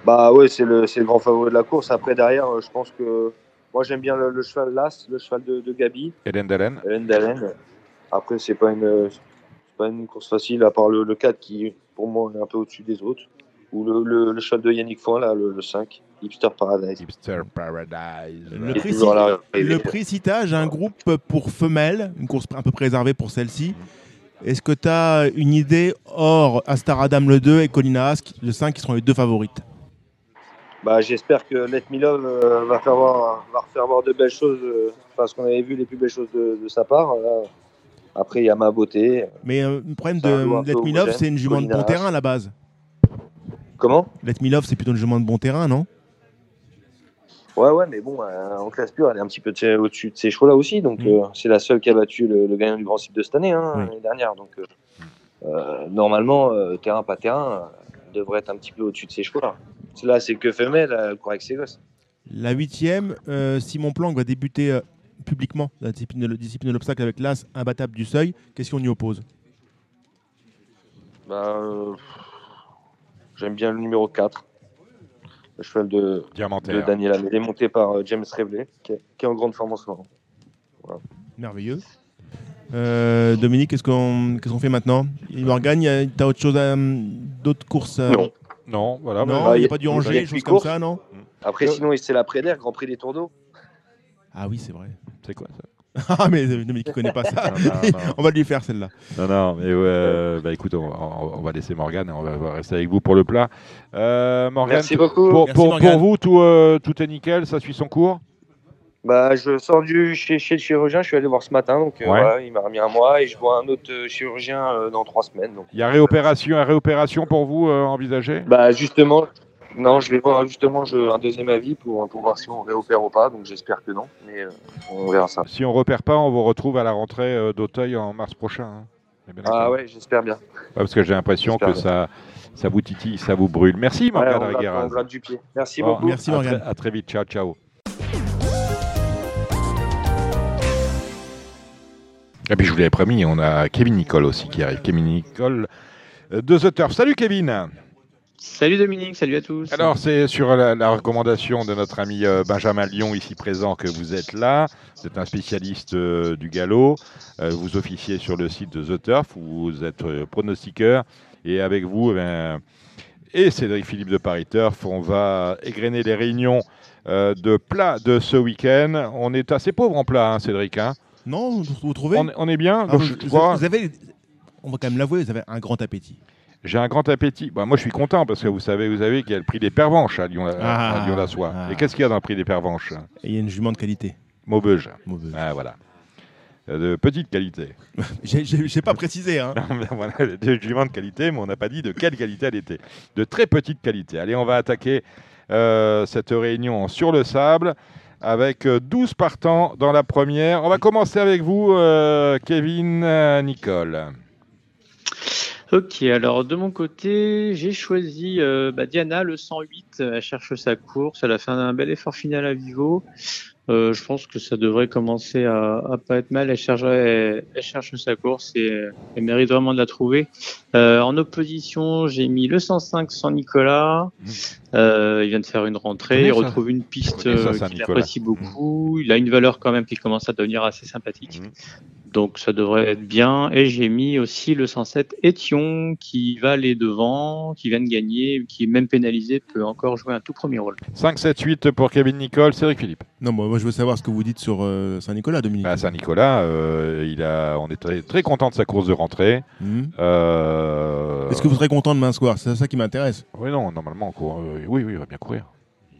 Bah ouais, c'est le, c'est le grand favori de la course. Après, derrière, euh, je pense que moi j'aime bien le, le cheval Las, le cheval de, de Gabi, Hélène Dalen, Hélène Dalen. Après, c'est pas une, pas une course facile, à part le, le 4 qui, pour moi, est un peu au-dessus des autres. Ou le, le, le cheval de Yannick Foin, là, le, le 5, Hipster Paradise. Hipster Paradise. Le prix, le citage, un groupe pour femelles, une course un peu préservée pour celle-ci. Est-ce que tu as une idée hors Astaradam le 2 et Colina Ask, le 5 qui seront les deux favorites? Bah, j'espère que Let Me Love euh, va, faire voir, va refaire voir de belles choses, euh, parce qu'on avait vu les plus belles choses de, de sa part. là. Après, il y a ma beauté. Mais euh, le problème de Let Me Love, c'est une jument de bon terrain à la base. Comment Let Me Love, c'est plutôt une jument de bon terrain, non? Ouais, ouais, mais bon, euh, en classe pure, elle est un petit peu de ses- au-dessus de ces chevaux-là aussi. Donc, Mm. euh, c'est la seule qui a battu le, le gagnant du Grand Cycle de cette année, hein, l'année dernière. Donc, euh, euh, normalement, euh, terrain pas terrain, euh, devrait être un petit peu au-dessus de ces chevaux-là. Là, c'est que femelle, elle court avec ses gosses. La huitième, euh, Simon Planck va débuter euh, publiquement la discipline de, l'obstacle avec l'As imbattable du seuil. Qu'est-ce qu'on y oppose? Bah, euh, J'aime bien le numéro 4, le cheval de, de. Daniel Amédée, monté par euh, James Reveley, qui est, qui est en grande forme en ce moment. Merveilleux. Euh, Dominique, qu'est-ce qu'on qu'est-ce qu'on fait maintenant? Il Morgane, tu as autre chose d'autres courses euh, Non. Non, voilà. Non, bah, il n'y a a- pas du Angers, huit choses comme ça, non? Après, sinon, c'est la Prédère, Grand Prix des Tours d'eau. Ah oui, c'est vrai. c'est quoi ça? Ah, mais Dominique, il connaît pas ça. Non, non, non. on va lui faire celle-là. Non, non, mais euh, bah, écoute, on, on- on va laisser Morgane et on va, on va rester avec vous pour le plat. Euh, Morgane, Merci beaucoup. Pour, Merci, pour- Morgane. pour vous, tout, euh, tout est nickel, ça suit son cours Bah, je sors du chez, chez le chirurgien, je suis allé voir ce matin, donc euh, Ouais. voilà, il m'a remis un mois et je vois un autre chirurgien euh, dans trois semaines. Donc. Il y a réopération, une réopération pour vous euh, envisagée? Bah justement, non, je vais voir justement je, un deuxième avis pour, pour voir si on réopère ou pas, donc j'espère que non, mais euh, on verra ça. Si on repère pas, on vous retrouve à la rentrée euh, d'Auteuil en mars prochain. hein. D'accord Ah ouais, j'espère bien. Ouais, parce que j'ai l'impression que ça, ça vous titille, ça vous brûle. Merci, Ouais, Morgane on, on du pied. Merci Bon, beaucoup. Merci, à Morgane. très- à très vite. Ciao, ciao. Et puis je vous l'avais promis, on a Kevin Nicole aussi qui arrive. Kevin Nicole euh, de The Turf. Salut Kevin Salut Dominique, salut à tous. Alors c'est sur la, la recommandation de notre ami euh, Benjamin Lyon ici présent que vous êtes là. Vous êtes un spécialiste euh, du galop. Euh, vous officiez sur le site de The Turf. Vous êtes euh, pronostiqueur. Et avec vous, eh ben, et Cédric Philippe de Paris Turf, on va égrener les réunions euh, de plats de ce week-end. On est assez pauvre en plat, hein, Cédric. hein. Non, vous, trouvez? On, on est bien. Ah, Donc, vous, je vous- crois- vous avez, on va quand même l'avouer, vous avez un grand appétit. J'ai un grand appétit. Bah, moi, je suis content parce que vous savez, vous savez qu'il y a le prix des pervenches à Lyon, Ah, à Lyon la Soie. ah. Et qu'est-ce qu'il y a dans le prix des pervenches? Il y a une jument de qualité. Maubeuge. Maubeuge. Ah, voilà. Euh, De petite qualité. J'ai- pas précisé. Hein. Voilà, des juments de qualité, mais on n'a pas dit de quelle qualité elle était. De très petite qualité. Allez, on va attaquer euh, cette réunion sur le sable avec euh, 12 partants dans la première. On va commencer avec vous, euh, Kevin euh, Nicole. Ok, alors de mon côté, j'ai choisi euh, bah, Diana, le 108. Elle cherche sa course. Elle a fait un bel effort final à Vivo. Euh, je pense que ça devrait commencer à, à pas être mal. Elle cherche, elle, cherche sa course et elle mérite vraiment de la trouver. Euh, en opposition, j'ai mis le 105 sans Nicolas. Euh, il vient de faire une rentrée. Mmh. Il retrouve une piste euh, qu'il apprécie beaucoup. Il a une valeur quand même qui commence à devenir assez sympathique. Mmh. Donc ça devrait être bien. Et j'ai mis aussi le 107 Étion qui va aller devant, qui vient de gagner, qui est même pénalisé, peut encore jouer un tout premier rôle. 5, 7, 8 pour Kevin Nicole, Cédric Philippe. Non, moi, moi, je veux savoir ce que vous dites sur euh, Saint-Nicolas, Dominique. À Saint-Nicolas, euh, il a, on est très, très content de sa course de rentrée. Euh, Est-ce que vous serez content demain soir? C'est ça qui m'intéresse. Oui, non, normalement, on court, euh, oui, oui, il va bien courir.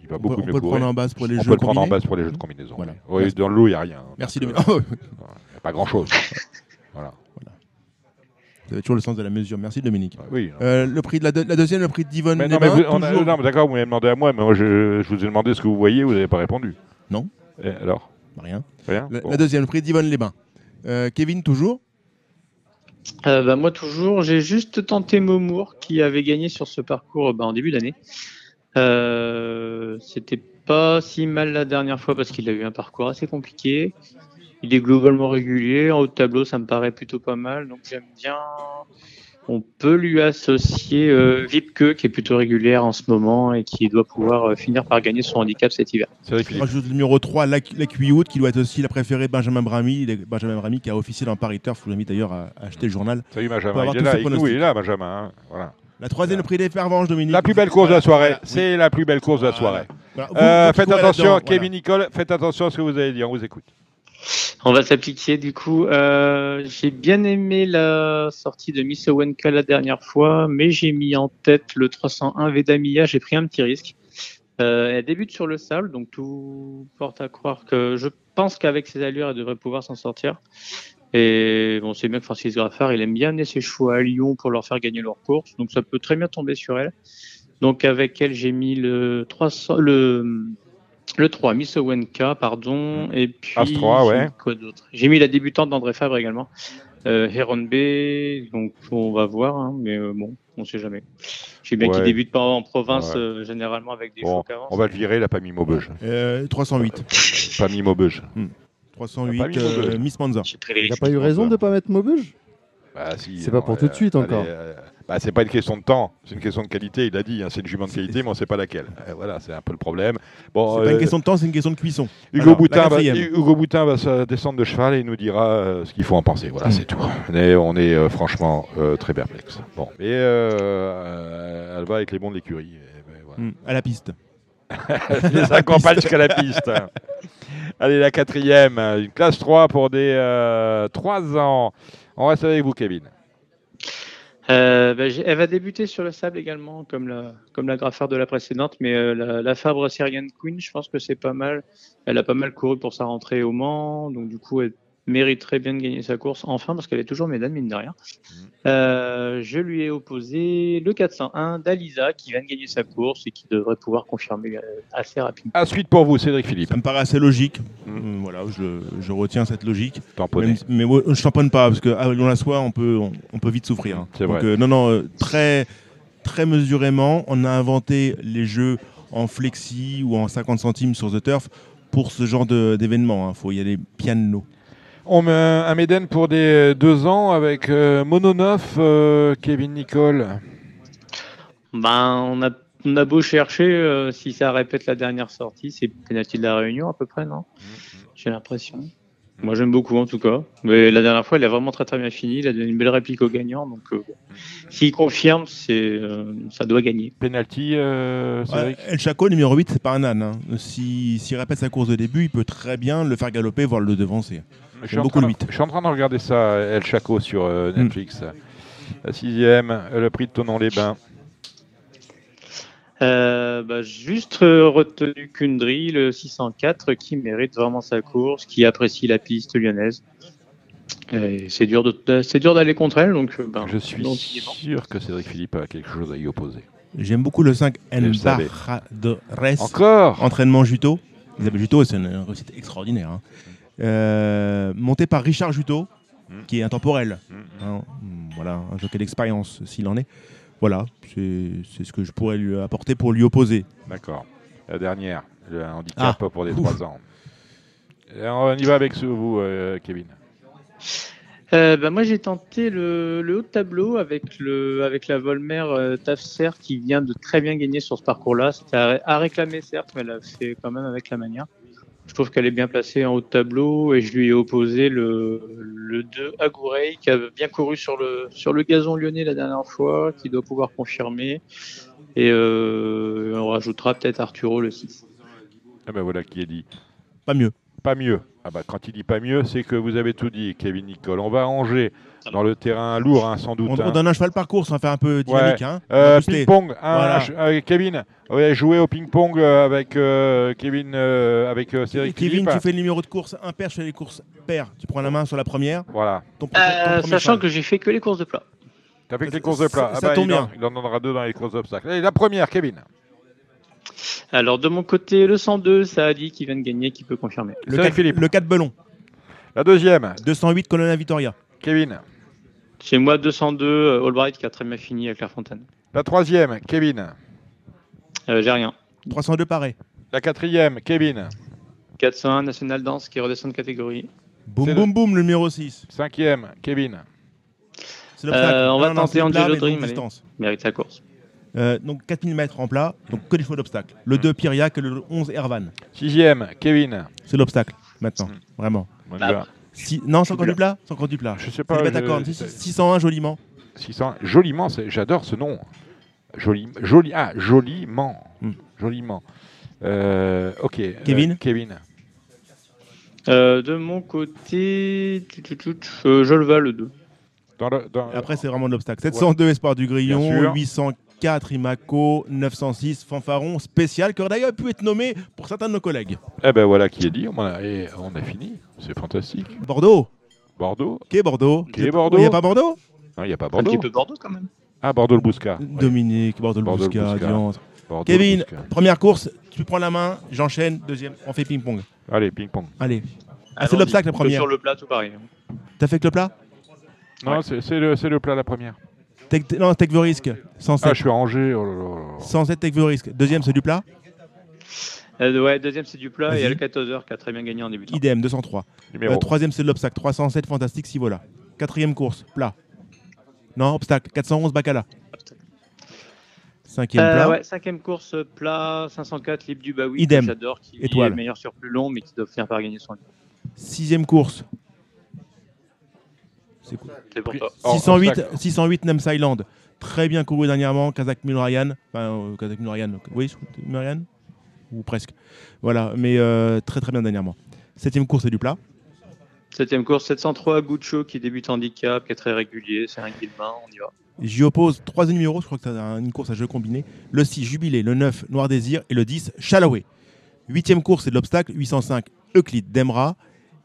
Il va On beaucoup peut- on mieux peut le courir. prendre en base pour les on jeux peut le prendre en base pour les jeux de combinaison. Voilà. Oui, Merci. dans le lot, il n'y a rien. Merci, Dominique. euh, Il n'y a pas grand-chose. voilà. Vous avez toujours le sens de la mesure. Merci, Dominique. Oui. Euh, le prix de la, deux- la deuxième, le prix de Divonne Mais non, mais vous- on a- toujours- non, mais d'accord, vous m'avez demandé à moi, mais moi, je, je vous ai demandé ce que vous voyez, vous n'avez pas répondu. Non. Et alors? Rien. Rien La, Bon. la deuxième, le prix d'Yvonne les Bains. Euh, Kevin, toujours? Euh, bah, moi toujours, j'ai juste tenté Momour qui avait gagné sur ce parcours bah, en début d'année. Euh, C'était pas si mal la dernière fois parce qu'il a eu un parcours assez compliqué. Il est globalement régulier. En haut de tableau, ça me paraît plutôt pas mal. Donc j'aime bien. On peut lui associer euh, Vipke qui est plutôt régulière en ce moment et qui doit pouvoir euh, finir par gagner son handicap cet hiver. C'est vrai Je rajoute le numéro 3, la, la Cuyoute, qui doit être aussi la préférée de Benjamin est- Benjamin Bramy qui a officié dans Paris Turf. Je vous invite d'ailleurs à, acheter le journal. Salut Benjamin, il est là, nous, il est là, Benjamin. hein. Voilà. La troisième, prix des Fervenges, Dominique. La plus belle course de la soirée, Voilà. c'est la plus belle course de la soirée. Voilà. Vous- Euh, vous faites attention, Kevin voilà. Nicole, faites attention à ce que vous allez dire, on vous écoute. On va s'appliquer du coup. Euh, j'ai bien aimé la sortie de Miss Owenka la dernière fois, mais j'ai mis en tête le 301 Vedamia. J'ai pris un petit risque. Euh, elle débute sur le sable, donc tout porte à croire que je pense qu'avec ses allures, elle devrait pouvoir s'en sortir. Et bon, c'est bien que Francis Graffard, il aime bien amener ses chevaux à Lyon pour leur faire gagner leur course, donc ça peut très bien tomber sur elle. Donc avec elle, j'ai mis le 300, le le 3, Miss Owenka, pardon, et puis As 3, ouais. j'ai mis quoi d'autre? J'ai mis la débutante d'André Fabre également, euh, Heron B, donc on va voir, hein, mais euh, bon, on sait jamais. J'ai bien Ouais. qu'il débute pas en province Ouais. euh, généralement avec des Bon, chevaux qu'avance. on va le virer, il n'a pas mis Maubeuge. Euh, 308. Pas mis Maubeuge. 308, Pas mis euh. Miss Manza. Il n'a pas eu raison de ne pas mettre Maubeuge Bah, si, C'est pas pour tout de suite allez, encore. euh, bah, c'est pas une question de temps, c'est une question de qualité, il a dit, hein, c'est une jument de qualité, mais on sait pas laquelle. Euh, voilà, c'est un peu le problème. Bon, C'est pas une euh, question de temps, c'est une question de cuisson. Hugo, Alors, Boutin va, quatrième. Hugo Boutin va se descendre de cheval et il nous dira euh, ce qu'il faut en penser. Voilà, Mm. c'est tout. Mais on est euh, franchement euh, très perplexe. Bon, euh, euh, elle va avec les bons de l'écurie. et ben, voilà. Mm, À la piste. Les accompagne jusqu'à la piste. Allez, la quatrième, une classe 3 pour des euh, 3 ans. On reste avec vous, Kevin. Euh, j'ai- elle va débuter sur le sable également, comme la, comme la graffeur de la précédente, mais euh, la, la Fabre Syrian Queen, je pense que c'est pas mal. Elle a pas mal couru pour sa rentrée au Mans, donc du coup, elle mériterait bien de gagner sa course, enfin, parce qu'elle est toujours médaille, mine de rien. Euh, je lui ai opposé le 401 d'Alisa, qui vient de gagner sa course et qui devrait pouvoir confirmer euh, assez rapidement. À suite pour vous, Cédric Philippe. Ça me paraît assez logique. Mm. Euh, Voilà, je, je retiens cette logique. Tamponné. Même- mais je tamponne pas parce que à Lyon la soie, on peut, on, on peut vite souffrir. hein. C'est Donc, vrai. euh, non, non, très, très mesurément, on a inventé les jeux en flexi ou en 50 centimes sur The Turf pour ce genre de- d'événement. Il faut y aller piano. On met un Méden pour des deux ans avec euh, Mono 9, euh, Kevin Nicole. Ben, on a, on a beau chercher, euh, si ça répète la dernière sortie, c'est penalty de la Réunion à peu près, non? J'ai l'impression. Moi j'aime beaucoup en tout cas. Mais la dernière fois, il a vraiment très très bien fini. Il a donné une belle réplique au gagnant. Donc euh, s'il confirme, c'est, euh, ça doit gagner. Penalty, euh, Cédric Ouais, El Chaco, numéro 8, c'est pas un âne. hein. Si- S'il répète sa course de début, il peut très bien le faire galoper, voire le devancer. Je suis, beaucoup train le de, 8. je suis en train de regarder ça, El Chaco, sur euh, Mm. Netflix. La sixième, le prix de Tonon-les-Bains. Euh, bah, juste euh, retenu Kundry, le 604, qui mérite vraiment sa course, qui apprécie la piste lyonnaise. Et C'est dur, de- c'est dur d'aller contre elle, donc euh, ben, Je suis donc, sûr que Cédric Philippe a quelque chose à y opposer. J'aime beaucoup le 5 Je le savais. Embarradores. Encore Entraînement Juto. Isabelle Juto, c'est une réussite extraordinaire. hein. Euh, monté par Richard Juto, Mm. qui est intemporel. Mm, mm. Hein, voilà, un jockey d'expérience, s'il en est. Voilà, c'est c'est ce que je pourrais lui apporter pour lui opposer. D'accord. La dernière, le handicap Ah. pour les Ouf. 3 ans. Et on y va avec ce- vous, euh, Kevin. Euh, bah, moi j'ai tenté le, le haut de tableau avec, le, avec la Volmer euh, Tafser qui vient de très bien gagner sur ce parcours-là. C'était à, à réclamer certes, mais elle a fait quand même avec la manière. Je trouve qu'elle est bien placée en haut de tableau et je lui ai opposé le, le 2 Agourey qui a bien couru sur le, sur le gazon lyonnais la dernière fois, qui doit pouvoir confirmer. Et euh, on rajoutera peut-être Arturo le 6. Ah ben voilà qui est dit. Pas mieux. Pas mieux. Ah bah quand il dit pas mieux, c'est que vous avez tout dit, Kevin Nicole. On va ranger dans le terrain lourd, hein, sans doute. On, hein. on donne un cheval par course, on va faire un peu dynamique. hein. Euh, ping-pong, Voilà. ch- euh, Kevin, ouais, jouer au ping-pong euh, avec euh, Kevin, euh, avec euh, Cédric Kevin, Philippe. tu fais le numéro de course impair, je fais les courses paires. Tu prends la main sur la première. Voilà. Ton, ton- ton Euh, premier sachant cheval. que j'ai fait que les courses de plat. T'as fait que les courses de plat. ça- Ah ça bah, tombe il, en, bien. il en donnera deux dans les courses d'obstacles. Allez, la première, Kevin. Alors de mon côté, le 102, ça a dit qui vient de gagner, qui peut confirmer. Le Cédric 4, Philippe. le 4 Belon. La deuxième, 208 Colonna Vittoria. Kevin. Chez moi, 202, euh, Albright qui a très bien fini à Clairefontaine. La troisième, Kevin. Euh, j'ai rien. 302 pareil. La quatrième, Kevin. 401, National Dance qui redescend de catégorie. Boum boum boum, le numéro 6. Cinquième, Kevin. C'est l'obstacle. Euh, on va Non, tenter Angelo Dream, allez. distance. Mérite sa course. Euh, donc 4000 mètres en plat, donc que des chevaux d'obstacle. Le 2 Pyriac et le 11 Ervan. Sixième, Kevin. C'est l'obstacle maintenant, Mm. vraiment. Bah. Si... Non, sans conduit plat. Sans conduit plat. Je sais pas. 601 euh, joliment. 601 joliment, j'adore ce nom. Joli, joli, ah, joliment, hmm. joliment. Euh, ok. Euh, Kevin. Kevin. De mon côté, je le val le 2. Après, c'est vraiment de l'obstacle. 702. Espoir du Grillon, 800, 4 Imaco 906 Fanfaron spécial, qui aurait d'ailleurs pu être nommé pour certains de nos collègues. Eh ben voilà qui est dit, on a, et on a fini, c'est fantastique. Bordeaux Bordeaux Qui est Bordeaux? Qui est Bordeaux? Il n'y a pas Bordeaux? Non, il n'y a pas Bordeaux. Un petit peu Bordeaux quand même. Ah, Bordeaux-le-Bousca. Euh, Dominique, Bordeaux-le-Bousca, Kevin, première course, tu prends la main, j'enchaîne, deuxième, on fait ping-pong. Allez, ping-pong. Allez. Ah, c'est l'obstacle la première. Sur le plat, tout pareil. T'as fait que le plat? Non, c'est le, le plat la première. Tech- Non, Tech the Risk. 107. Ah, je suis rangé. Oh là là là. 107 Tech the Risk. Deuxième, c'est du plat. Euh, ouais, deuxième c'est du plat et il y a Vas-y. le 14h qui a très bien gagné en débutant. Idem, 203. Numéro. Euh, troisième, c'est de l'obstacle. 307 Fantastique Sivola. Quatrième course, plat. Non, obstacle. 411 Bacala. Cinquième Euh, plat. ouais, cinquième course plat, 504 libre du Baoui, Idem. j'adore, qui Étoile. est meilleur sur plus long, mais qui doit finir par gagner son livre. Sixième course. C'est quoi C'est pour toi. Hors 608, obstacle. 608 Nems Island. Très bien couru dernièrement. Kazakh Milrayan. Enfin, euh, Kazakh Milrayan. Oui, Milrayan Ou presque. Voilà, mais euh, très très bien dernièrement. Septième course, c'est du plat. Septième course, 703 Guccio qui débute handicap, qui est très régulier, c'est un guide main, on y va. J'y oppose trois numéros, je crois que c'est une course à jeu combiné. Le 6, Jubilé, le 9, Noir Désir et le 10, Chalaway. Huitième course, c'est de l'obstacle, 805, Euclide, Demra.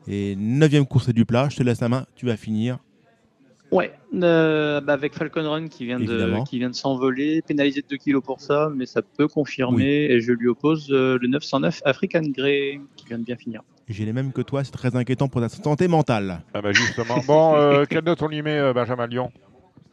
Et neuvième course, c'est du plat. Je te laisse la main, tu vas finir. Ouais, euh, bah avec Falcon Run qui vient Évidemment. de, qui vient de s'envoler, pénalisé de 2 kilos pour ça, mais ça peut confirmer. Et je lui oppose euh, le 909 African Grey qui vient de bien finir. J'ai les mêmes que toi, c'est très inquiétant pour ta santé mentale. Ah bah justement. Bon, euh, quelle note on lui met, euh, Benjamin Lyon?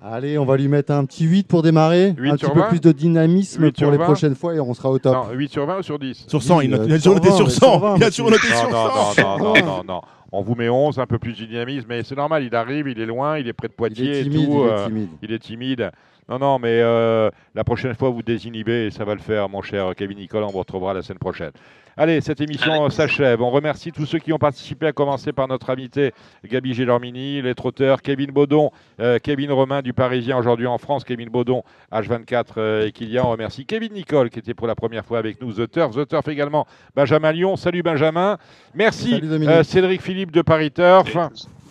Allez, on va lui mettre un petit 8 pour démarrer. 8 un petit sur peu 20? plus de dynamisme 8 pour sur les 20? prochaines fois et on sera au top. Non, 8 sur 20 ou sur 10 Sur 100, Oui, il, a- euh, il a toujours noté sur 100. 120, il a toujours noté non, sur non, 100. non, non, non, non, non. On vous met 11, un peu plus de dynamisme, mais c'est normal, il arrive, il est loin, il est près de Il Poitiers est timide, et tout. il est euh, timide. il est timide. Non, non, mais euh, la prochaine fois, vous désinhibez et ça va le faire, mon cher Kevin Nicole. On vous retrouvera la semaine prochaine. Allez, cette émission s'achève. On remercie tous ceux qui ont participé, à commencer par notre invité Gabi Gélormini, les trotteurs, Kevin Baudon, euh, Kevin Romain du Parisien aujourd'hui en France, Kevin Baudon, H24 euh, et Kylian. On remercie Kevin Nicole qui était pour la première fois avec nous, The Turf. The Turf également, Benjamin Lyon. Salut Benjamin. Merci Salut euh, Cédric Philippe de Paris Turf. Et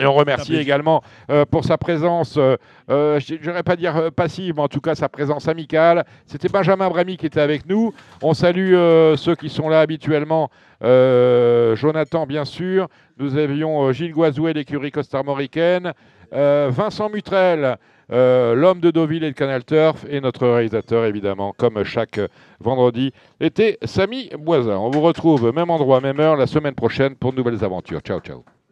on remercie également euh, pour sa présence, euh, euh, je n'irais pas dire euh, passive, mais en tout cas sa présence amicale. C'était Benjamin Bramy qui était avec nous. On salue ceux qui sont là habituellement. Jonathan, bien sûr. Nous avions Gilles Guazouet, l'écurie costarmoricaine. Vincent Mutrel, l'homme de Deauville et de Canal Turf. Et notre réalisateur, évidemment, comme chaque vendredi, était Samy Boisin. On vous retrouve même endroit, même heure, la semaine prochaine pour de nouvelles aventures. Ciao, ciao.